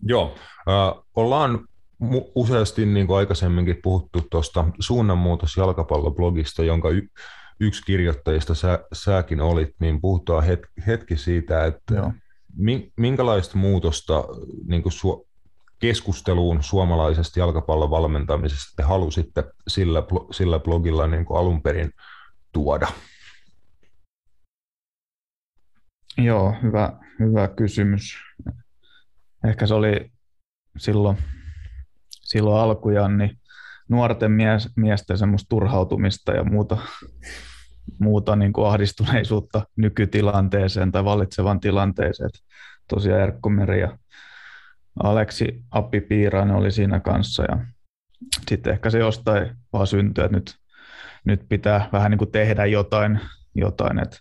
[SPEAKER 1] Joo, äh, ollaan useasti niin kuin aikaisemminkin puhuttu tuosta suunnanmuutos jalkapalloblogista, jonka y- yksi kirjoittajista sä, säkin olit, niin puhutaan het- hetki siitä, että Joo. minkälaista muutosta niin kuin su- keskusteluun suomalaisesta jalkapallon valmentamisesta te halusitte sillä, sillä blogilla niin kuin alun perin tuoda?
[SPEAKER 5] Joo, hyvä, hyvä kysymys. Ehkä se oli silloin, silloin alkujaan niin nuorten mies, miesten semmoista turhautumista ja muuta, muuta niin kuin ahdistuneisuutta nykytilanteeseen tai vallitsevan tilanteeseen. Tosiaan Erkko Meri ja Aleksi Appi Piirainen oli siinä kanssa ja sitten ehkä se jostain vaan syntyi, että nyt, nyt pitää vähän niin kuin tehdä jotain, jotain että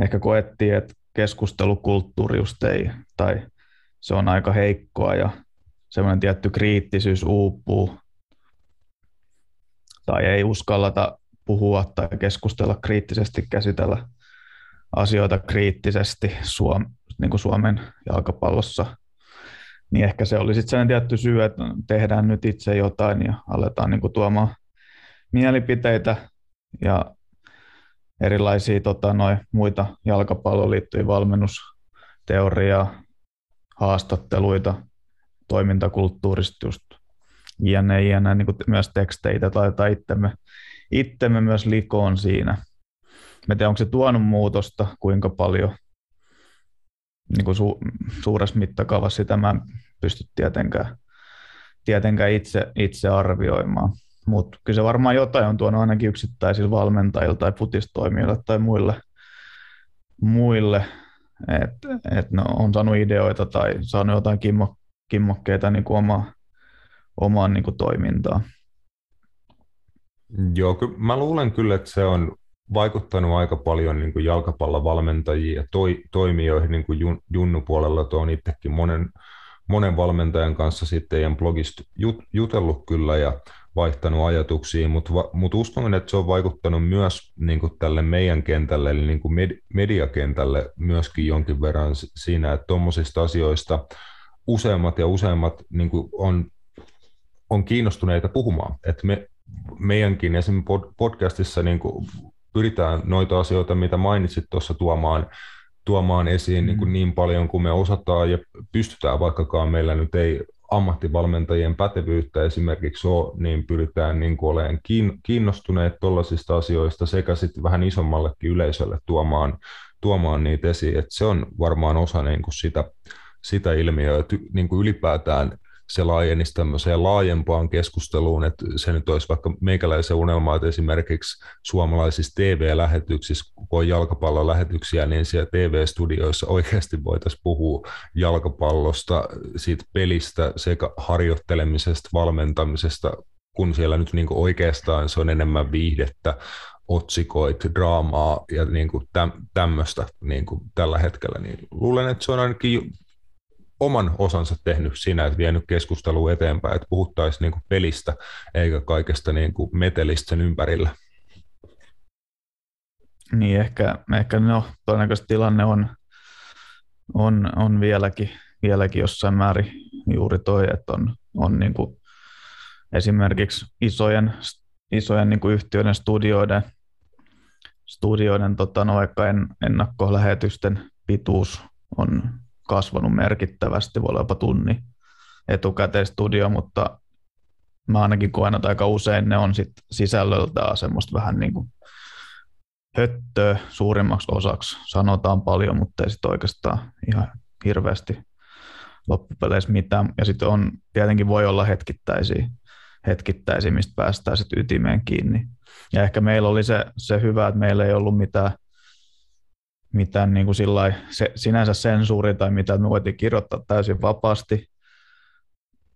[SPEAKER 5] ehkä koettiin, että keskustelukulttuuri just ei, tai se on aika heikkoa ja semmoinen tietty kriittisyys uupuu. Tai ei uskallata puhua tai keskustella kriittisesti, käsitellä asioita kriittisesti Suom, niin kuin Suomen jalkapallossa – niin ehkä se oli sitten sellainen tietty syy, että tehdään nyt itse jotain ja aletaan niin kuin tuomaan mielipiteitä ja erilaisia tota, noi, muita jalkapalloon liittyviä valmennusteoriaa, haastatteluita, toimintakulttuurista just jne, jne niin kuin myös teksteitä tai itsemme, itsemme myös likoon siinä. Mä tiedän, onko se tuonut muutosta, kuinka paljon niin kuin su, suuressa mittakaavassa sitä mä en pysty tietenkään, tietenkään itse, itse arvioimaan. Mutta kyllä se varmaan jotain on tuonut ainakin yksittäisillä valmentajilla tai futistoimijoilla tai muille, muille että et no, on saanut ideoita tai saanut jotain kimmo, kimmokkeita niin kuin oma, omaan niin kuin toimintaan.
[SPEAKER 1] Joo, mä luulen kyllä, että se on vaikuttanut aika paljon niin kuin jalkapallovalmentajiin ja toi, toimijoihin niin kuin jun, junnupuolella. Tuo on itsekin monen, monen valmentajan kanssa sitten teidän blogista jut, jutellut kyllä ja vaihtanut ajatuksia, mutta mut uskon, että se on vaikuttanut myös niin kuin tälle meidän kentälle, eli niin kuin med, mediakentälle myöskin jonkin verran siinä, että tuommoisista asioista useammat ja useammat niin kuin on, on kiinnostuneita puhumaan. Et me, meidänkin esimerkiksi podcastissa niin kuin pyritään noita asioita, mitä mainitsit tuossa tuomaan, tuomaan esiin mm. niin, kuin niin paljon kuin me osataan ja pystytään, vaikkakaan meillä nyt ei ammattivalmentajien pätevyyttä esimerkiksi ole, niin pyritään niin kuin olemaan kiinnostuneet tuollaisista asioista sekä sitten vähän isommallekin yleisölle tuomaan, tuomaan niitä esiin. että se on varmaan osa niin kuin sitä, sitä ilmiöä, että niin kuin ylipäätään se laajenisi tämmöiseen laajempaan keskusteluun, että se nyt olisi vaikka meikäläisen unelma, että esimerkiksi suomalaisissa TV-lähetyksissä, kun on jalkapallon lähetyksiä, niin siellä TV-studioissa oikeasti voitaisiin puhua jalkapallosta, siitä pelistä sekä harjoittelemisesta, valmentamisesta, kun siellä nyt niin oikeastaan se on enemmän viihdettä, otsikoit, draamaa ja niin kuin täm, tämmöistä niin kuin tällä hetkellä, niin luulen, että se on ainakin oman osansa tehnyt siinä, että vienyt keskustelua eteenpäin, että puhuttaisiin niin kuin pelistä eikä kaikesta niin kuin metelistä sen ympärillä.
[SPEAKER 5] Niin ehkä, ehkä no, todennäköisesti tilanne on, on, on vieläkin, vieläkin jossain määrin juuri toi, että on, on niin kuin esimerkiksi isojen, isojen niin kuin yhtiöiden studioiden, studioiden tota, no, en, ennakkolähetysten pituus on kasvanut merkittävästi, voi olla jopa tunni etukäteistudio, mutta mä ainakin koen, että aika usein ne on sit sisällöltään semmoista vähän niin kuin höttöä suurimmaksi osaksi. Sanotaan paljon, mutta ei sitten oikeastaan ihan hirveästi loppupeleissä mitään. Ja sitten on, tietenkin voi olla hetkittäisiä, hetkittäisiä mistä päästään sitten ytimeen kiinni. Ja ehkä meillä oli se, se hyvä, että meillä ei ollut mitään, mitään niin kuin sillai, se, sinänsä sensuuri tai mitä, me voitiin kirjoittaa täysin vapaasti,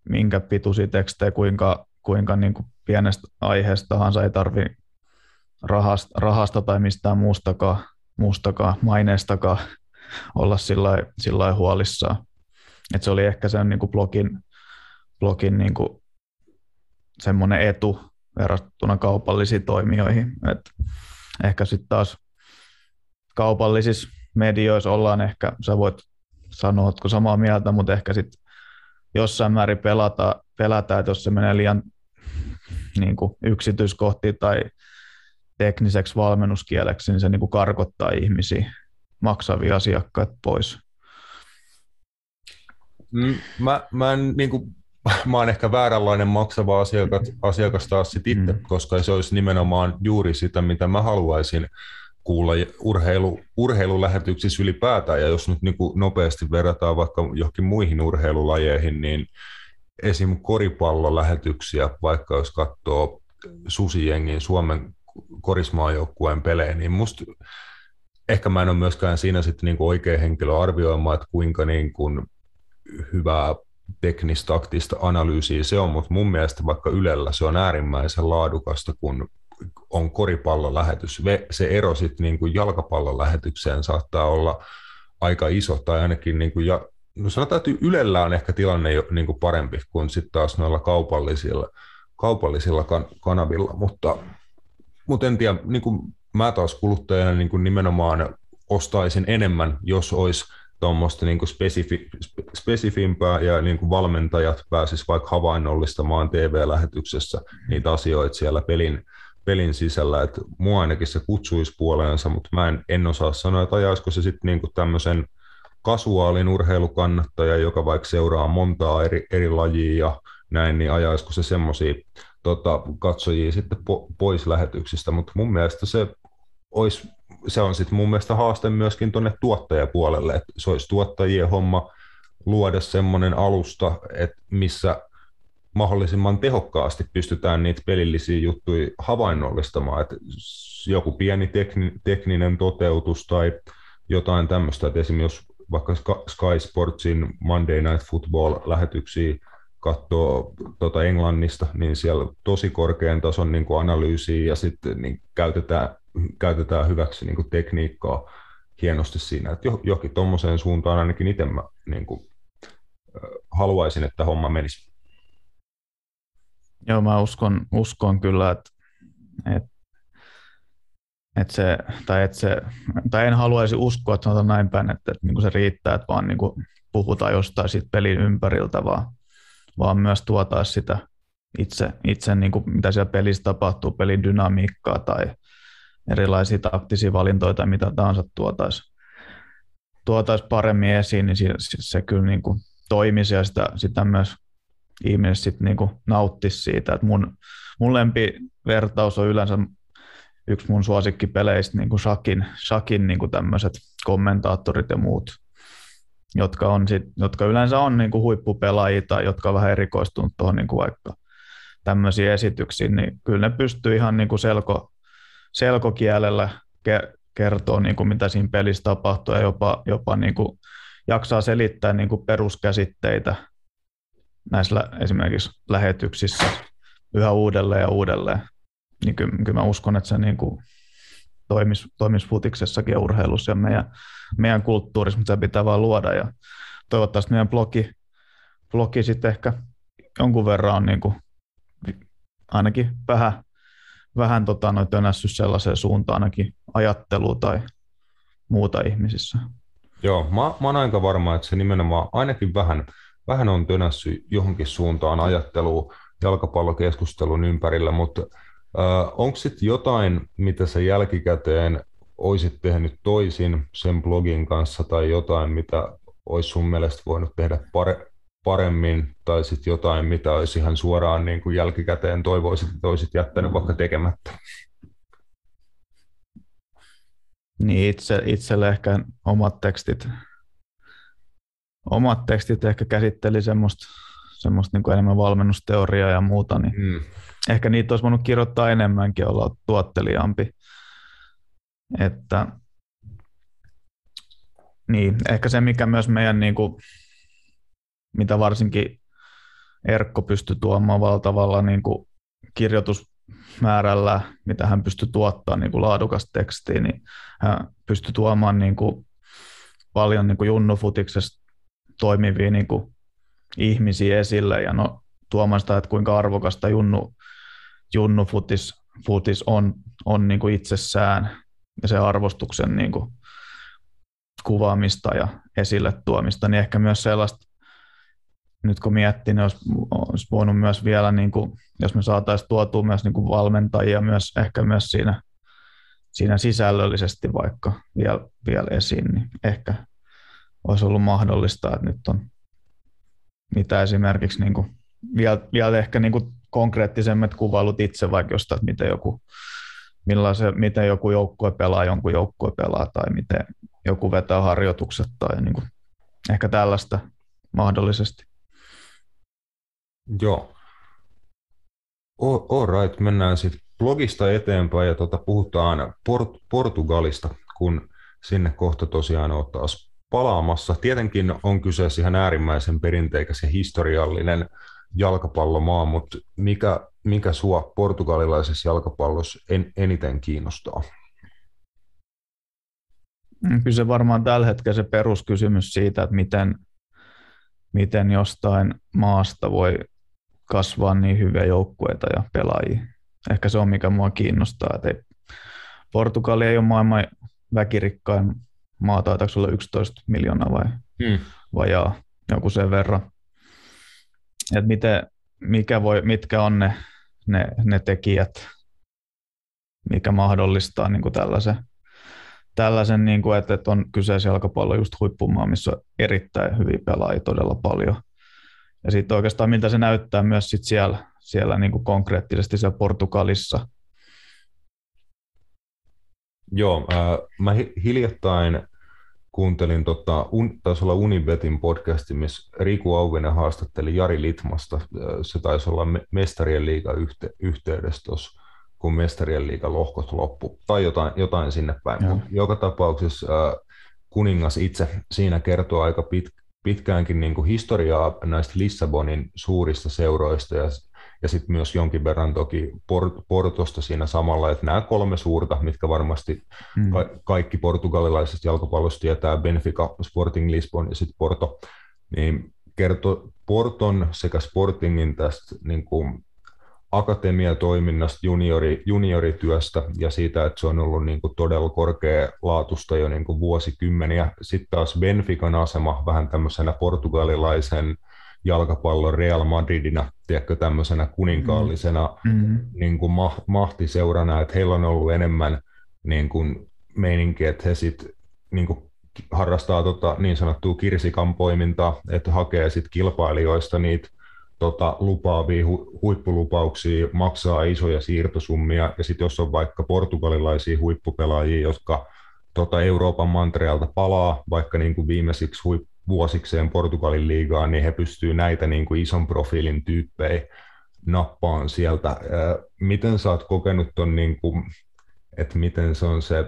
[SPEAKER 5] minkä pituisia tekstejä, kuinka, kuinka niin kuin pienestä aiheesta tahansa ei tarvitse rahasta, rahasta tai mistään muustakaan, muustakaan maineestakaan olla sillä lailla huolissaan. Et se oli ehkä sen niin kuin blogin, blogin niin kuin semmoinen etu verrattuna kaupallisiin toimijoihin. Et ehkä sitten taas kaupallisissa medioissa ollaan ehkä, sä voit sanoa, että samaa mieltä, mutta ehkä sitten jossain määrin pelata, pelätään, että jos se menee liian niin kuin yksityiskohtiin tai tekniseksi valmennuskieleksi, niin se niin kuin karkottaa ihmisiä, maksavia asiakkaita pois.
[SPEAKER 1] Mm, mä, mä, en, niin kuin, <laughs> mä oon ehkä vääränlainen maksava asiakas, asiakas taas sit itse, mm. koska se olisi nimenomaan juuri sitä, mitä mä haluaisin kuulla urheilu, urheilulähetyksissä ylipäätään. Ja jos nyt niin kuin nopeasti verrataan vaikka johonkin muihin urheilulajeihin, niin esim. koripallolähetyksiä, vaikka jos katsoo Susijengin Suomen korismaajoukkueen pelejä, niin musta ehkä mä en ole myöskään siinä sitten niin oikea henkilö arvioimaan, että kuinka niin kuin hyvää teknistaktista analyysiä se on, mutta mun mielestä vaikka Ylellä se on äärimmäisen laadukasta, kun on koripallolähetys. Se ero sitten niin kuin jalkapallolähetykseen saattaa olla aika iso, tai ainakin niin kuin, ja, no sanotaan, että Ylellä on ehkä tilanne jo niin kuin parempi kuin sitten taas noilla kaupallisilla, kaupallisilla kan- kanavilla, mutta mutta en tiedä, niin kuin mä taas kuluttajana niin kuin nimenomaan ostaisin enemmän, jos olisi tuommoista niin spesifi, spesifimpää ja niin kuin valmentajat pääsis vaikka havainnollistamaan TV-lähetyksessä niitä asioita siellä pelin, pelin sisällä, että mua ainakin se kutsuisi puoleensa, mutta mä en, en osaa sanoa, että ajaisiko se sitten niin tämmöisen kasuaalin urheilukannattaja, joka vaikka seuraa montaa eri, eri lajia ja näin, niin ajaisiko se semmoisia tota, katsojia sitten po, pois lähetyksistä, mutta mun mielestä se, olisi, se on sitten mun mielestä haaste myöskin tuonne tuottajapuolelle, että se olisi tuottajien homma luoda semmoinen alusta, että missä mahdollisimman tehokkaasti pystytään niitä pelillisiä juttuja havainnollistamaan, että joku pieni tekni, tekninen toteutus tai jotain tämmöistä, että esimerkiksi jos vaikka Sky Sportsin Monday Night Football-lähetyksiä katsoo tuota Englannista, niin siellä tosi korkean tason niin kuin analyysiä ja sitten niin käytetään, käytetään hyväksi niin kuin tekniikkaa hienosti siinä, että johonkin tuommoiseen suuntaan ainakin itse mä niin kuin, haluaisin, että homma menisi.
[SPEAKER 5] Joo, mä uskon, uskon kyllä, että, että, että se, tai, että se, tai en haluaisi uskoa, että sanotaan näin päin, että, että niin kuin se riittää, että vaan niin kuin puhutaan jostain siitä pelin ympäriltä, vaan, vaan myös tuotaisi sitä itse, itse niin kuin mitä siellä pelissä tapahtuu, pelin dynamiikkaa tai erilaisia taktisia valintoja tai mitä tahansa tuotaisi tuotais paremmin esiin, niin se, se kyllä niin kuin toimisi ja sitä, sitä myös ihmiset sitten niin nauttisi siitä. että mun, mun lempivertaus on yleensä yksi mun suosikkipeleistä, niin kuin Shakin, Shakin niin tämmöiset kommentaattorit ja muut jotka, on sit, jotka yleensä on niin kuin huippupelaajia tai jotka on vähän erikoistunut tuohon niin vaikka tämmöisiin esityksiin, niin kyllä ne pystyy ihan niin kuin selko, selkokielellä ke- kertoa, niin kuin mitä siinä pelissä tapahtuu ja jopa, jopa niin kuin jaksaa selittää niin kuin peruskäsitteitä näissä esimerkiksi lähetyksissä yhä uudelleen ja uudelleen. Niin kyllä, kyllä mä uskon, että se niin kuin toimisi, toimisi futiksessakin ja urheilussa ja meidän, meidän kulttuurissa, mutta se pitää vaan luoda ja toivottavasti meidän blogi, blogi sitten ehkä jonkun verran on niin kuin, ainakin vähän, vähän tota, noin tönässy sellaiseen suuntaan ainakin ajattelua tai muuta ihmisissä.
[SPEAKER 1] Joo, mä, mä oon aika varma, että se nimenomaan ainakin vähän, vähän on tönässy johonkin suuntaan ajattelua jalkapallokeskustelun ympärillä, mutta äh, onko sitten jotain, mitä sä jälkikäteen olisit tehnyt toisin sen blogin kanssa tai jotain, mitä olisi sun mielestä voinut tehdä pare, paremmin tai sitten jotain, mitä olisi ihan suoraan niin kuin jälkikäteen toivoisit, että olisit jättänyt vaikka tekemättä?
[SPEAKER 5] Niin itse, itselle ehkä omat tekstit, omat tekstit ehkä käsitteli semmoista, semmoista niin kuin enemmän valmennusteoriaa ja muuta, niin mm. ehkä niitä olisi voinut kirjoittaa enemmänkin, olla tuotteliaampi. Että, niin, ehkä se, mikä myös meidän, niin kuin, mitä varsinkin Erkko pystyi tuomaan valtavalla niin kuin kirjoitusmäärällä, mitä hän pystyi tuottamaan niin kuin laadukasta tekstiä, niin hän pystyi tuomaan niin kuin paljon niin kuin junnufutiksesta toimivia niin kuin ihmisiä esille. Ja no, tuomaan sitä, että kuinka arvokasta junnu, junnufutis futis on, on niin kuin itsessään ja se arvostuksen niin kuin kuvaamista ja esille tuomista, niin ehkä myös sellaista, nyt kun miettii, niin olisi, olisi voinut myös vielä, niin kuin, jos me saataisiin tuotua myös niin kuin valmentajia myös ehkä myös siinä, siinä sisällöllisesti vaikka vielä, vielä esiin, niin ehkä olisi ollut mahdollista, että nyt on mitä esimerkiksi niin kuin, vielä, vielä ehkä niin kuin konkreettisemmat kuvailut itse vaikka jostain, että miten joku miten joku joukkue pelaa, jonkun joukkue pelaa tai miten joku vetää harjoitukset tai niin kuin, ehkä tällaista mahdollisesti.
[SPEAKER 1] Joo. All right, mennään sitten blogista eteenpäin ja tuota, puhutaan Port- Portugalista, kun sinne kohta tosiaan on taas palaamassa. Tietenkin on kyseessä ihan äärimmäisen perinteikäs ja historiallinen jalkapallomaa, mutta mikä, mikä sua portugalilaisessa jalkapallossa en, eniten kiinnostaa?
[SPEAKER 5] Mm, kyllä se varmaan tällä hetkellä se peruskysymys siitä, että miten, miten jostain maasta voi kasvaa niin hyviä joukkueita ja pelaajia. Ehkä se on, mikä mua kiinnostaa. Että ei, Portugali ei ole maailman väkirikkain maa, taitaako olla 11 miljoonaa vai hmm. vajaa joku sen verran. Että miten, mikä voi, mitkä on ne, ne, ne tekijät, mikä mahdollistaa niin kuin tällaisen, tällaisen niin kuin, että, että on kyseessä jalkapallo just huippumaa, missä on erittäin hyviä pelaajia todella paljon. Ja sitten oikeastaan miltä se näyttää myös sit siellä, siellä niin kuin konkreettisesti siellä Portugalissa.
[SPEAKER 1] Joo, äh, mä hiljattain kuuntelin, tota, un, taisi olla Unibetin podcasti, missä Riku Auvinen haastatteli Jari Litmasta. Se taisi olla Mestarien liiga yhte, yhteydessä tuossa, kun Mestarien liiga lohkot loppu, tai jotain, jotain sinne päin. Mutta joka tapauksessa äh, kuningas itse siinä kertoo aika pit, pitkäänkin niin kuin historiaa näistä Lissabonin suurista seuroista ja ja sitten myös jonkin verran toki Port- Portosta siinä samalla, että nämä kolme suurta, mitkä varmasti mm. ka- kaikki portugalilaisesta jalkapallosta tietää, Benfica, Sporting Lisbon ja sitten Porto, niin kertoo Porton sekä Sportingin tästä niin kuin akatemiatoiminnasta, juniori, juniorityöstä ja siitä, että se on ollut niin kuin todella korkealaatusta jo niin kuin vuosikymmeniä. Sitten taas Benfican asema vähän tämmöisenä portugalilaisen jalkapallon Real Madridina, tiedätkö, tämmöisenä kuninkaallisena mm-hmm. niin kuin ma- mahtiseurana, että heillä on ollut enemmän niin kuin meininki, että he sitten niin kuin harrastaa tota, niin sanottua kirsikan poimintaa, että hakee sitten kilpailijoista niitä tota, lupaavia hu- huippulupauksia, maksaa isoja siirtosummia, ja sitten jos on vaikka portugalilaisia huippupelaajia, jotka tota, Euroopan mantereelta palaa, vaikka niin kuin viimeisiksi huip- vuosikseen Portugalin liigaan, niin he pystyvät näitä niin kuin ison profiilin tyyppejä nappaan sieltä. Miten sä oot kokenut ton, niin kuin, että miten se on se,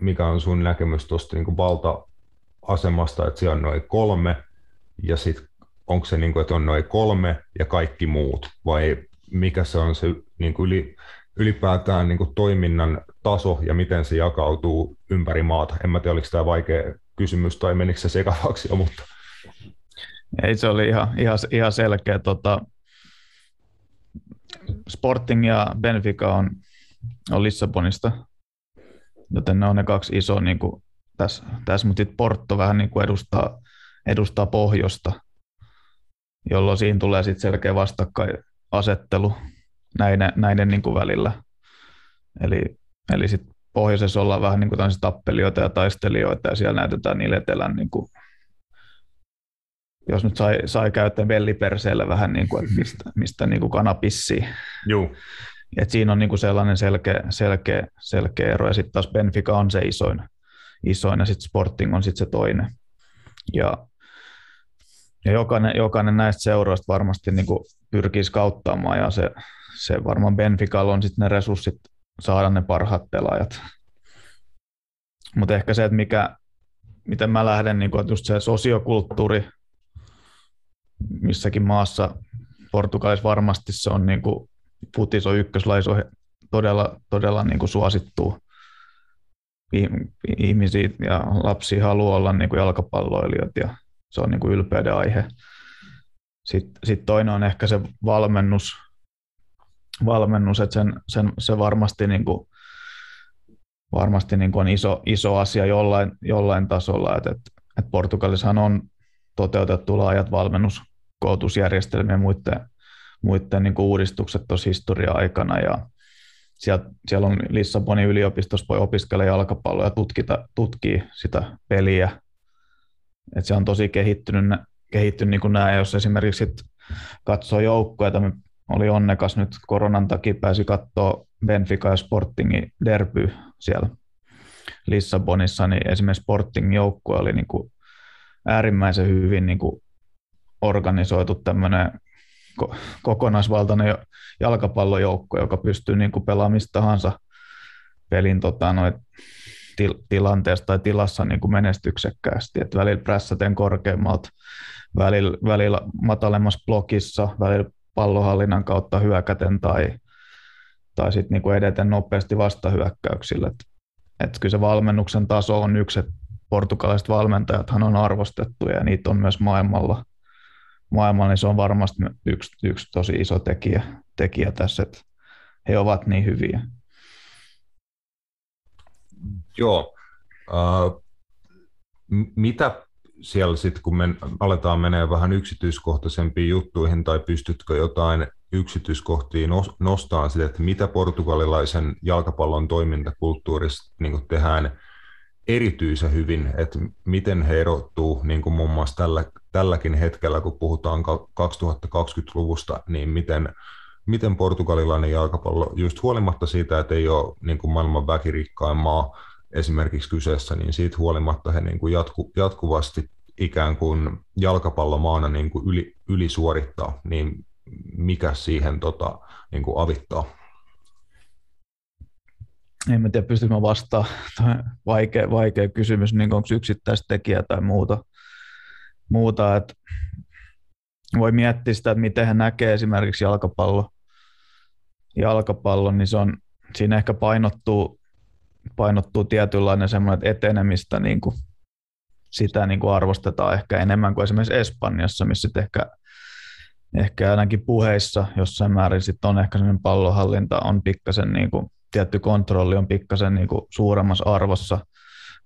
[SPEAKER 1] mikä on sun näkemys tuosta niin valta-asemasta, että siellä on noin kolme, ja sitten onko se niin kuin, että on noin kolme ja kaikki muut, vai mikä se on se niin kuin yli, ylipäätään niin kuin toiminnan taso ja miten se jakautuu ympäri maata. En mä tiedä, oliko tämä vaikea kysymys tai menikö se sekavaksi jo, mutta...
[SPEAKER 5] Ei, se oli ihan, ihan, ihan selkeä. Tota, Sporting ja Benfica on, on Lissabonista, joten ne on ne kaksi isoa niin kuin tässä, tässä mutta Porto vähän niin kuin edustaa, edustaa pohjosta, jolloin siinä tulee sitten selkeä vastakkainasettelu näiden, näiden niin välillä. Eli, eli sitten pohjoisessa ollaan vähän niin kuin tappelijoita ja taistelijoita, ja siellä näytetään niille etelän, niin kuin, jos nyt sai, sai käyttää velliperseellä vähän, niin kuin, että mistä, <laughs> mistä niin kuin kana pissii.
[SPEAKER 1] Joo.
[SPEAKER 5] Et siinä on niin kuin sellainen selkeä, selkeä, selkeä ero, ja sitten taas Benfica on se isoin, isoin ja sitten Sporting on sitten se toinen. Ja, ja jokainen, jokainen näistä seuroista varmasti niin kuin pyrkii kauttaamaan, ja se, se varmaan Benficalla on sitten ne resurssit saada ne parhaat pelaajat. Mutta ehkä se, että mikä, miten mä lähden, niin kuin, että just se sosiokulttuuri missäkin maassa, Portugalissa varmasti se on niin kuin, futis on ykköslaisu todella, todella niin kuin ihmisiä ja lapsia haluaa olla niin kuin jalkapalloilijat ja se on niin kuin ylpeyden aihe. Sitten sit toinen on ehkä se valmennus, valmennus että sen, sen, se varmasti, niin kuin, varmasti niin kuin on iso, iso asia jollain, jollain tasolla, että, että, että Portugalissahan on toteutettu laajat valmennuskoulutusjärjestelmiä muiden, muiden niin kuin uudistukset tuossa historia-aikana ja siellä, siellä on Lissabonin yliopistossa voi opiskella jalkapalloa ja tutkita, tutkii sitä peliä. Et se on tosi kehittynyt, kehittynyt niin kuin nämä, jos esimerkiksi katsoo joukkoja, että oli onnekas nyt koronan takia pääsi katsoa Benfica ja Sportingin derby siellä Lissabonissa, niin esimerkiksi Sportingin joukkue oli niin kuin äärimmäisen hyvin niin kuin organisoitu tämmöinen kokonaisvaltainen jalkapallojoukko, joka pystyy niin kuin tahansa pelin tota, noit, til, tilanteesta tai tilassa niin kuin menestyksekkäästi. Et välillä prässäten korkeammalta, välillä, välillä matalemmassa blokissa, välillä pallohallinnan kautta hyökäten tai, tai sitten niin kuin edeten nopeasti vastahyökkäyksillä. Et, et kyllä se valmennuksen taso on yksi, että portugalaiset valmentajathan on arvostettuja ja niitä on myös maailmalla – maailmalla, niin se on varmasti yksi, yksi tosi iso tekijä, tekijä tässä, että he ovat niin hyviä.
[SPEAKER 1] Joo. Uh, mitä siellä sitten, kun me aletaan menee vähän yksityiskohtaisempiin juttuihin, tai pystytkö jotain yksityiskohtia nostamaan sitä, että mitä portugalilaisen jalkapallon toimintakulttuurissa niin tehdään erityisen hyvin, että miten he erottuu niin kuin muun muassa tällä, tälläkin hetkellä, kun puhutaan 2020-luvusta, niin miten, miten portugalilainen jalkapallo, just huolimatta siitä, että ei ole niin kuin maailman väkirikkain maa esimerkiksi kyseessä, niin siitä huolimatta he niin kuin jatku, jatkuvasti ikään kuin jalkapallomaana niin kuin yli, ylisuorittaa, niin mikä siihen tota, niin kuin avittaa?
[SPEAKER 5] en mä tiedä, pystykö mä vastaamaan. Vaikea, vaikea kysymys, niin onko yksittäistekijä tai muuta. muuta että voi miettiä sitä, että miten hän näkee esimerkiksi jalkapallo, jalkapallo, niin se on, siinä ehkä painottuu, painottuu tietynlainen semmoinen etenemistä, niin kuin sitä niin kuin arvostetaan ehkä enemmän kuin esimerkiksi Espanjassa, missä ehkä, ehkä ainakin puheissa jossain määrin sit on ehkä semmoinen pallohallinta on pikkasen niin kuin tietty kontrolli on pikkasen niin kuin suuremmassa arvossa,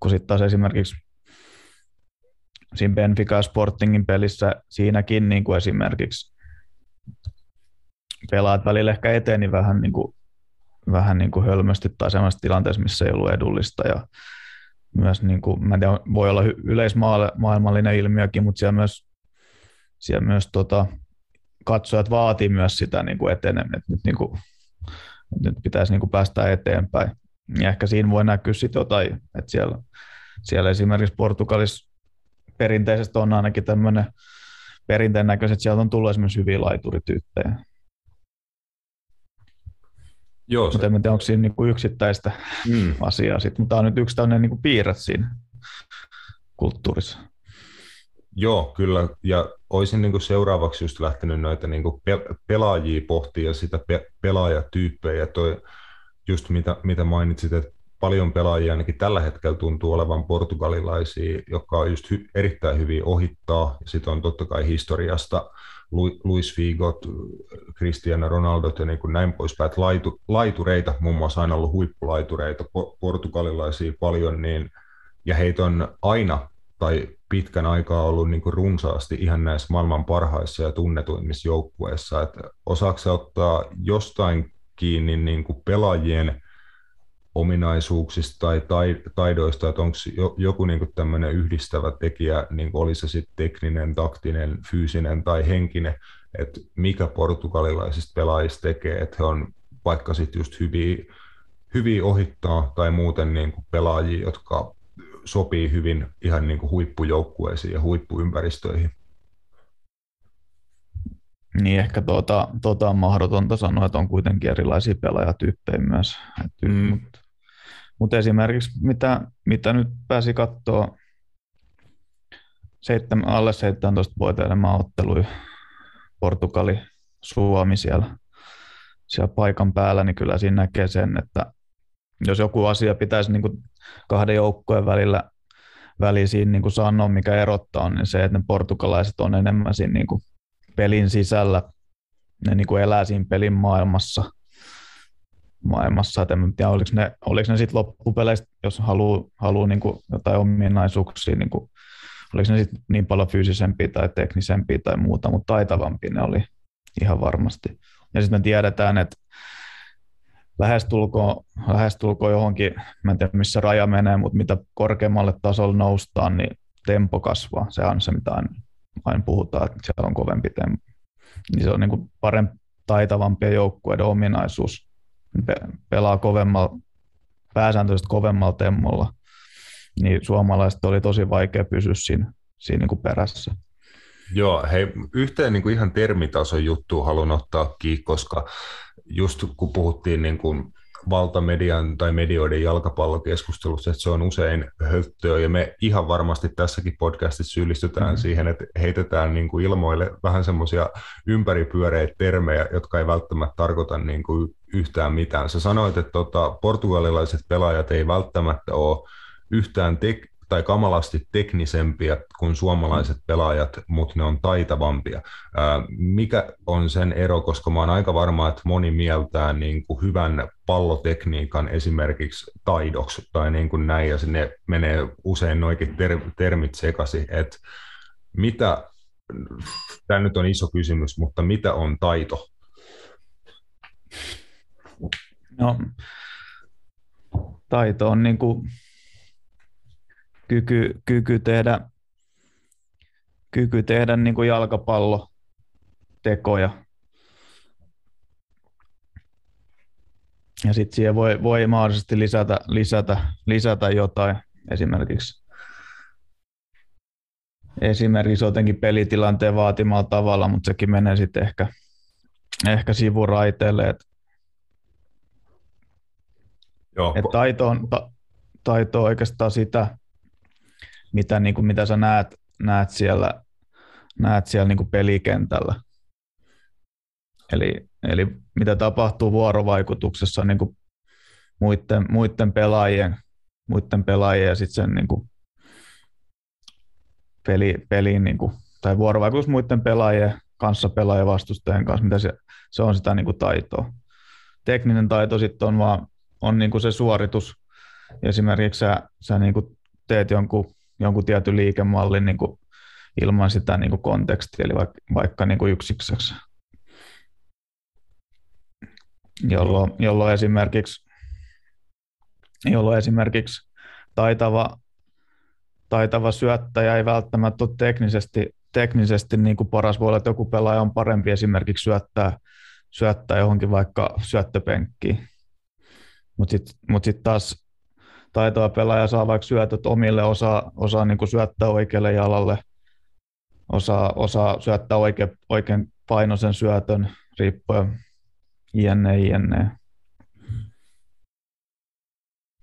[SPEAKER 5] kun sitten taas esimerkiksi siinä Benfica Sportingin pelissä siinäkin niin kuin esimerkiksi pelaat välillä ehkä eteni vähän, niin kuin, vähän niin kuin hölmösti tai sellaisessa tilanteessa, missä ei ollut edullista ja myös, niin kuin, mä en tiedä, voi olla yleismaailmallinen ilmiökin, mutta siellä myös, siellä myös tota, katsojat vaatii myös sitä niin kuin etenemistä. Nyt niin kuin, nyt pitäisi niin kuin päästä eteenpäin. Ja ehkä siinä voi näkyä sitten jotain, että siellä, siellä esimerkiksi Portugalissa perinteisesti on ainakin tämmöinen perinteen näköiset, että sieltä on tullut esimerkiksi hyviä laiturityyppejä. Joo, se... Mutta en tiedä, onko siinä niinku yksittäistä mm. asiaa, sit, mutta tämä on nyt yksi tämmöinen niinku piirre siinä kulttuurissa.
[SPEAKER 1] Joo, kyllä. Ja olisin niin kuin seuraavaksi just lähtenyt noita niin kuin pelaajia pohtia ja sitä pe- pelaajatyyppejä. Ja toi, just mitä, mitä mainitsit, että paljon pelaajia, ainakin tällä hetkellä tuntuu olevan portugalilaisia, jotka on just hy, erittäin hyvin ohittaa. Sitten on totta kai historiasta Luis Figot, Cristiano Ronaldo ja niin kuin näin poispäin, että laitu, laitureita, muun muassa aina ollut huippulaitureita, portugalilaisia paljon, niin, ja heitä on aina tai pitkän aikaa ollut niin kuin runsaasti ihan näissä maailman parhaissa ja tunnetuimmissa joukkueissa. Että osaako ottaa jostain kiinni niin kuin pelaajien ominaisuuksista tai taidoista, että onko joku niin kuin tämmöinen yhdistävä tekijä, niin oli se sitten tekninen, taktinen, fyysinen tai henkinen, että mikä portugalilaisista pelaajista tekee, että he on vaikka sitten just hyviä, hyviä ohittaa tai muuten niin kuin pelaajia, jotka sopii hyvin ihan niin kuin huippujoukkueisiin ja huippuympäristöihin.
[SPEAKER 5] Niin ehkä tuota, tuota on mahdotonta sanoa, että on kuitenkin erilaisia pelaajatyyppejä myös. Mm. Mutta mut esimerkiksi mitä, mitä nyt pääsi katsoa seitsemän, alle 17-vuotiaiden maaotteluja Portugali, Suomi siellä, siellä paikan päällä, niin kyllä siinä näkee sen, että jos joku asia pitäisi niin kuin kahden joukkojen välillä välisiin niin kuin sanoa, mikä erottaa, niin se, että ne portugalaiset on enemmän siinä niin kuin pelin sisällä, ne niin kuin elää siinä pelin maailmassa, maailmassa. Et en tiedä, oliko ne, oliko ne sitten loppupeleistä, jos haluaa haluu niin jotain ominaisuuksia, niin kuin, oliko ne sitten niin paljon fyysisempiä tai teknisempiä tai muuta, mutta taitavampia ne oli ihan varmasti. Ja sitten me tiedetään, että lähestulkoon, lähestulkoon johonkin, mä en tiedä missä raja menee, mutta mitä korkeammalle tasolle noustaan, niin tempo kasvaa. Se on se, mitä aina puhutaan, että siellä on kovempi tempo. Niin se on niin kuin parempi, taitavampia joukkueiden ominaisuus. Pe- pelaa kovemmalla, pääsääntöisesti kovemmalla temmolla. Niin suomalaiset oli tosi vaikea pysyä siinä, siinä niin kuin perässä.
[SPEAKER 1] Joo, hei, yhteen niin kuin ihan termitason juttu haluan ottaa kiinni, koska just kun puhuttiin niin kuin valtamedian tai medioiden jalkapallokeskustelussa, että se on usein höttöä, ja me ihan varmasti tässäkin podcastissa syyllistytään mm-hmm. siihen, että heitetään niin kuin ilmoille vähän semmoisia ympäripyöreitä termejä, jotka ei välttämättä tarkoita niin kuin yhtään mitään. Sä sanoit, että tota, portugalilaiset pelaajat ei välttämättä ole yhtään tek- tai kamalasti teknisempiä kuin suomalaiset pelaajat, mutta ne on taitavampia. Mikä on sen ero, koska mä oon aika varma, että moni mieltää niin kuin hyvän pallotekniikan esimerkiksi taidoksi tai niin kuin näin, ja sinne menee usein noikin ter- termit sekaisin, että mitä, tämä nyt on iso kysymys, mutta mitä on taito?
[SPEAKER 5] No, taito on niin kuin kyky, kyky tehdä, kyky tehdä niin kuin jalkapallotekoja. Ja sitten siihen voi, voi mahdollisesti lisätä, lisätä, lisätä jotain, esimerkiksi esimerkiksi jotenkin pelitilanteen vaatimalla tavalla, mutta sekin menee sitten ehkä, ehkä Et, Joo. Et taito, on, ta, taito on oikeastaan sitä, mitä, niin kuin, mitä sä näet, näet siellä, näet siellä niin kuin pelikentällä. Eli, eli mitä tapahtuu vuorovaikutuksessa niin kuin muiden, muiden pelaajien, muiden pelaajien ja sitten sen niin kuin peli, peliin, niin kuin, tai vuorovaikutus muiden pelaajien kanssa, pelaajien vastustajien kanssa, mitä se, se on sitä niin kuin taitoa. Tekninen taito sitten on vaan on niin kuin se suoritus. Esimerkiksi sä, sä niin kuin teet jonkun jonkun tietyn liikemallin niin kuin ilman sitä niin kuin kontekstia, eli vaikka, vaikka niin kuin yksikseksi. Jolloin, jolloin, esimerkiksi, jolloin esimerkiksi taitava, taitava syöttäjä ei välttämättä ole teknisesti, teknisesti niin kuin paras. Voi olla, että joku pelaaja on parempi esimerkiksi syöttää, syöttää johonkin vaikka syöttöpenkkiin. Mutta sitten mut sit taas taitava pelaaja saa vaikka syötöt omille, osaa, osaa niin kuin syöttää oikealle jalalle, osaa, osaa syöttää oike, oikein painoisen syötön, riippuen jne, jne.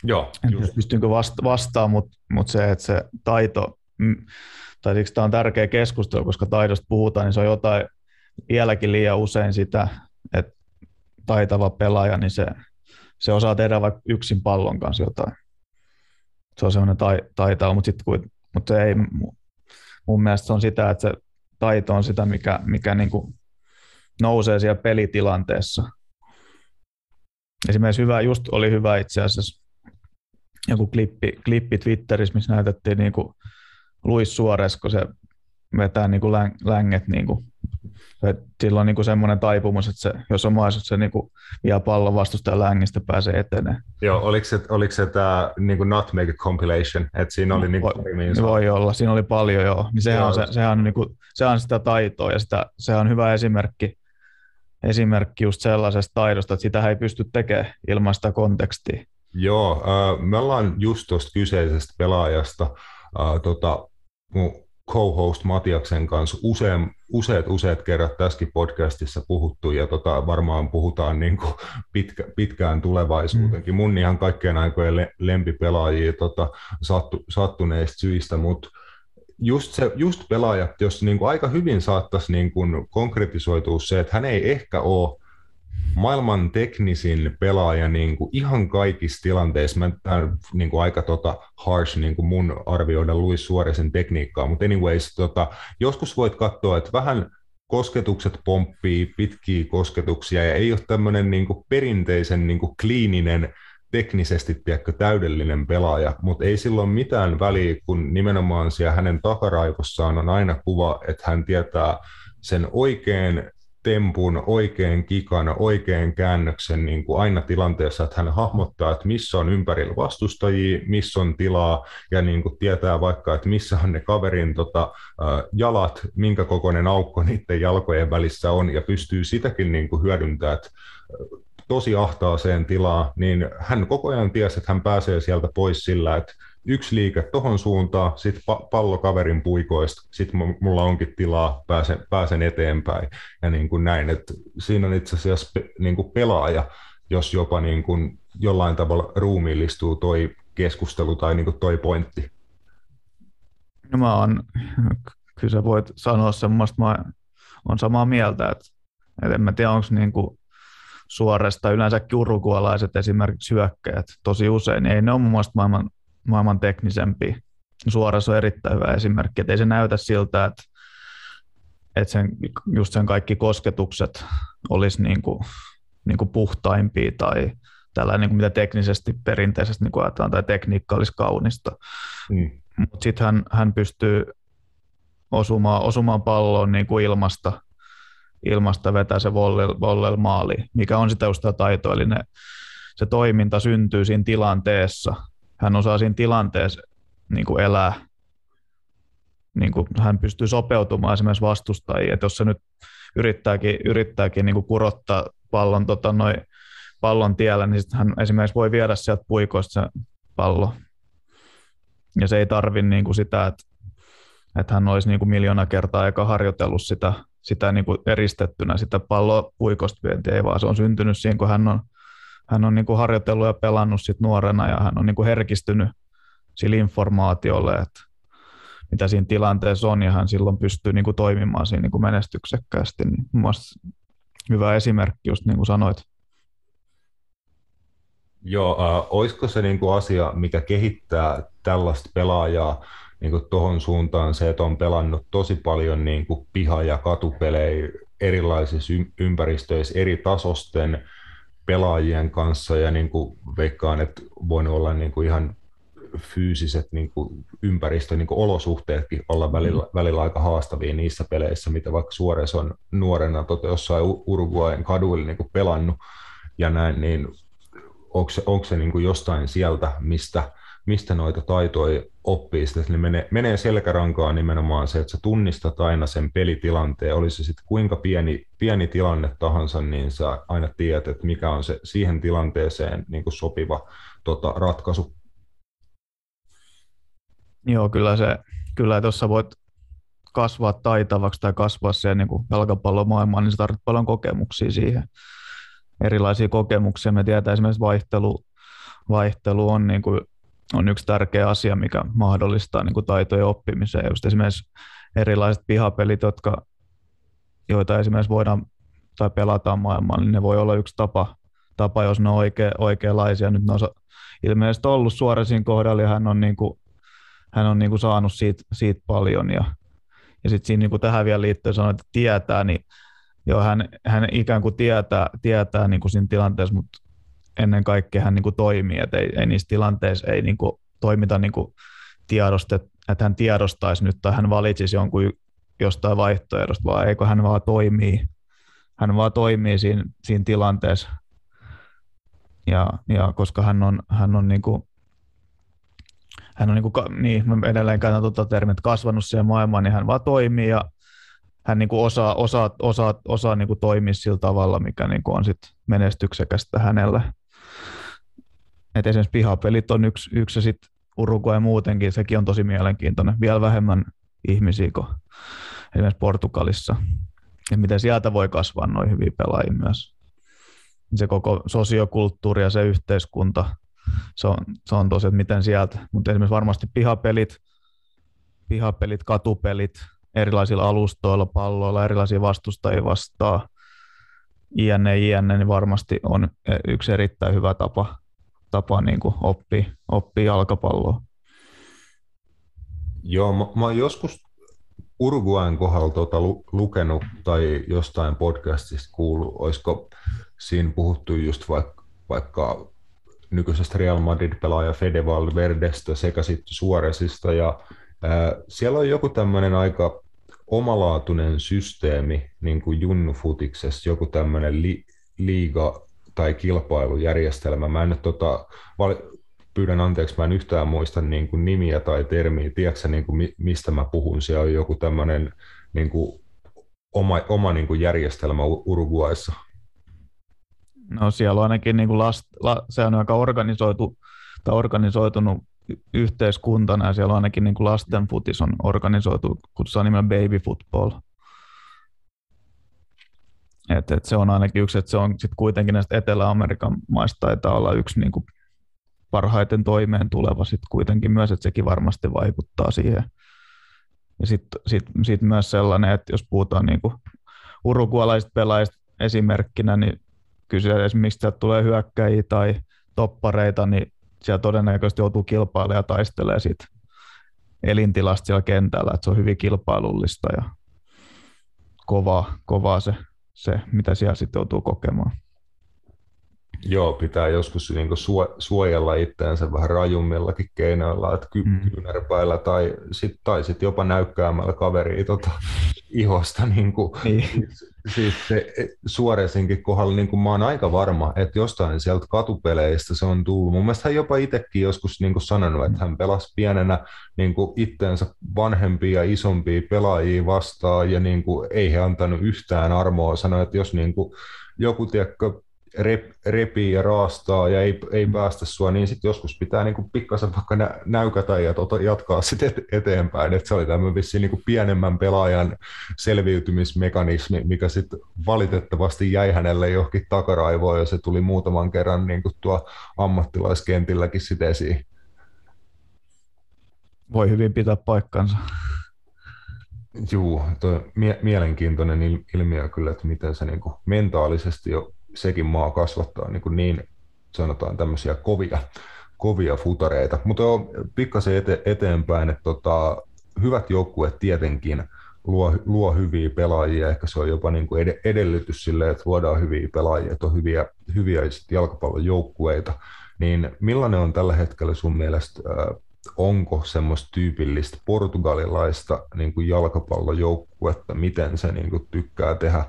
[SPEAKER 1] Joo,
[SPEAKER 5] en tiedä, pystynkö vasta- vastaan, mutta mut se, että se taito, mm, tai siksi tämä on tärkeä keskustelu, koska taidosta puhutaan, niin se on jotain vieläkin liian usein sitä, että taitava pelaaja, niin se se osaa tehdä vaikka yksin pallon kanssa jotain. Se on semmoinen tai, taitava, mutta, sit, mutta se ei, mun mielestä se on sitä, että se taito on sitä, mikä, mikä niin kuin nousee siellä pelitilanteessa. Esimerkiksi hyvä, just oli hyvä itse asiassa joku klippi, klippi Twitterissä, missä näytettiin niin kuin Luis Suores, kun se vetää niin kuin läng, länget niin kuin sillä on niin semmoinen taipumus, että se, jos on mahdollisuus, se niin kuin vie pallon vastustajan längistä pääsee eteneen.
[SPEAKER 1] Joo, oliko se, oliko se tämä niin kuin Nutmeg Compilation, että siinä oli niin
[SPEAKER 5] voi, niin voi olla, siinä oli paljon joo, niin sehän, joo. On, se, sehän, on, niin kuin, sehän on sitä taitoa ja sitä, sehän on hyvä esimerkki, esimerkki just sellaisesta taidosta, että sitä ei pysty tekemään ilman sitä kontekstia.
[SPEAKER 1] Joo, äh, me ollaan just tuosta kyseisestä pelaajasta, äh, tota, mun co-host Matiaksen kanssa usein, useat, useat kerrat tässäkin podcastissa puhuttu, ja tota, varmaan puhutaan <laughs> niin kuin pitkä, pitkään tulevaisuutenkin. Mm. Mun ihan kaikkien aikojen le, lempipelaajia tota, sattu, sattuneista syistä, mutta just, se, just pelaajat, jos niin kuin aika hyvin saattaisi niin kuin konkretisoitua se, että hän ei ehkä ole maailman teknisin pelaaja niin kuin ihan kaikissa tilanteissa. Mä tämän, niin kuin aika tota, harsh niin kuin mun arvioida Luis Suoresen tekniikkaa, mutta anyways, tota, joskus voit katsoa, että vähän kosketukset pomppii, pitkiä kosketuksia ja ei ole tämmöinen niin kuin perinteisen niin kuin kliininen teknisesti tiedätkö, täydellinen pelaaja, mutta ei silloin mitään väliä, kun nimenomaan siellä hänen takaraivossaan on aina kuva, että hän tietää sen oikein tempun, oikein kikan, oikein käännöksen niin kuin aina tilanteessa, että hän hahmottaa, että missä on ympärillä vastustajia, missä on tilaa ja niin kuin tietää vaikka, että missä on ne kaverin tota, jalat, minkä kokoinen aukko niiden jalkojen välissä on ja pystyy sitäkin niin kuin hyödyntämään, että tosi ahtaaseen tilaa, niin hän koko ajan tiesi, että hän pääsee sieltä pois sillä, että yksi liike tohon suuntaan, sitten pa- pallo kaverin puikoista, sitten mulla onkin tilaa, pääsen, pääsen eteenpäin ja niin kuin näin, että siinä on itse asiassa pe- niin kuin pelaaja, jos jopa niin kuin jollain tavalla ruumiillistuu toi keskustelu tai niin kuin toi pointti.
[SPEAKER 5] No mä oon, kyllä sä voit sanoa semmoista, mä on samaa mieltä, että, että en mä tiedä, onko niin kuin suoresta yleensä urugualaiset esimerkiksi hyökkäjät tosi usein, ei ne ole mun mielestä maailman maailman teknisempi. Suorassa on erittäin hyvä esimerkki, että ei se näytä siltä, että, että sen, just sen kaikki kosketukset olisi niin kuin, niin kuin puhtaimpia tai tällainen, niin kuin mitä teknisesti perinteisesti niin kuin ajatellaan, tai tekniikka olisi kaunista. Mm. Mutta sitten hän, hän pystyy osumaan, osumaan palloon niin kuin ilmasta, ilmasta vetää se vollel, maali, mikä on sitä just taitoa, eli ne, se toiminta syntyy siinä tilanteessa, hän osaa siinä tilanteessa niin kuin elää, niin kuin hän pystyy sopeutumaan esimerkiksi vastustajiin, että jos se nyt yrittääkin, yrittääkin niin kuin kurottaa pallon, tota, noi, pallon tiellä, niin hän esimerkiksi voi viedä sieltä puikoista se pallo. Ja se ei tarvi niin kuin sitä, että, että hän olisi niin kuin miljoona kertaa aika harjoitellut sitä, sitä niin kuin eristettynä, sitä palloa puikosta vientiä, vaan se on syntynyt siinä, kun hän on hän on niin kuin harjoitellut ja pelannut sit nuorena ja hän on niin kuin herkistynyt sille informaatiolle, että mitä siinä tilanteessa on ja hän silloin pystyy niin kuin toimimaan siinä niin kuin menestyksekkäästi. Niin hyvä esimerkki just niin kuin sanoit.
[SPEAKER 1] Joo, äh, olisiko se niin kuin asia, mikä kehittää tällaista pelaajaa niin kuin tuohon suuntaan se, että on pelannut tosi paljon niin kuin piha- ja katupelejä erilaisissa ympäristöissä eri tasosten pelaajien kanssa ja niin kuin veikkaan, että voinut olla niin kuin ihan fyysiset niin kuin ympäristö, niin kuin olosuhteetkin olla välillä, mm. välillä aika haastavia niissä peleissä, mitä vaikka Suores on nuorena tota, jossain Uruguayn kaduilla niin kuin pelannut ja näin, niin onko se, onko se niin kuin jostain sieltä, mistä mistä noita taitoja oppii, sitten ne menee, menee selkärankaan nimenomaan se, että sä tunnistat aina sen pelitilanteen, oli se sitten kuinka pieni, pieni tilanne tahansa, niin sä aina tiedät, että mikä on se siihen tilanteeseen niin kuin sopiva tota, ratkaisu.
[SPEAKER 5] Joo, kyllä se, kyllä tuossa voit kasvaa taitavaksi tai kasvaa siihen niin jalkapallomaailmaan, niin sä tarvitset paljon kokemuksia siihen. Erilaisia kokemuksia. Me tietää esimerkiksi vaihtelu, vaihtelu on niin kuin on yksi tärkeä asia, mikä mahdollistaa niin kuin taitojen oppimisen. Ja just esimerkiksi erilaiset pihapelit, jotka, joita esimerkiksi voidaan tai pelataan maailmalla, niin ne voi olla yksi tapa, tapa jos ne on oikea, oikeanlaisia. Nyt ne on ilmeisesti ollut Suoresin kohdalla ja hän on, niin kuin, hän on niin kuin saanut siitä, siitä paljon. Ja, ja sitten siinä niin kuin tähän vielä liittyen sanoin, että tietää, niin joo, hän, hän ikään kuin tietää, tietää niin kuin siinä tilanteessa, mutta ennen kaikkea hän niin kuin toimii, että ei, ei niissä tilanteissa ei niin kuin toimita niin kuin tiedosta, että hän tiedostaisi nyt tai hän valitsisi jonkun jostain vaihtoehdosta, vaan eikö hän vaan toimii, hän vaan toimii siinä, siinä tilanteessa. Ja, ja koska hän on, hän on niin kuin, hän on niin, kuin, niin mä edelleen käytän tuota termiä, että kasvanut siihen maailmaan, niin hän vaan toimii ja hän niin kuin osaa, osaa, osaa, osaa niin kuin toimia sillä tavalla, mikä niin kuin on sit menestyksekästä hänelle. Et esimerkiksi pihapelit on yksi, yksi ja sitten Uruguay muutenkin, sekin on tosi mielenkiintoinen. Vielä vähemmän ihmisiä kuin esimerkiksi Portugalissa. Ja miten sieltä voi kasvaa noin hyviä pelaajia myös. Se koko sosiokulttuuri ja se yhteiskunta, se on, se on tosi, että miten sieltä, mutta esimerkiksi varmasti pihapelit, pihapelit, katupelit, erilaisilla alustoilla, palloilla, erilaisia vastustajia vastaan, iänne, iänne, niin varmasti on yksi erittäin hyvä tapa tapa niin kuin oppia, oppia jalkapalloa.
[SPEAKER 1] Joo, mä, mä oon joskus Uruguayn kohdalla tuota lu, lukenut tai jostain podcastista kuullut, olisiko siinä puhuttu just vaikka, vaikka nykyisestä Real Madrid-pelaaja Fede Valverdestä sekä sitten Suoresista ja ää, siellä on joku tämmöinen aika omalaatuinen systeemi, niin kuin Junnu Futiksessa, joku tämmöinen li, liiga tai kilpailujärjestelmä. Mä en nyt tota, val- pyydän anteeksi, mä en yhtään muista niin kuin nimiä tai termiä. Tiedätkö niin kuin, mistä mä puhun? Siellä on joku tämmöinen niin kuin, oma, oma niin kuin järjestelmä Uruguayssa.
[SPEAKER 5] No siellä on ainakin niin kuin last, la, se on aika organisoitu tai organisoitunut yhteiskuntana ja siellä on ainakin niin kuin lasten futis on organisoitu, kutsutaan nimellä baby football. Et, et se on ainakin yksi, että se on sit kuitenkin näistä Etelä-Amerikan maista taitaa olla yksi niin kuin parhaiten toimeen tuleva sit kuitenkin myös, että sekin varmasti vaikuttaa siihen. Ja sitten sit, sit myös sellainen, että jos puhutaan niin kuin urugualaisista pelaajista esimerkkinä, niin kysyä esimerkiksi, mistä tulee hyökkäjiä tai toppareita, niin siellä todennäköisesti joutuu kilpailemaan ja taistelemaan siitä elintilasta siellä kentällä, että se on hyvin kilpailullista ja kovaa, kovaa se se, mitä siellä sitten joutuu kokemaan.
[SPEAKER 1] Joo, pitää joskus niin suojella itseänsä vähän rajummillakin keinoilla, että ky- mm. kyynärpäillä tai sitten tai sit jopa näykkäämällä kaveria tota, ihosta. Niin kuin, niin. Siis, siis se, Suoresinkin kohdalla niin kuin mä oon aika varma, että jostain sieltä katupeleistä se on tullut. Mun mielestä hän jopa itsekin joskus niin kuin sanonut, että hän pelasi pienenä niin kuin itteensä vanhempia ja isompia pelaajia vastaan ja niin kuin, ei he antanut yhtään armoa. Sanoi, että jos niin kuin, joku tiedätkö, rep, repii ja raastaa ja ei, ei päästä sua, niin sitten joskus pitää niinku pikkasen vaikka nä, näykätä ja tota, jatkaa sitten et, eteenpäin. Et se oli tämmöinen vissiin niinku pienemmän pelaajan selviytymismekanismi, mikä sitten valitettavasti jäi hänelle johonkin takaraivoon ja se tuli muutaman kerran niinku tuo ammattilaiskentilläkin sitten esiin.
[SPEAKER 5] Voi hyvin pitää paikkansa.
[SPEAKER 1] Joo, tuo mie- mielenkiintoinen ilmiö kyllä, että miten se niinku mentaalisesti jo sekin maa kasvattaa niin, niin sanotaan tämmöisiä kovia, kovia futareita. Mutta on pikkasen ete, eteenpäin, että tota, hyvät joukkueet tietenkin luo, luo hyviä pelaajia, ehkä se on jopa niin kuin edellytys sille, että luodaan hyviä pelaajia, että on hyviä, hyviä jalkapallon joukkueita, niin millainen on tällä hetkellä sun mielestä, onko semmoista tyypillistä portugalilaista niin kuin jalkapallojoukkuetta, miten se niin kuin tykkää tehdä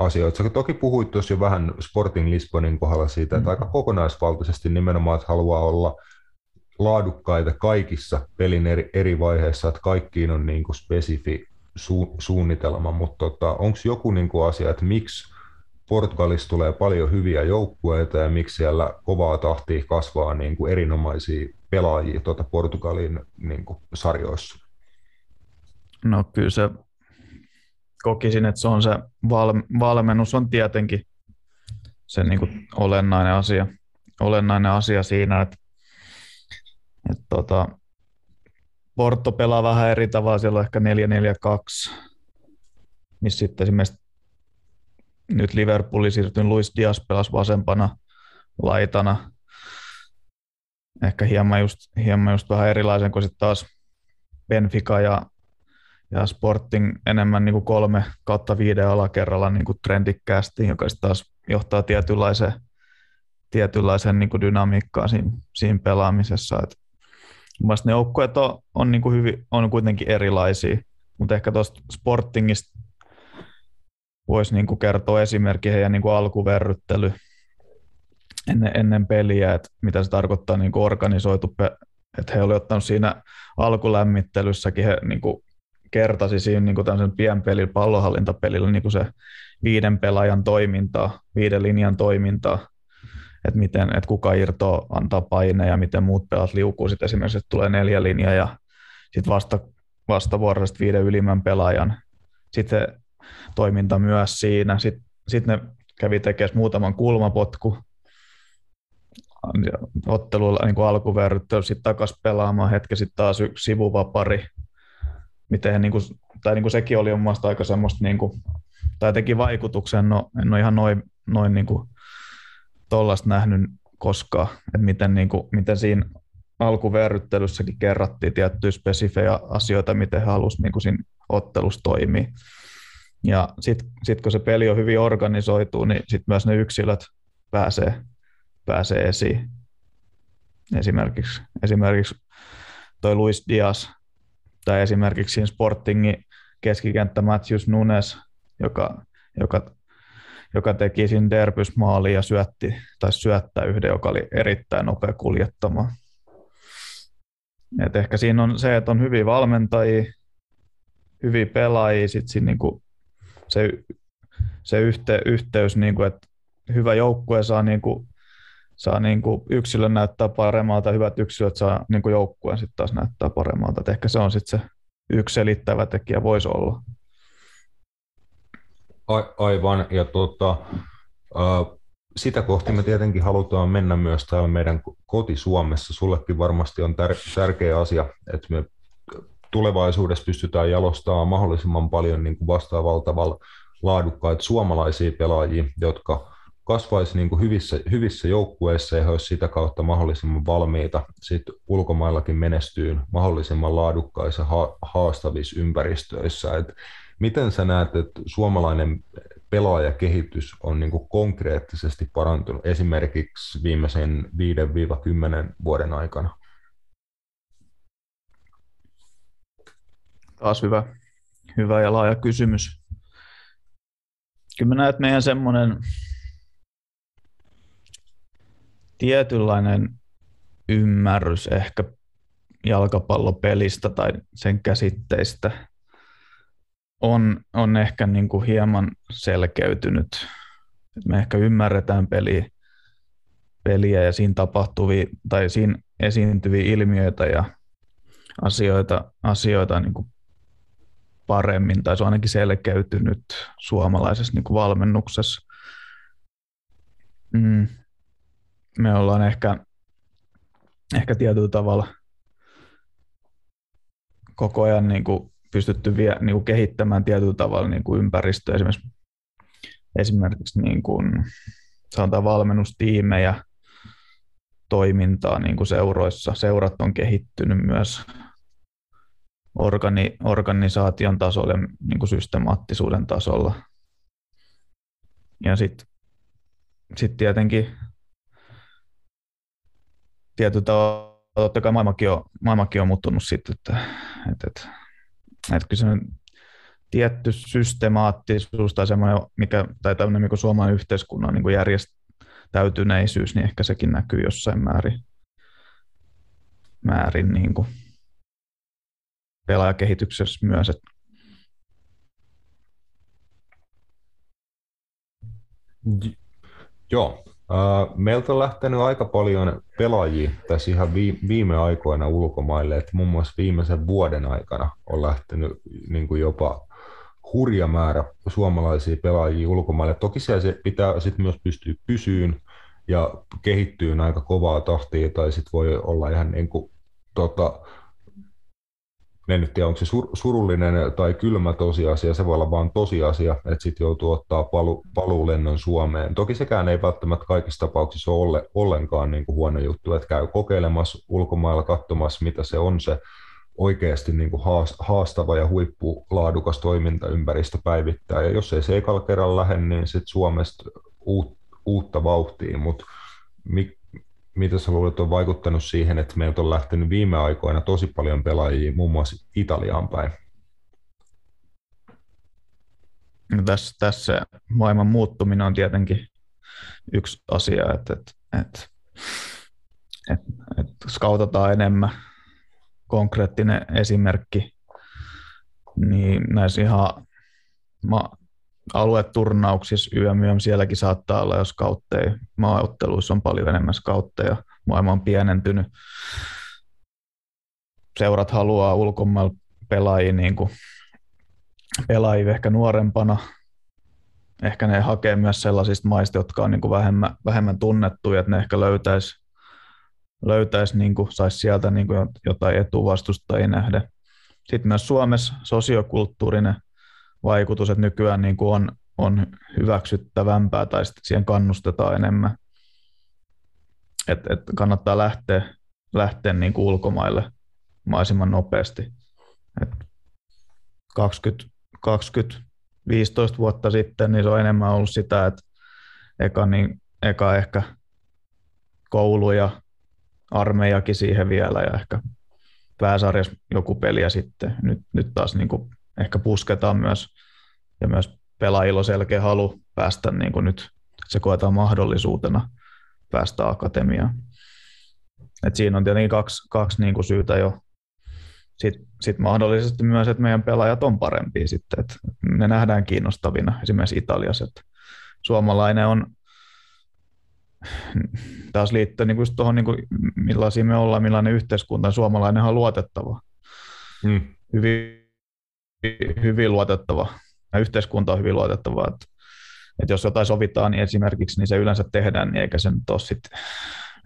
[SPEAKER 1] asioita. Sä toki puhuit tuossa jo vähän Sporting Lisbonin kohdalla siitä, että mm. aika kokonaisvaltaisesti nimenomaan, että haluaa olla laadukkaita kaikissa pelin eri, eri vaiheissa, että kaikkiin on niin kuin spesifi su, suunnitelma, mutta tota, onko joku niin kuin asia, että miksi Portugalissa tulee paljon hyviä joukkueita ja miksi siellä kovaa tahtia kasvaa niin kuin erinomaisia pelaajia tuota Portugalin niin kuin sarjoissa?
[SPEAKER 5] No kyllä se kokisin, että se on se val, valmennus on tietenkin se niin kuin olennainen asia, olennainen asia siinä, että, että tota, Porto pelaa vähän eri tavalla, siellä on ehkä 4-4-2, missä sitten esimerkiksi nyt Liverpoolin siirtynyt Luis Diaz pelasi vasempana, laitana. Ehkä hieman just, hieman just vähän erilaisen kuin sitten taas Benfica ja, ja Sporting enemmän niin kuin kolme kautta viiden alakerralla niin kuin trendikkäästi, joka taas johtaa tietynlaiseen, tietynlaiseen niin kuin dynamiikkaan siinä, siinä pelaamisessa. Et Mielestäni ne joukkueet on, on, niin kuin hyvin, on kuitenkin erilaisia, mutta ehkä tuosta Sportingista voisi niin kertoa esimerkki heidän niin kuin alkuverryttely ennen, ennen peliä, että mitä se tarkoittaa niin kuin organisoitu, että he olivat ottanut siinä alkulämmittelyssäkin, he niin kuin kertasi siinä niin tämmöisen pienpelillä, pallohallintapelillä niin se viiden pelaajan toimintaa, viiden linjan toimintaa, että, miten, että kuka irtoaa, antaa paine ja miten muut pelaat liukuu. Sitten esimerkiksi, että tulee neljä linjaa ja sitten vasta, vastavuoroisesti viiden ylimmän pelaajan. Sitten toiminta myös siinä. Sitten, sitten ne kävi tekemään muutaman kulmapotku ottelulla niin alkuverryttely, sitten takaisin pelaamaan hetki, sitten taas yksi sivuvapari. Miten niin kuin, tai niin kuin sekin oli mun mielestä aika semmoista, niin kuin, tai teki vaikutuksen, no en ole ihan noin, noin niin kuin, nähnyt koskaan, että miten, niin kuin, miten siinä alkuverryttelyssäkin kerrattiin tiettyjä spesifejä asioita, miten he halusivat niin kuin siinä ottelussa toimia. Ja sitten sit kun se peli on hyvin organisoitu, niin sitten myös ne yksilöt pääsee, pääsee esiin. Esimerkiksi, esimerkiksi toi Luis Diaz tai esimerkiksi siinä Sportingin keskikenttä Matthews Nunes, joka, joka joka teki siinä Derbys maaliin ja syötti, tai syöttää yhden, joka oli erittäin nopea kuljettamaan. Et ehkä siinä on se, että on hyviä valmentajia, hyviä pelaajia, sit siinä niinku se, se yhte, yhteys, niinku, että hyvä joukkue saa, niinku, saa niinku yksilön näyttää paremmalta, hyvät yksilöt saa niinku joukkueen sitten taas näyttää paremmalta. Et ehkä se on sitten se yksi selittävä tekijä voisi olla.
[SPEAKER 1] A- aivan, ja tota, äh, sitä kohti me tietenkin halutaan mennä myös täällä meidän koti Suomessa. Sullekin varmasti on tär- tärkeä asia, että me tulevaisuudessa pystytään jalostamaan mahdollisimman paljon niin kuin vastaavalta tavalla laadukkaita suomalaisia pelaajia, jotka kasvaisi niin kuin hyvissä, hyvissä joukkueissa ja he olisivat sitä kautta mahdollisimman valmiita sit ulkomaillakin menestyyn mahdollisimman laadukkaissa ha- haastavissa ympäristöissä. Et Miten sä näet, että suomalainen pelaajakehitys on niin kuin konkreettisesti parantunut esimerkiksi viimeisen 5-10 vuoden aikana?
[SPEAKER 5] Taas hyvä, hyvä ja laaja kysymys. Kyllä mä näen, että meidän semmoinen tietynlainen ymmärrys ehkä jalkapallopelistä tai sen käsitteistä on, on ehkä niin kuin hieman selkeytynyt. Me ehkä ymmärretään peliä, peliä ja siinä tapahtuvia tai siinä esiintyviä ilmiöitä ja asioita, asioita niin kuin paremmin, tai se on ainakin selkeytynyt suomalaisessa niin kuin valmennuksessa. Mm. Me ollaan ehkä, ehkä tietyllä tavalla koko ajan niin kuin pystytty vie, niin kuin kehittämään tietyllä tavalla niin kuin ympäristöä, esimerkiksi, esimerkiksi niin kuin, sanotaan valmennustiimejä, toimintaa niin kuin seuroissa. Seurat on kehittynyt myös organi, organisaation tasolla ja niin kuin systemaattisuuden tasolla. Ja sitten sit tietenkin tietyllä tavalla, totta kai maailmakin on, maailmakin on muuttunut sitten, että, että, että että kyllä se tietty systemaattisuus tai semmoinen, mikä, tai tämmöinen niin suomalainen yhteiskunnan niin järjestäytyneisyys, niin ehkä sekin näkyy jossain määrin, määrin niin kuin pelaajakehityksessä myös. Että
[SPEAKER 1] Joo, Meiltä on lähtenyt aika paljon pelaajia tässä ihan viime aikoina ulkomaille, että muun muassa viimeisen vuoden aikana on lähtenyt niin kuin jopa hurja määrä suomalaisia pelaajia ulkomaille. Toki se pitää sitten myös pystyä pysyyn ja kehittyyn aika kovaa tahtia, tai sitten voi olla ihan niin kuin, tota, en nyt tiedä, onko se sur, surullinen tai kylmä tosiasia, se voi olla vain tosiasia, että sitten joutuu ottaa palu, paluulennon Suomeen. Toki sekään ei välttämättä kaikissa tapauksissa ole ollenkaan niin kuin huono juttu, että käy kokeilemassa ulkomailla katsomassa, mitä se on se oikeasti niin kuin haastava ja huippulaadukas toimintaympäristö päivittää. Ja jos ei se ekalla kerralla lähde, niin sitten Suomesta uut, uutta vauhtia, mutta mitä sä luulet on vaikuttanut siihen, että meiltä on lähtenyt viime aikoina tosi paljon pelaajia muun muassa Italiaan päin?
[SPEAKER 5] No tässä, tässä maailman muuttuminen on tietenkin yksi asia, että, että, että, että, että skautataan enemmän. Konkreettinen esimerkki, niin näissä ihan ma- alueturnauksissa yömyöm sielläkin saattaa olla, jos kautteja, maaotteluissa on paljon enemmän skautteja, maailma on pienentynyt. Seurat haluaa ulkomailla pelaajia, niin kuin, pelaajia ehkä nuorempana. Ehkä ne hakee myös sellaisista maista, jotka on niin kuin vähemmän, vähemmän tunnettuja, että ne ehkä löytäisi, löytäisi niin kuin, saisi sieltä niin kuin jotain etuvastustajia nähdä. Sitten myös Suomessa sosiokulttuurinen vaikutus, että nykyään niin kuin on, on hyväksyttävämpää tai sitten siihen kannustetaan enemmän. Että et kannattaa lähteä, lähteä niin kuin ulkomaille mahdollisimman nopeasti. Et 20, 20, 15 vuotta sitten niin se on enemmän ollut sitä, että eka, niin, eka ehkä koulu ja armeijakin siihen vielä ja ehkä pääsarjas joku peli ja sitten nyt, nyt taas niin kuin ehkä pusketaan myös, ja myös pelaajilla on selkeä halu päästä niin kuin nyt, se koetaan mahdollisuutena päästä akatemiaan. Et siinä on tietenkin kaksi, kaksi niin kuin syytä jo. Sitten sit mahdollisesti myös, että meidän pelaajat on parempia sitten, että ne nähdään kiinnostavina esimerkiksi Italiassa, että suomalainen on taas liittyen niin tuohon, niin millaisia me ollaan, millainen yhteiskunta, suomalainen on luotettava. Mm. Hyvin hyvin luotettava yhteiskunta on hyvin luotettava. Että, että jos jotain sovitaan niin esimerkiksi, niin se yleensä tehdään, niin eikä se nyt ole sit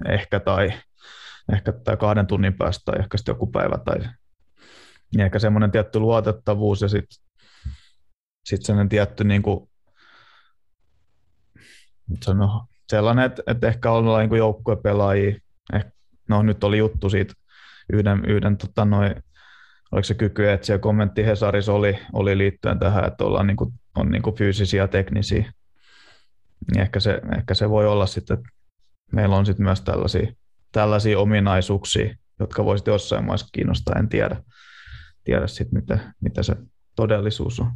[SPEAKER 5] ehkä tai ehkä tai kahden tunnin päästä tai ehkä sitten joku päivä tai niin ehkä semmoinen tietty luotettavuus ja sitten sit sellainen tietty niin kuin, sano, sellainen, että, että ehkä ollaan niin joukkuepelaajia. Eh, no nyt oli juttu siitä yhden, yhden tota, noin oliko se kyky etsiä kommentti Hesaris oli, oli liittyen tähän, että ollaan niin kuin, on niin kuin fyysisiä ja teknisiä. Niin ehkä, se, ehkä se voi olla sitten, että meillä on sitten myös tällaisia, tällaisia ominaisuuksia, jotka voisivat jossain maassa kiinnostaa, en tiedä, tiedä sitten, mitä, mitä se todellisuus on.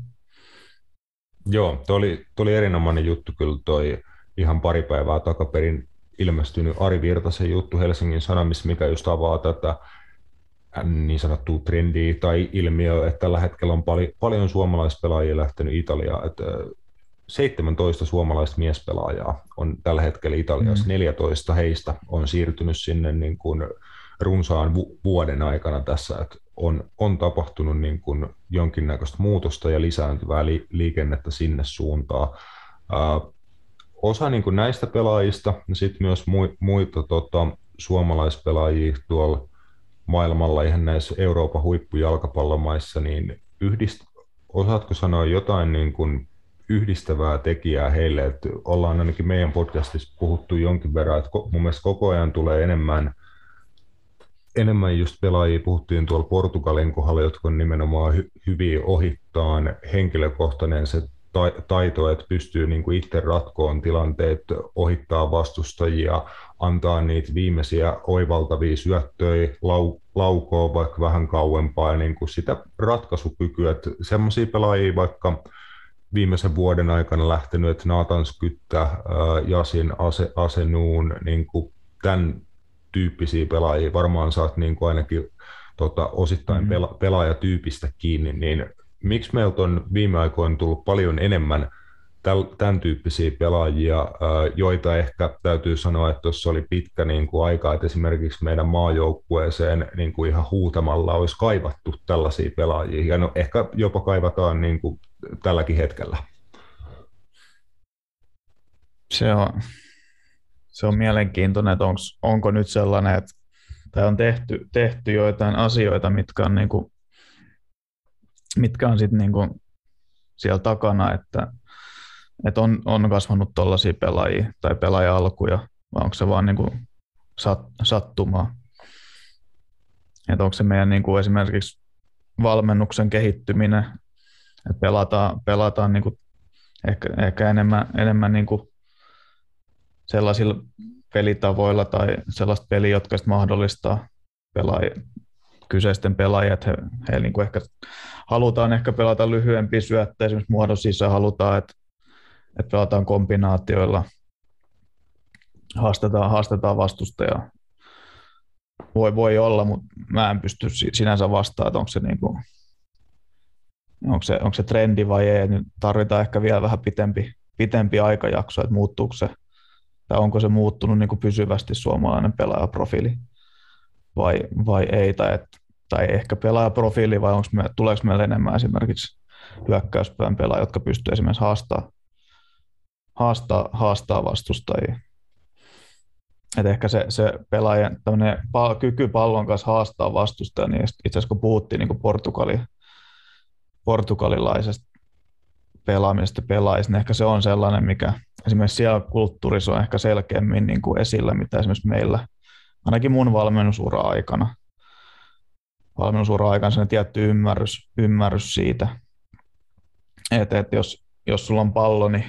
[SPEAKER 1] Joo, tuo oli, tuo oli erinomainen juttu kyllä toi ihan pari päivää takaperin ilmestynyt Ari Virtasen juttu Helsingin Sanomissa, mikä just avaa tätä niin sanottua trendiä tai ilmiö, että tällä hetkellä on paljon, paljon suomalaispelaajia lähtenyt Italiaan. Että 17 suomalaista miespelaajaa on tällä hetkellä Italiassa, mm. 14 heistä on siirtynyt sinne niin kuin runsaan vu- vuoden aikana tässä, että on, on tapahtunut niin kuin jonkinnäköistä muutosta ja lisääntyvää li- liikennettä sinne suuntaan. Uh, osa niin kuin näistä pelaajista ja sitten myös mu- muita tota, suomalaispelaajia tuolla maailmalla ihan näissä Euroopan huippujalkapallomaissa, niin yhdist, osaatko sanoa jotain niin kuin yhdistävää tekijää heille, että ollaan ainakin meidän podcastissa puhuttu jonkin verran, että mun mielestä koko ajan tulee enemmän enemmän just pelaajia. Puhuttiin tuolla Portugalin kohdalla, jotka on nimenomaan hy- hyvin ohittaan henkilökohtainen se taito, että pystyy niin kuin itse ratkoon tilanteet, ohittaa vastustajia, antaa niitä viimeisiä oivaltavia syöttöjä, lau, laukoo vaikka vähän kauempaa ja niin kuin sitä ratkaisukykyä, että semmoisia pelaajia vaikka viimeisen vuoden aikana lähtenyt, että Nathan Skyttä, Jasin Ase, Asenuun, niin kuin tämän tyyppisiä pelaajia, varmaan saat niin kuin ainakin tota, osittain mm-hmm. pela, pelaajatyypistä kiinni, niin miksi meiltä on viime aikoina tullut paljon enemmän tämän tyyppisiä pelaajia, joita ehkä täytyy sanoa, että tuossa oli pitkä niin kuin aika, että esimerkiksi meidän maajoukkueeseen niin kuin ihan huutamalla olisi kaivattu tällaisia pelaajia, ja no ehkä jopa kaivataan niin kuin tälläkin hetkellä.
[SPEAKER 5] Se on, se on mielenkiintoinen, että onks, onko nyt sellainen, että tai on tehty, tehty joitain asioita, mitkä on niin kuin mitkä on sitten niinku siellä takana, että, että on, on kasvanut tuollaisia pelaajia tai pelaaja-alkuja, vai onko se vaan niinku sat, sattumaa. Että onko se meidän niinku esimerkiksi valmennuksen kehittyminen, että pelataan, pelataan niinku ehkä, ehkä enemmän, enemmän niinku sellaisilla pelitavoilla tai sellaista peliä, jotka mahdollistaa pelaaja, kyseisten pelaajia, että he, he niin kuin ehkä halutaan ehkä pelata lyhyempiä syöttejä esimerkiksi muodon sisään, halutaan, että, että pelataan kombinaatioilla, haastetaan, haastetaan vastustajaa. Voi, voi olla, mutta mä en pysty sinänsä vastaamaan, että onko se, niin kuin, onko se, onko se trendi vai ei. Nyt tarvitaan ehkä vielä vähän pitempi, pitempi aikajakso, että muuttuuko se, tai onko se muuttunut niin kuin pysyvästi suomalainen pelaajaprofiili vai, vai ei, tai, et, tai ehkä pelaajaprofiili, vai onko me, tuleeko meillä enemmän esimerkiksi hyökkäyspään pelaajia, jotka pystyvät esimerkiksi haastaa, haastaa, haastaa vastustajia. Et ehkä se, se pelaajan pal- kyky pallon kanssa haastaa vastustaja, niin itse asiassa kun puhuttiin niin kuin Portugali, portugalilaisesta pelaamisesta pelaajista, niin ehkä se on sellainen, mikä esimerkiksi siellä kulttuurissa on ehkä selkeämmin niin kuin esillä, mitä esimerkiksi meillä – ainakin mun valmennusura aikana. Valmennusura aikana se tietty ymmärrys, ymmärrys siitä, että, että jos, jos sulla on pallo, niin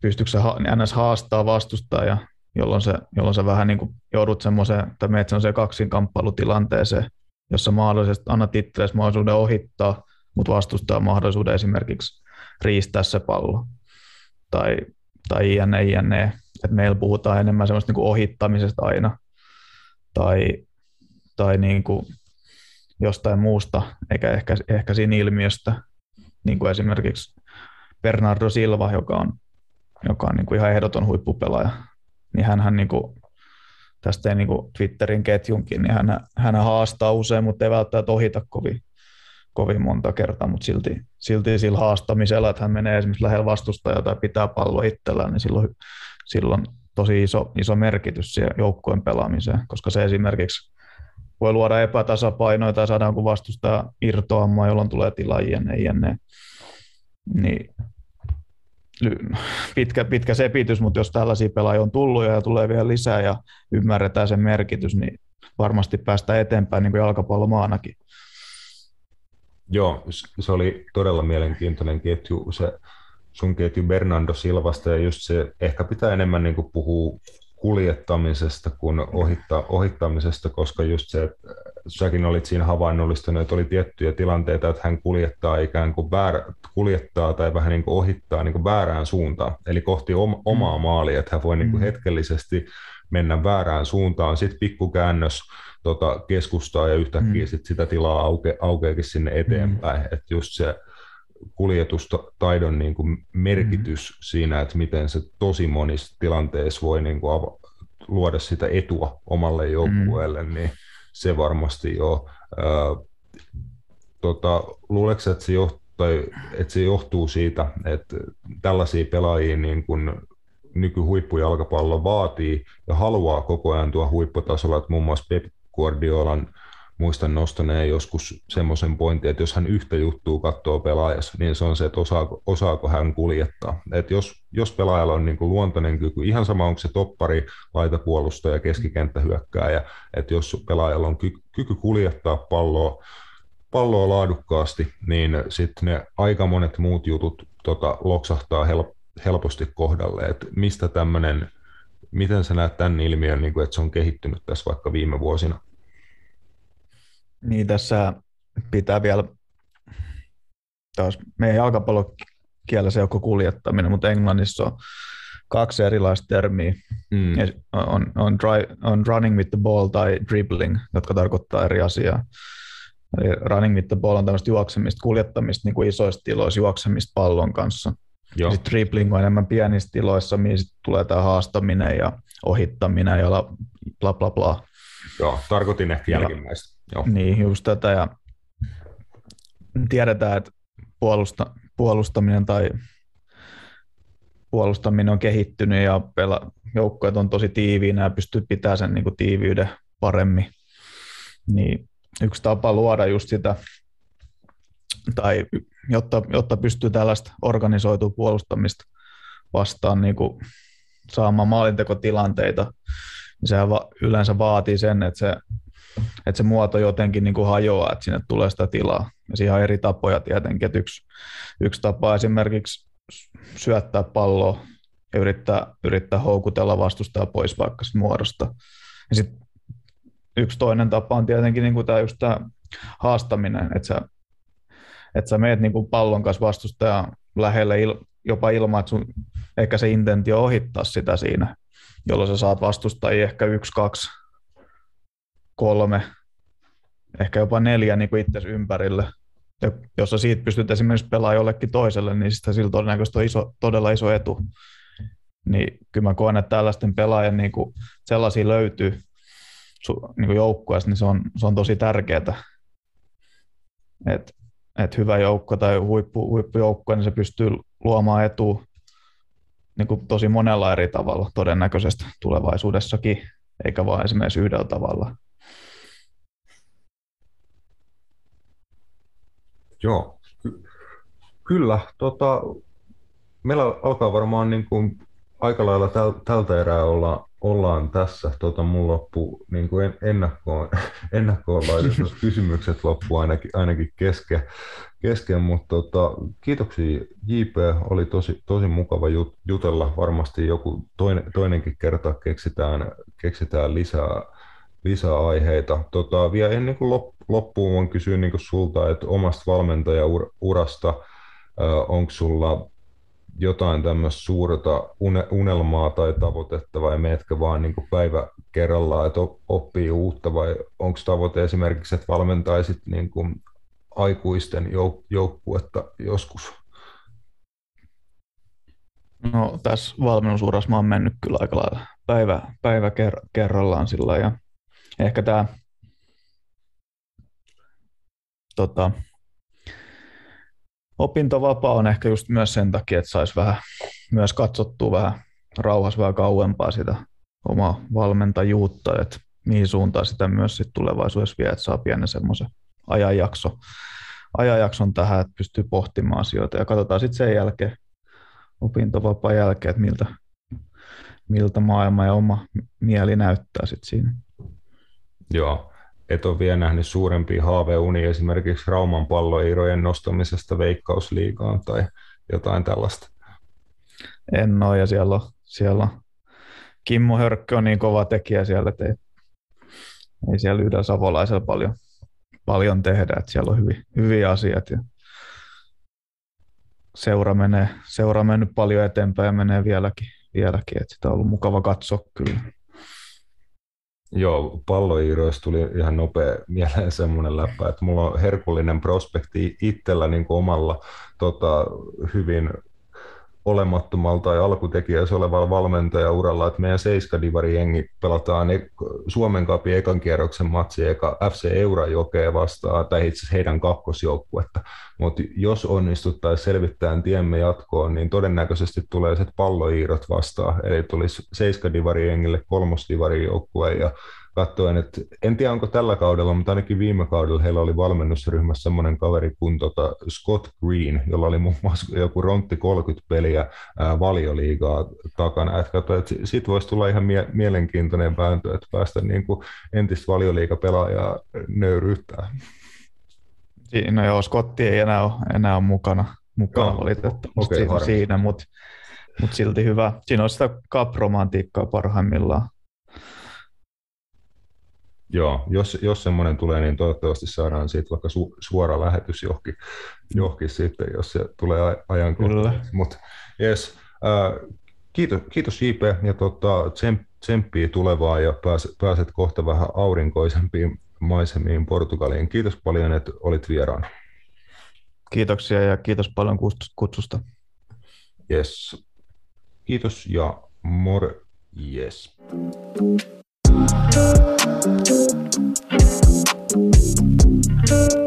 [SPEAKER 5] pystyykö sä ns. haastaa vastustaja, jolloin, se, jolloin sä vähän niin kuin joudut semmoiseen, tai menet semmoiseen kaksinkamppailutilanteeseen, jossa mahdollisesti annat itsellesi mahdollisuuden ohittaa, mutta vastustaa mahdollisuuden esimerkiksi riistää se pallo. Tai, tai jne, jne että meillä puhutaan enemmän semmoista niin kuin ohittamisesta aina tai, tai niin kuin jostain muusta, eikä ehkä, ehkä siinä ilmiöstä, niin kuin esimerkiksi Bernardo Silva, joka on, joka on niin kuin ihan ehdoton huippupelaaja, niin hän niin kuin, tästä ei niin kuin Twitterin ketjunkin, niin hän, hän haastaa usein, mutta ei välttämättä ohita kovin, kovin monta kertaa, mutta silti, silti sillä haastamisella, että hän menee esimerkiksi lähellä vastustajaa tai pitää palloa itsellään, niin silloin silloin tosi iso, iso merkitys siihen joukkueen pelaamiseen, koska se esimerkiksi voi luoda epätasapainoja tai saada jonkun vastustaja irtoamaan, jolloin tulee tilaa jne, jne. Niin pitkä, pitkä sepitys, mutta jos tällaisia pelaajia on tullut ja tulee vielä lisää ja ymmärretään sen merkitys, niin varmasti päästään eteenpäin niin kuin jalkapallomaanakin.
[SPEAKER 1] Joo, se oli todella mielenkiintoinen ketju. Se sun ketju Bernardo Silvasta ja just se, ehkä pitää enemmän niin puhua kuljettamisesta kuin ohittaa, ohittamisesta, koska just se, että säkin olit siinä havainnollistanut, että oli tiettyjä tilanteita, että hän kuljettaa ikään kuin väärä, kuljettaa tai vähän niin kuin ohittaa niin kuin väärään suuntaan, eli kohti omaa mm. maalia, että hän voi niin kuin mm. hetkellisesti mennä väärään suuntaan, sitten pikkukäännös tota, keskustaa ja yhtäkkiä mm. sit sitä tilaa auke, aukeakin sinne eteenpäin, mm. että just se kuljetustaidon niin kuin merkitys mm-hmm. siinä, että miten se tosi monissa tilanteissa voi niin kuin ava- luoda sitä etua omalle joukkueelle, mm-hmm. niin se varmasti jo. Ää, tota, luuleeko, että se, johtuu, tai, että se johtuu siitä, että tällaisia pelaajia niin kuin nykyhuippujalkapallo vaatii ja haluaa koko ajan tuo huipputasolla, että muun muassa Pep Guardiolan muistan nostaneen joskus semmoisen pointin, että jos hän yhtä juttua katsoo pelaajassa, niin se on se, että osaako, osaako hän kuljettaa. että jos, jos pelaajalla on niin kuin luontainen kyky, ihan sama onko se toppari, laitapuolustaja, keskikenttähyökkääjä, että jos pelaajalla on ky, kyky kuljettaa palloa, palloa laadukkaasti, niin sitten ne aika monet muut jutut tota, loksahtaa help, helposti kohdalle, että mistä tämmöinen, miten sä näet tämän ilmiön, niin kuin, että se on kehittynyt tässä vaikka viime vuosina?
[SPEAKER 5] Niin tässä pitää vielä taas meidän jalkapallokielessä joku kuljettaminen, mutta englannissa on kaksi erilaista termiä. Mm. On, on, dry, on running with the ball tai dribbling, jotka tarkoittaa eri asiaa. Eli running with the ball on tämmöistä juoksemista, kuljettamista niin kuin isoissa tiloissa, juoksemista pallon kanssa. Joo. Sitten dribbling on enemmän pienissä tiloissa, mihin sit tulee tämä haastaminen ja ohittaminen ja bla bla bla.
[SPEAKER 1] Joo, tarkoitin ehkä jälkimmäistä.
[SPEAKER 5] Joo. Niin, just tätä. Ja tiedetään, että puolusta, puolustaminen tai puolustaminen on kehittynyt ja pela, joukkueet on tosi tiiviinä ja pystyy pitämään sen niin kuin tiiviyden paremmin. Niin yksi tapa luoda just sitä tai jotta, jotta pystyy tällaista organisoitua puolustamista vastaan niin kuin saamaan maalintekotilanteita, niin sehän va- yleensä vaatii sen, että se, että se muoto jotenkin niin kuin hajoaa, että sinne tulee sitä tilaa. Ja siihen on eri tapoja tietenkin, että yksi, yksi tapa esimerkiksi syöttää palloa ja yrittää, yrittää houkutella vastustaa pois vaikka muodosta. Ja sit yksi toinen tapa on tietenkin niin kuin tämä, just tämä haastaminen, että sä, että sä meet niin kuin pallon kanssa vastustajan lähelle il, jopa ilman, että sun ehkä se intentio ohittaa sitä siinä, jolloin sä saat vastustajia ehkä yksi, kaksi, kolme, ehkä jopa neljä niin itse ympärille. Ja jos sä siitä pystyt esimerkiksi pelaamaan jollekin toiselle, niin sitä sillä todennäköisesti on iso, todella iso etu. Niin kyllä mä koen, että tällaisten pelaajien niin kuin sellaisia löytyy niin joukkueesta, niin se on, se on tosi tärkeää. Et, et hyvä joukko tai huippu, huippujoukkue, niin se pystyy luomaan etu niin kuin tosi monella eri tavalla todennäköisesti tulevaisuudessakin, eikä vain esimerkiksi yhdellä tavalla.
[SPEAKER 1] Joo, ky- kyllä. Tota, meillä alkaa varmaan niin kuin aika lailla täl, tältä erää olla, ollaan tässä. Tota, mun loppu niin kuin ennakkoon, <laughs> ennakkoon laitetut <laughs> kysymykset loppu ainakin, ainakin kesken, kesken mutta tota, kiitoksia JP, oli tosi, tosi mukava jut, jutella. Varmasti joku toinen, toinenkin kerta keksitään, keksitään lisää, lisää aiheita. Tota, vielä ennen kuin loppuun voin kysyä niin sulta, että omasta valmentajaurasta, onko sulla jotain tämmöistä suurta unelmaa tai tavoitetta vai meetkö vaan niin kuin päivä kerrallaan, että oppii uutta vai onko tavoite esimerkiksi, että valmentaisit niin kuin aikuisten jouk- joukkuetta joskus?
[SPEAKER 5] No tässä valmennusurassa mä oon mennyt kyllä aika lailla päivä, päivä ker- kerrallaan sillä ja ehkä tämä tota, opintovapaa on ehkä just myös sen takia, että saisi vähän myös katsottua vähän rauhassa vähän kauempaa sitä omaa valmentajuutta, että mihin suuntaan sitä myös sit tulevaisuudessa vie, että saa pienen semmoisen ajanjakso, ajanjakson tähän, että pystyy pohtimaan asioita ja katsotaan sitten sen jälkeen, opintovapaan jälkeen, että miltä, miltä maailma ja oma mieli näyttää sitten siinä.
[SPEAKER 1] Joo, et ole vielä nähnyt suurempia haaveunia esimerkiksi Rauman palloirojen nostamisesta veikkausliigaan tai jotain tällaista?
[SPEAKER 5] En ole, ja siellä on, siellä on Kimmo Hörkkö on niin kova tekijä siellä, että ei, ei siellä yhdellä savolaisella paljon, paljon tehdä, että siellä on hyviä, hyviä asiat ja seura menee, seura mennyt paljon eteenpäin ja menee vieläkin, vieläkin että sitä on ollut mukava katsoa kyllä.
[SPEAKER 1] Joo, palloiiroista tuli ihan nopea mieleen <laughs> semmoinen läppä, että mulla on herkullinen prospekti itsellä niin kuin omalla tota, hyvin olemattomalta tai alkutekijässä olevalla valmentajauralla, että meidän Seiska-divari jengi pelataan Suomen kapin ekan kierroksen matsi eka FC Eurajokea vastaan, tai itse heidän kakkosjoukkuetta. Mutta jos onnistuttaisiin selvittämään tiemme jatkoon, niin todennäköisesti tulee se palloiirot vastaan, eli tulisi Seiska-divari jengille kolmosdivari joukkue ja katsoen, että en tiedä onko tällä kaudella, mutta ainakin viime kaudella heillä oli valmennusryhmässä semmoinen kaveri kuin tota Scott Green, jolla oli muun muassa joku rontti 30 peliä ää, valioliigaa takana. Että katso, että siitä voisi tulla ihan mie- mielenkiintoinen vääntö, että päästä niin kuin entistä valioliigapelaajaa nöyryyttää.
[SPEAKER 5] No joo, Scotti ei enää ole, enää ole mukana, mukana joo, valitettavasti okay, siinä, mutta mut silti hyvä. Siinä on sitä kapromantiikkaa parhaimmillaan.
[SPEAKER 1] Joo, jos, jos semmoinen tulee, niin toivottavasti saadaan siitä vaikka su, suora lähetys johonkin, johonkin sitten, jos se tulee ajankohtaisesti. Mutta yes, äh, kiitos, kiitos JP ja tota, tsemppiä tulevaa ja pääset, pääset kohta vähän aurinkoisempiin maisemiin Portugaliin. Kiitos paljon, että olit vieraana.
[SPEAKER 5] Kiitoksia ja kiitos paljon kutsusta.
[SPEAKER 1] Yes. Kiitos ja mor. Yes. Thank you.